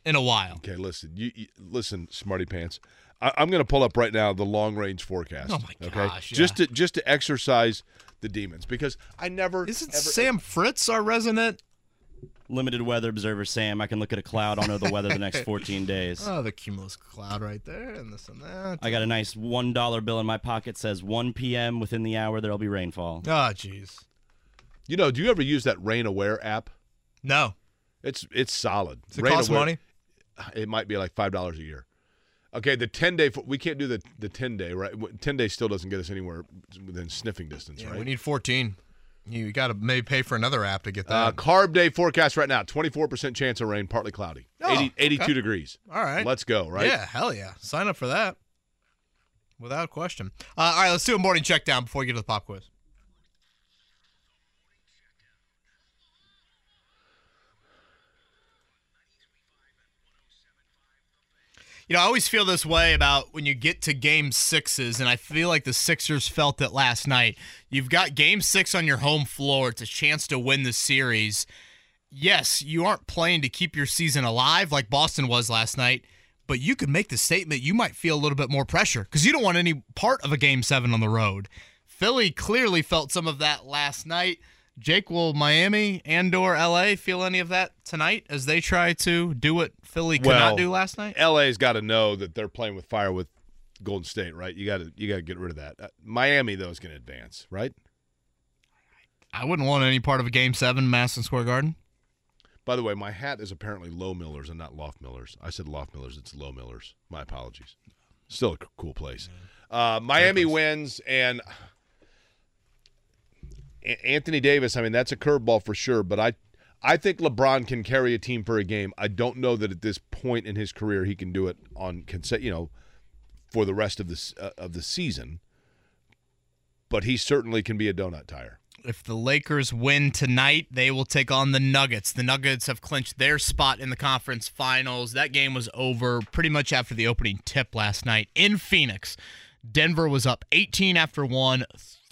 in a while. okay, listen. You, you listen, smarty pants. I, I'm going to pull up right now the long range forecast. Oh, my okay? gosh, yeah. Just to just to exercise the demons because I never Isn't ever, Sam Fritz our resident? Limited weather observer Sam. I can look at a cloud. I'll know the weather the next 14 days. Oh, the cumulus cloud right there, and this and that. I got a nice one dollar bill in my pocket. Says 1 p.m. within the hour there'll be rainfall. Oh, jeez. You know, do you ever use that Rain Aware app? No. It's it's solid. Does it Rain cost Aware- money? It might be like five dollars a year. Okay, the ten day we can't do the the ten day right. Ten day still doesn't get us anywhere within sniffing distance, Yeah, right? we need 14. You got to maybe pay for another app to get uh, that. carb day forecast right now: twenty four percent chance of rain, partly cloudy, Oh, 80, 82 okay. degrees. All right. Let's go, right? Yeah, hell yeah. Sign up for that. Without question. Uh, all right, let's do a morning check down before we get to the pop quiz. You know, I always feel this way about when you get to game sixes, and I feel like the Sixers felt it last night. You've got game six on your home floor. It's a chance to win the series. Yes, you aren't playing to keep your season alive like Boston was last night, but you could make the statement you might feel a little bit more pressure because you don't want any part of a game seven on the road. Philly clearly felt some of that last night. Jake, will Miami and or LA feel any of that tonight as they try to do what Philly could Well, not do last night? LA's got to know that they're playing with fire with Golden State, right? You got to you got to get rid of that. Uh, Miami though is going to advance, right? I wouldn't want any part of a game seven, Madison Square Garden. By the way, my hat is apparently Low Millers and not Loft Millers. I said Loft Millers. It's Low Millers. My apologies. Still a cool place. Uh, Miami wins, and Anthony Davis. I mean, that's a curveball for sure. But I, I think LeBron can carry a team for a game. I don't know that at this point in his career he can do it on conse- you know, for the rest of this uh, of the season. But he certainly can be a donut tire. If the Lakers win tonight, they will take on the Nuggets. The Nuggets have clinched their spot in the conference finals. That game was over pretty much after the opening tip last night in Phoenix. Denver was up 18 after one,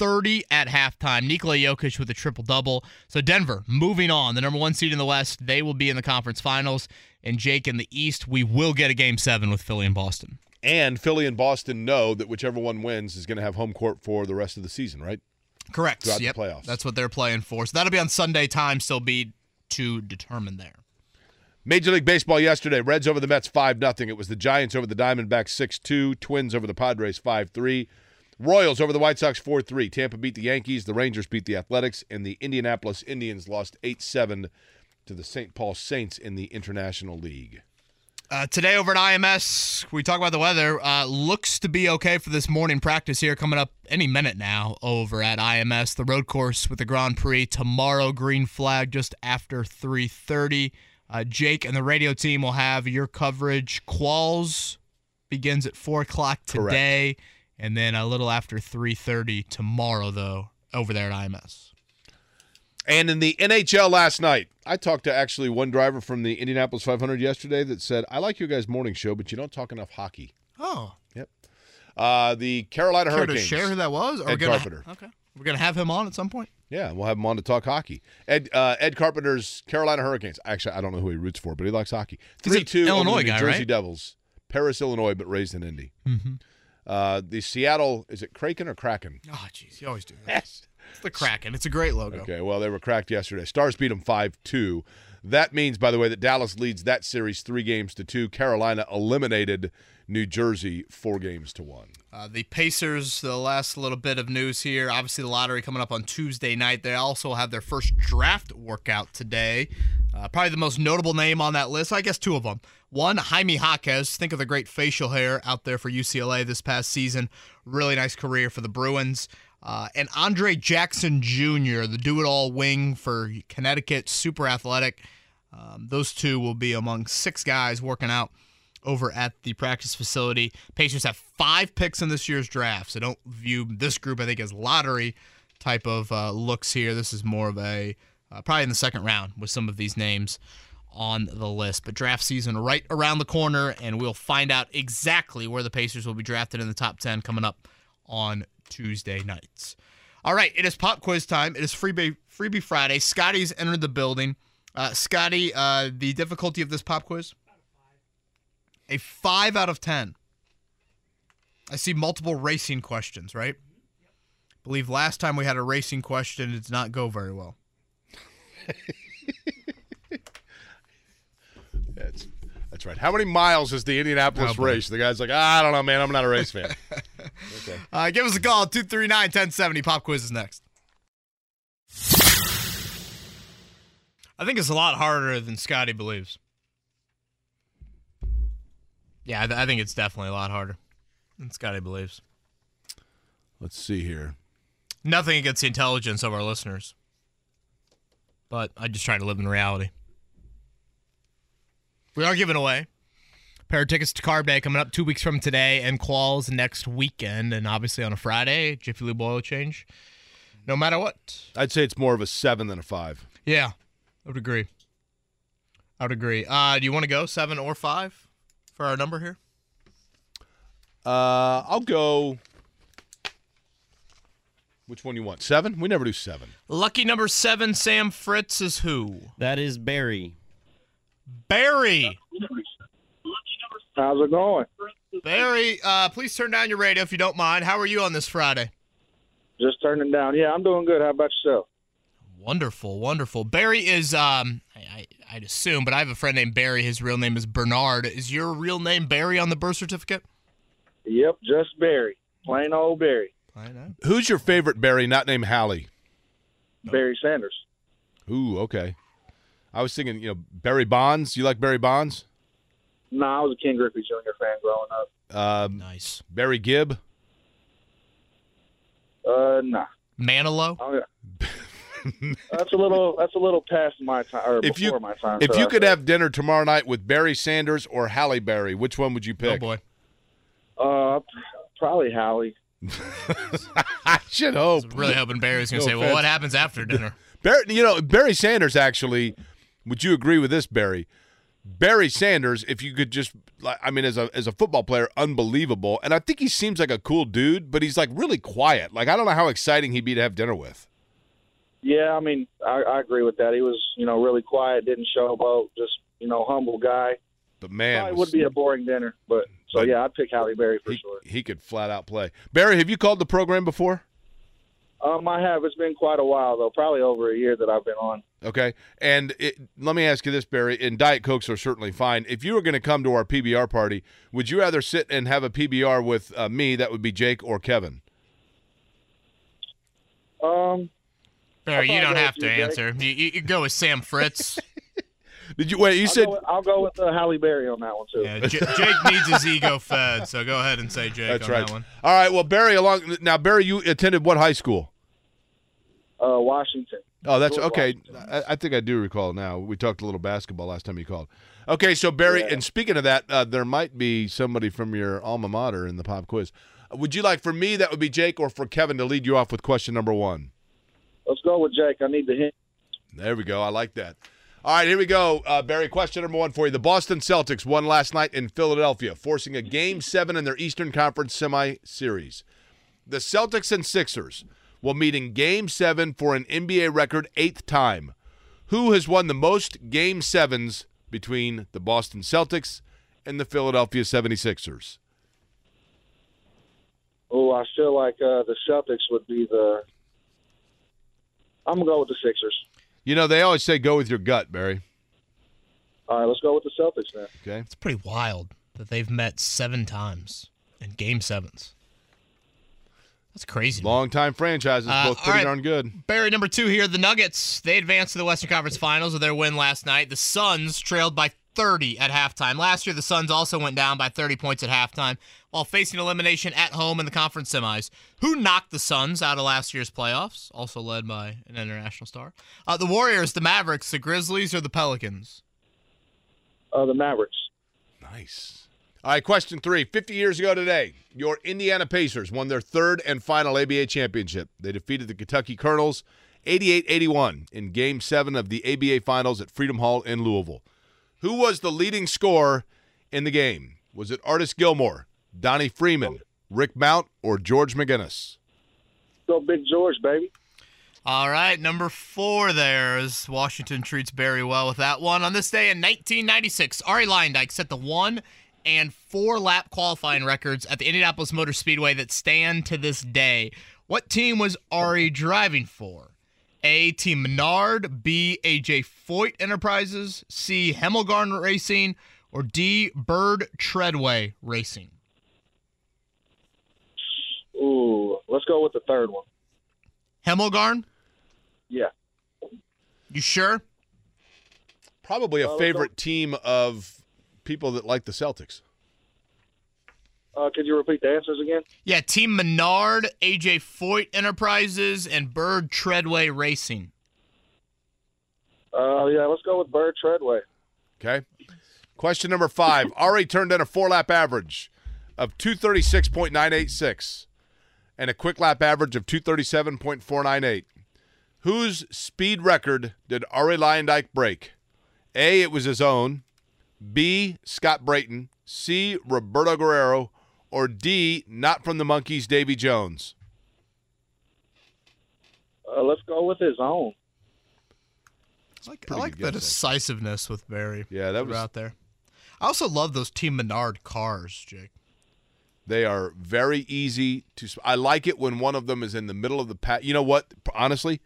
30 at halftime. Nikola Jokic with a triple double. So Denver moving on, the number one seed in the West. They will be in the conference finals. And Jake in the East, we will get a game seven with Philly and Boston. And Philly and Boston know that whichever one wins is going to have home court for the rest of the season, right? Correct. Throughout the playoffs. That's what they're playing for. So that'll be on Sunday time, still be to determine there. Major League Baseball yesterday, Reds over the Mets 5 nothing. It was the Giants over the Diamondbacks 6-2, Twins over the Padres 5-3, Royals over the White Sox 4-3. Tampa beat the Yankees, the Rangers beat the Athletics, and the Indianapolis Indians lost 8-7 to the St. Paul Saints in the International League. Uh, today over at IMS, we talk about the weather. Uh, looks to be okay for this morning practice here coming up any minute now over at IMS. The road course with the Grand Prix tomorrow, green flag just after 3.30. Uh, Jake and the radio team will have your coverage. Quals begins at 4 o'clock today, and then a little after 3.30 tomorrow, though, over there at IMS. And in the NHL last night, I talked to actually one driver from the Indianapolis 500 yesterday that said, I like your guys' morning show, but you don't talk enough hockey. Oh, Yep. Uh, the Carolina care to Hurricanes. share who that was? Or Ed gonna- Carpenter. Okay. We're going to have him on at some point? Yeah, we'll have him on to talk hockey. Ed uh, Ed Carpenter's Carolina Hurricanes. Actually, I don't know who he roots for, but he likes hockey. Three two Illinois the New Jersey right? Devils. Paris, Illinois, but raised in Indy. Mm-hmm. Uh, the Seattle is it Kraken or Kraken? Oh, jeez. You always do that. It's the Kraken. It's a great logo. Okay, well they were cracked yesterday. Stars beat them five two. That means, by the way, that Dallas leads that series three games to two. Carolina eliminated New Jersey four games to one. Uh, the Pacers, the last little bit of news here. Obviously, the lottery coming up on Tuesday night. They also have their first draft workout today. Uh, probably the most notable name on that list, I guess two of them. One, Jaime Jaquez. Think of the great facial hair out there for UCLA this past season. Really nice career for the Bruins. Uh, and Andre Jackson Jr., the do it all wing for Connecticut, super athletic. Um, those two will be among six guys working out over at the practice facility. Pacers have five picks in this year's draft, so don't view this group, I think, as lottery type of uh, looks here. This is more of a uh, probably in the second round with some of these names on the list. But draft season right around the corner, and we'll find out exactly where the Pacers will be drafted in the top 10 coming up on Tuesday nights. All right, it is pop quiz time. It is freebie, freebie Friday. Scotty's entered the building. Uh, Scotty, uh, the difficulty of this pop quiz? A five out of 10. I see multiple racing questions, right? believe last time we had a racing question, it did not go very well. That's that's right. How many miles is the Indianapolis Oh, race? The guy's like, ah, I don't know, man. I'm not a race fan. okay. Uh, give us a call, 239 1070. Pop quiz is next. I think it's a lot harder than Scotty believes. Yeah, I, th- I think it's definitely a lot harder than Scotty believes. Let's see here. Nothing against the intelligence of our listeners, but I just try to live in reality. We are giving away a pair of tickets to Carb Day coming up two weeks from today, and Qualls next weekend, and obviously on a Friday, Jiffy Lube oil change. No matter what. I'd say it's more of a seven than a five. Yeah, I would agree. I would agree. Uh, do you want to go seven or five for our number here? Uh, I'll go. Which one you want? Seven? We never do seven. Lucky number seven, Sam Fritz is who? That is Barry. Barry. How's it going? Barry, uh, please turn down your radio if you don't mind. How are you on this Friday? Just turning down. Yeah, I'm doing good. How about yourself? Wonderful, wonderful. Barry is, um, I, I, I'd assume, but I have a friend named Barry. His real name is Bernard. Is your real name Barry on the birth certificate? Yep, just Barry. Plain old Barry. I know. Who's your favorite Barry, not named Halle? Barry Sanders. Ooh, okay. I was thinking, you know, Barry Bonds. You like Barry Bonds? No, I was a Ken Griffey Jr. fan growing up. Um, Nice. Barry Gibb. Uh, nah. Manilow? Oh, yeah. that's a little. That's a little past my time, or If before you my time. if so you could said, have dinner tomorrow night with Barry Sanders or Halle Berry, which one would you Oh, pick? boy. uh, probably Howie. I should I was hope. really hoping Barry's going to No say, well, what happens after dinner? Barry, you know, Barry Sanders actually. Would you agree with this, Barry? Barry Sanders, if you could just, I mean, as a as a football player, unbelievable. And I think he seems like a cool dude, but he's like really quiet. Like I don't know how exciting he'd be to have dinner with. Yeah, I mean, I, I agree with that. He was, you know, really quiet, didn't show about, just, you know, humble guy. But man, Probably was- would be a boring dinner, but so But- yeah, I'd pick Halle Berry for he, sure. he could flat out play. Barry, have you called the program before? Um, I have. It's been quite a while though, probably over a year that I've been on. Okay. And it, let me ask you this, Barry, and Diet Cokes are certainly fine. If you were going to come to our PBR party, would you rather sit and have a PBR with uh, me, that would be Jake, or Kevin? Um, Barry, you don't have to you, Jake. answer. You, you, you go with Sam Fritz. Did you wait? You I'll, said go with, I'll go with uh, Halle Berry on that one too. yeah, J- Jake needs his ego fed, so go ahead and say Jake that's on right. that one. All right. Well, Barry, along now, Barry, you attended what high school? Uh, Washington. Oh, that's George okay. I, I think I do recall now. We talked a little basketball last time you called. Okay, so Barry, Yeah. and speaking of that, uh, there might be somebody from your alma mater in the pop quiz. Uh, Would you like for me, that would be Jake, or for Kevin to lead you off with question number one? Let's go with Jake. I need the hint. There we go. I like that. All right, here we go. Uh, Barry, question number one for you. The Boston Celtics won last night in Philadelphia, forcing a game seven in their Eastern Conference semi series. The Celtics and Sixers will meet in game seven for an NBA record eighth time. Who has won the most game sevens between the Boston Celtics and the Philadelphia 76ers? Oh, I feel like uh, the Celtics would be the. I'm gonna go with the Sixers. You know, they always say go with your gut, Barry. All right, let's go with the Celtics then. Okay. It's pretty wild that they've met seven times in game sevens. That's crazy. Long time franchises, Uh, both pretty right. darn good. Barry, number two here. The Nuggets, they advanced to the Western Conference Finals with their win last night. The Suns trailed by 30 at halftime. Last year, the Suns also went down by 30 points at halftime while facing elimination at home in the conference semis. Who knocked the Suns out of last year's playoffs? Also led by an international star. Uh, the Warriors, the Mavericks, the Grizzlies, or the Pelicans? Uh, the Mavericks. Nice. All right, question three. 50 years ago today, your Indiana Pacers won their third and final ABA championship. They defeated the Kentucky Colonels 88 81 in Game 7 of the ABA Finals at Freedom Hall in Louisville. Who was the leading scorer in the game? Was it Artis Gilmore, Donnie Freeman, Rick Mount, or George McGinnis? Go Big George, baby. All right, number four there is Washington treats Barry well with that one. On this day in 1996, Arie Luyendyk set the one and four lap qualifying records at the Indianapolis Motor Speedway that stand to this day. What team was Arie driving for? A. Team Menard, B. AJ Foyt Enterprises, C. Hemmelgarn Racing, or D. Byrd Treadway Racing? Ooh, let's go with the third one. Hemmelgarn? Yeah. You sure? Probably a favorite team of people that like the Celtics. Uh, could you repeat the answers again? Yeah, Team Menard, AJ Foyt Enterprises, and Byrd Treadway Racing. Uh, yeah, let's go with Byrd Treadway. Okay. Question number five. Arie turned in a four lap average of 236.986 and a quick lap average of 237.498. Whose speed record did Arie Luyendyk break? A. It was his own. B. Scott Brayton. C. Roberto Guerrero. Or D. Not from the Monkees, Davy Jones. Uh, let's go with his own. I like, I like the guess, decisiveness with Barry. Yeah, that was- out there. I also love those Team Menard cars, Jake. They are very easy to. I like it when one of them is in the middle of the pack. You know what? Honestly,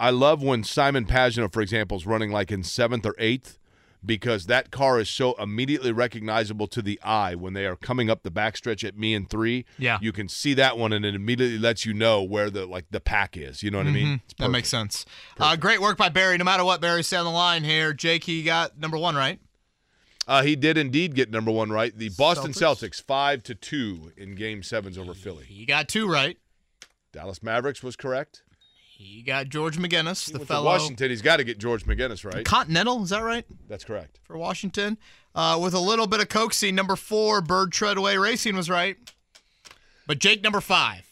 I love when Simon Pagenaud, for example, is running like in seventh or eighth because that car is so immediately recognizable to the eye when they are coming up the backstretch at me and three. Yeah. you can see that one, and it immediately lets you know where the like the pack is. You know what I mean? Mm-hmm. That makes sense. Uh, great work by Barry. No matter what, Barry, stay on the line here. Jake, he got number one right. Uh, he did indeed get number one right. The Boston Celtics? Celtics five to two in Game Sevens over Philly. He got two right. Dallas Mavericks was correct. He got George McGinnis, the fellow Washington, he's got to get George McGinnis right. Continental. Is that right That's correct. for Washington? Uh, with a little bit of coaxing, number four, Byrd Treadway Racing was right. But Jake, number five.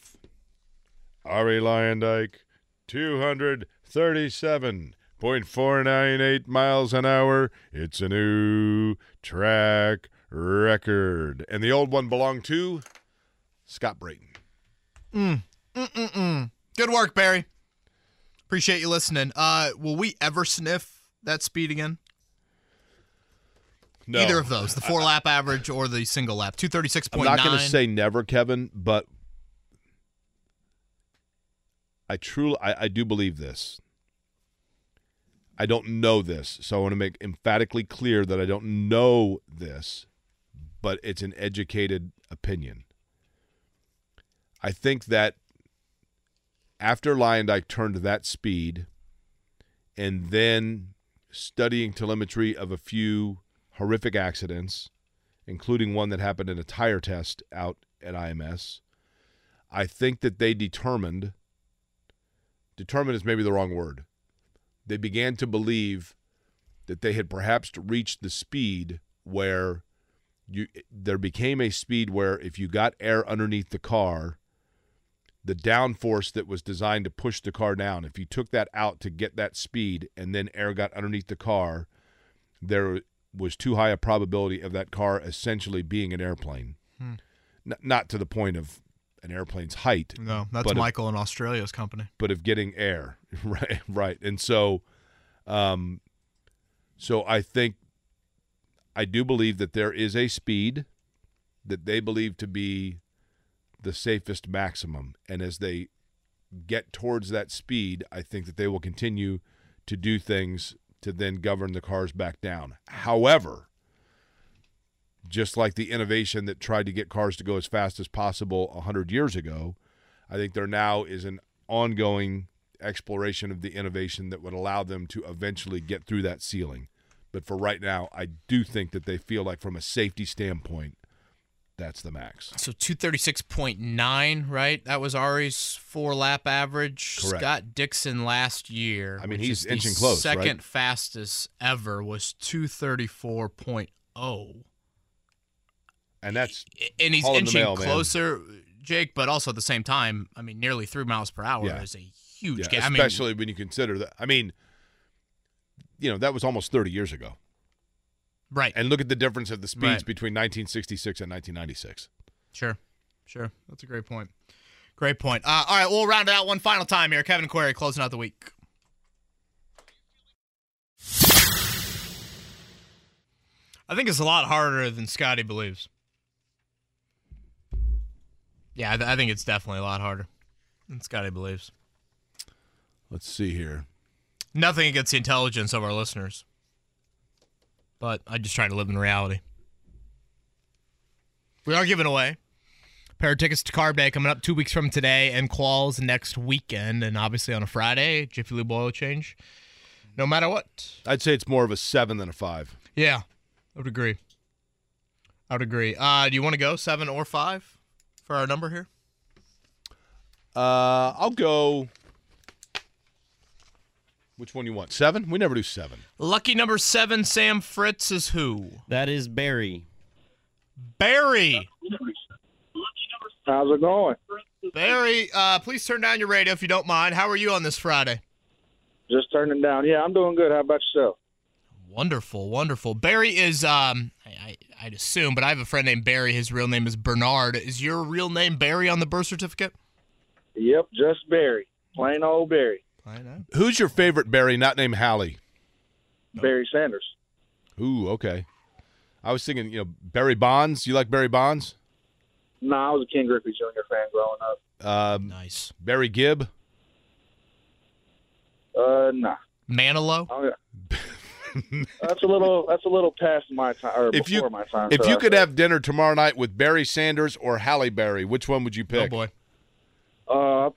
Arie Luyendyk, 237.498 miles an hour. It's a new track record. And the old one belonged to Scott Brayton. Good work, Barry. Appreciate you listening. Uh, will we ever sniff that speed again? No. Either of those, the four lap average or the single lap. Two thirty six I'm not going to say never, Kevin, but I truly, I, I do believe this. I don't know this, so I want to make emphatically clear that I don't know this, but it's an educated opinion. I think that after Luyendyk turned that speed, and then studying telemetry of a few horrific accidents, including one that happened in a tire test out at IMS, I think that they determined determined is maybe the wrong word. They began to believe that they had perhaps reached the speed where you there became a speed where if you got air underneath the car, the downforce that was designed to push the car down, if you took that out to get that speed and then air got underneath the car, there was too high a probability of that car essentially being an airplane. N- not to the point of an airplane's height, No, that's Michael in Australia's company. but of getting air. right, right. And so, um, so I think I do believe that there is a speed that they believe to be the safest maximum, and as they get towards that speed, I think that they will continue to do things to then govern the cars back down. However, just like the innovation that tried to get cars to go as fast as possible 100 years ago, I think there now is an ongoing exploration of the innovation that would allow them to eventually get through that ceiling. But for right now, I do think that they feel like, from a safety standpoint, that's the max. So 236.9, right? That was Arie's four lap average. Correct. Scott Dixon last year. I mean, he's inching close, Second right? fastest ever was 234.0. And that's And he's inching mail, man. closer, Jake, but also at the same time, I mean, nearly three miles per hour Yeah. is a huge yeah, gap. I mean, especially when you consider that. I mean, you know that was almost 30 years ago. Right. And look at the difference of the speeds Right. between 1966 and 1996. Sure. Sure. That's a great point. Great point. Uh, all right, we'll round it out one final time here. Kevin Query closing out the week. I think it's a lot harder than Scotty believes. Yeah, I, th- I think it's definitely a lot harder than Scotty believes. Let's see here. Nothing against the intelligence of our listeners, but I just try to live in reality. We are giving away a pair of tickets to Carb Day coming up two weeks from today, and Qualls next weekend, and obviously on a Friday, Jiffy Lube oil change. No matter what. I'd say it's more of a seven than a five. Yeah, I would agree. I would agree. Uh, do you want to go seven or five for our number here? Uh, I'll go. Which one you want? Seven? We never do seven. Lucky number seven, Sam Fritz is who? That is Barry. Barry. How's it going? Barry, uh, please turn down your radio if you don't mind. How are you on this Friday? Just turning down. Yeah, I'm doing good. How about yourself? Wonderful, wonderful. Barry is, um, I, I, I'd assume, but I have a friend named Barry. His real name is Bernard. Is your real name Barry on the birth certificate? Yep, just Barry. Plain old Barry. I know. Who's your favorite Barry, not named Halle? Barry Sanders. Ooh, okay. I was thinking, you know, Barry Bonds. You like Barry Bonds? No, I was a Ken Griffey Jr. fan growing up. Um, Nice. Barry Gibb. Uh, nah. Manilow? Oh, yeah. that's a little. That's a little past my time, or If you- my time. If so you could think. have dinner tomorrow night with Barry Sanders or Halle Berry, which one would you pick? Oh, pick? boy. uh,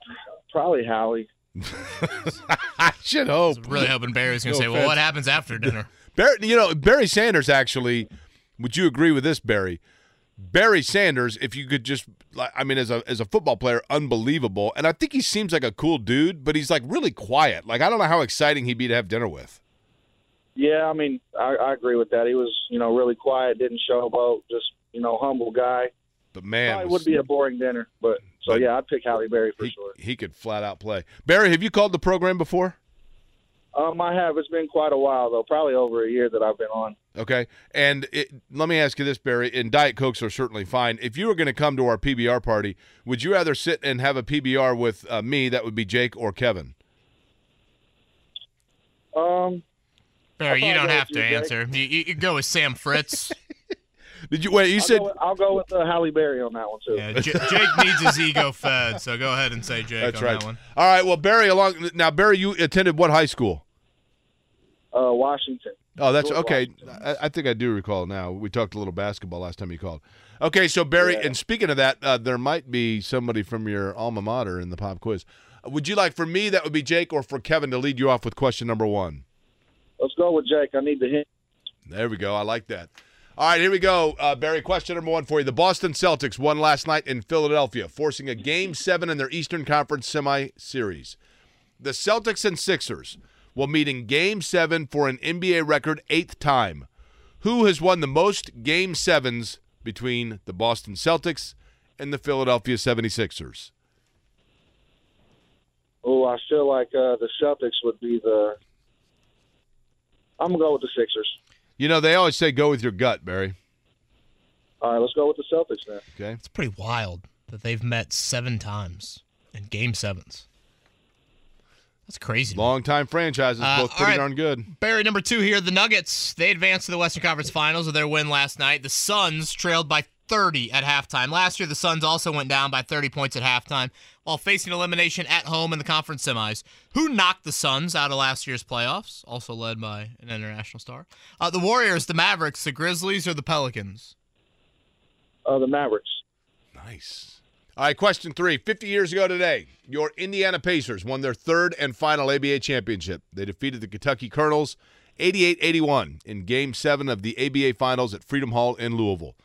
probably Howie. I should hope. I really hoping Barry's going to No say, well, what happens after dinner? Barry, you know, Barry Sanders actually. Would you agree with this, Barry? Barry Sanders, if you could just, like, I mean, as a as a football player, unbelievable. And I think he seems like a cool dude, but he's like really quiet. Like I don't know how exciting he'd be to have dinner with. Yeah, I mean, I, I agree with that. He was, you know, really quiet, didn't showboat, just, you know, humble guy. But man, Probably was- would be a boring dinner, but so But- yeah, I'd pick Halle Berry for he, sure. he could flat out play. Barry, have you called the program before? Um, I have. It's been quite a while though, probably over a year that I've been on. Okay. And it, let me ask you this, Barry. And Diet Cokes are certainly fine. If you were going to come to our PBR party, would you rather sit and have a PBR with uh, me, that would be Jake, or Kevin? Um, Barry, you don't have to Jake. answer. You, you, you go with Sam Fritz. Did you wait? You I'll, said go with, I'll go with uh, Halle Berry on that one too. yeah, J- Jake needs his ego fed, so go ahead and say Jake that's on right. that one. All right. Well, Barry, along now, Barry, you attended what high school? Uh, Washington. Oh, that's George okay. I, I think I do recall now. We talked a little basketball last time you called. Okay, so Barry, Yeah. and speaking of that, uh, there might be somebody from your alma mater in the pop quiz. Uh, Would you like for me, that would be Jake, or for Kevin to lead you off with question number one? Let's go with Jake. I need the hint. There we go. I like that. All right, here we go. Uh, Barry, question number one for you. The Boston Celtics won last night in Philadelphia, forcing a game seven in their Eastern Conference semi series. The Celtics and Sixers will meet in game seven for an NBA record eighth time. Who has won the most game sevens between the Boston Celtics and the Philadelphia 76ers? Oh, I feel like uh, the Celtics would be the. I'm gonna go with the Sixers. You know, they always say go with your gut, Barry. All right, let's go with the Celtics then. Okay. It's pretty wild that they've met seven times in game sevens. That's crazy. Long time franchises, Uh, both pretty right. darn good. Barry, number two here. The Nuggets, they advanced to the Western Conference Finals with their win last night. The Suns trailed by 30 at halftime. Last year, the Suns also went down by 30 points at halftime while facing elimination at home in the conference semis. Who knocked the Suns out of last year's playoffs? Also led by an international star. Uh, the Warriors, the Mavericks, the Grizzlies, or the Pelicans? Uh, the Mavericks. Nice. All right, question three. 50 years ago today, your Indiana Pacers won their third and final ABA championship. They defeated the Kentucky Colonels 88 81 in Game 7 of the ABA Finals at Freedom Hall in Louisville.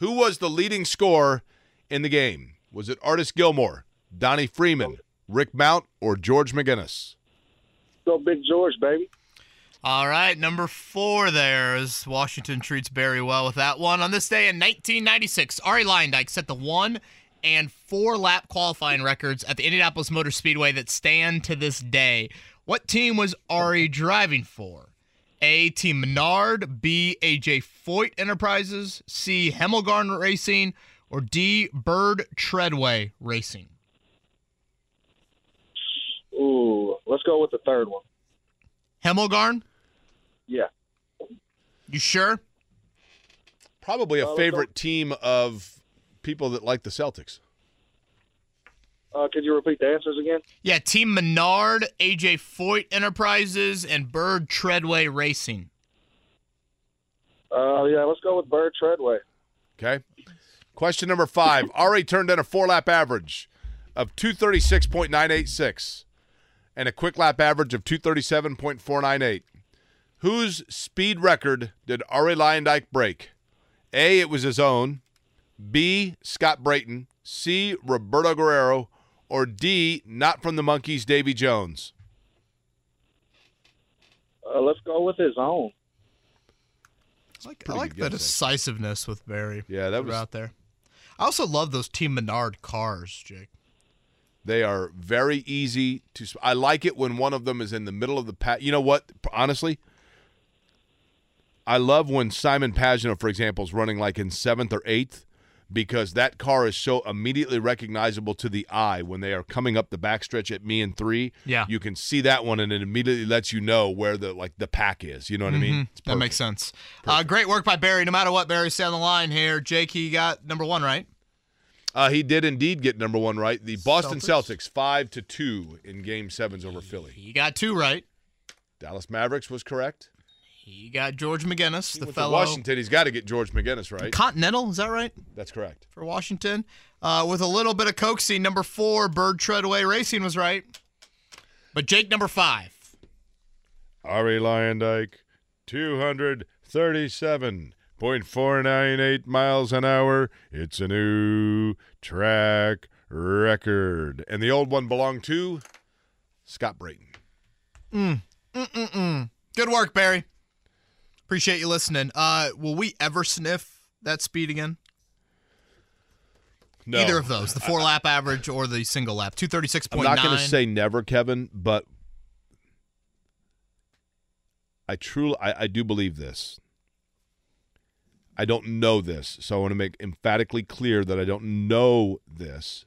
Who was the leading scorer in the game? Was it Artis Gilmore, Donnie Freeman, Rick Mount, or George McGinnis? Go Big George, baby. All right, number four there is Washington treats Barry well with that one. On this day in 1996, Arie Luyendyk set the one and four lap qualifying records at the Indianapolis Motor Speedway that stand to this day. What team was Arie driving for? A. Team Menard, B. AJ Foyt Enterprises, C. Hemmelgarn Racing, or D. Byrd Treadway Racing? Ooh, let's go with the third one. Hemmelgarn? Yeah. You sure? Probably a Uh, favorite team of people that like the Celtics. Uh, could you repeat the answers again? Yeah, Team Menard, AJ Foyt Enterprises, and Byrd Treadway Racing. Uh, yeah, let's go with Byrd Treadway. Okay. Question number five. Arie turned in a four lap average of 236.986 and a quick lap average of 237.498. Whose speed record did Arie Luyendyk break? A. It was his own. B. Scott Brayton. C. Roberto Guerrero. Or D. Not from the Monkees, Davy Jones. Uh, let's go with his own. I like, I like the guess, decisiveness with Barry. Yeah, that was- out there. I also love those Team Menard cars, Jake. They are very easy to. I like it when one of them is in the middle of the pack. You know what? Honestly, I love when Simon Pagenaud, for example, is running like in seventh or eighth because that car is so immediately recognizable to the eye when they are coming up the backstretch at me and three. Yeah. you can see that one, and it immediately lets you know where the like the pack is. You know what I mean? That makes sense. Uh, great work by Barry. No matter what, Barry, stay on the line here. Jake, he got number one right. Uh, he did indeed get number one right. The Boston Celtics. Celtics five to two in Game Sevens over Philly. He got two right. Dallas Mavericks was correct. He got George McGinnis, the Went to fellow Washington, he's got to get George McGinnis right. Continental. Is that right That's correct. for Washington? Uh, with a little bit of coaxing, number four, Byrd Treadway Racing was right. But Jake, number five. Arie Luyendyk, 237.498 miles an hour. It's a new track record. And the old one belonged to Scott Brayton. Good work, Barry. Appreciate you listening. Uh, will we ever sniff that speed again? No. Either of those, the four lap average or the single lap. Two thirty six I'm not going to say never, Kevin, but I truly, I, I do believe this. I don't know this, so I want to make emphatically clear that I don't know this,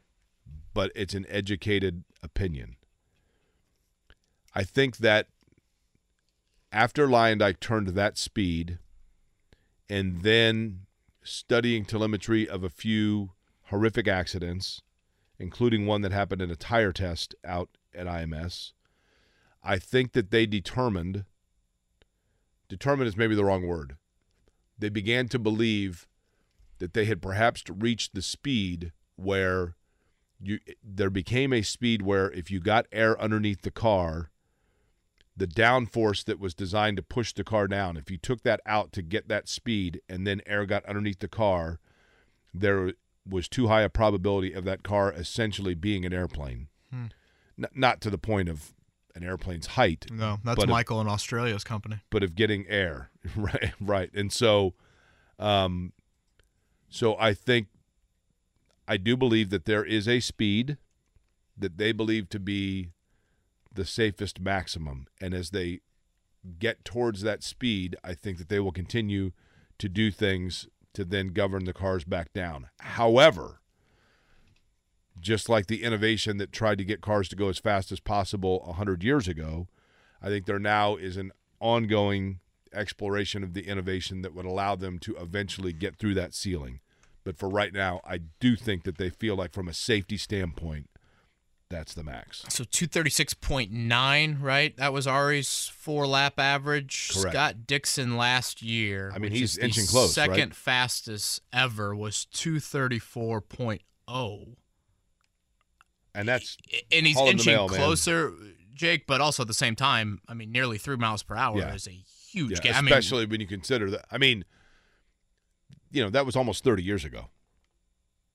but it's an educated opinion. I think that after Luyendyk turned that speed, and then studying telemetry of a few horrific accidents, including one that happened in a tire test out at IMS. I think that they determined, determined is maybe the wrong word. They began to believe that they had perhaps reached the speed where you there became a speed where if you got air underneath the car, the downforce that was designed to push the car down, if you took that out to get that speed and then air got underneath the car, there was too high a probability of that car essentially being an airplane. N- not to the point of an airplane's height, No, that's Michael in Australia's company. but of getting air. right, right. And so, um, so I think I do believe that there is a speed that they believe to be the safest maximum, and as they get towards that speed, I think that they will continue to do things to then govern the cars back down. However, just like the innovation that tried to get cars to go as fast as possible 100 years ago, I think there now is an ongoing exploration of the innovation that would allow them to eventually get through that ceiling. But for right now, I do think that they feel like, from a safety standpoint, that's the max. So 236.9, right? That was Arie's four lap average. Correct. Scott Dixon last year. I mean, he's inching close, right? Second fastest ever was 234.0. And that's And he's Hall of the inching mail, man. closer, Jake, but also at the same time, I mean, nearly three miles per hour Yeah. is a huge yeah, gap. I mean, especially when you consider that. I mean, you know, that was almost 30 years ago.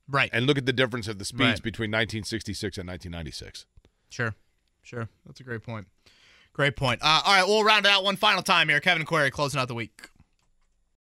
Right. And look at the difference of the speeds Right. between 1966 and 1996. Sure. Sure. That's a great point. Great point. Uh, all right, we'll round it out one final time here. Kevin Query closing out the week.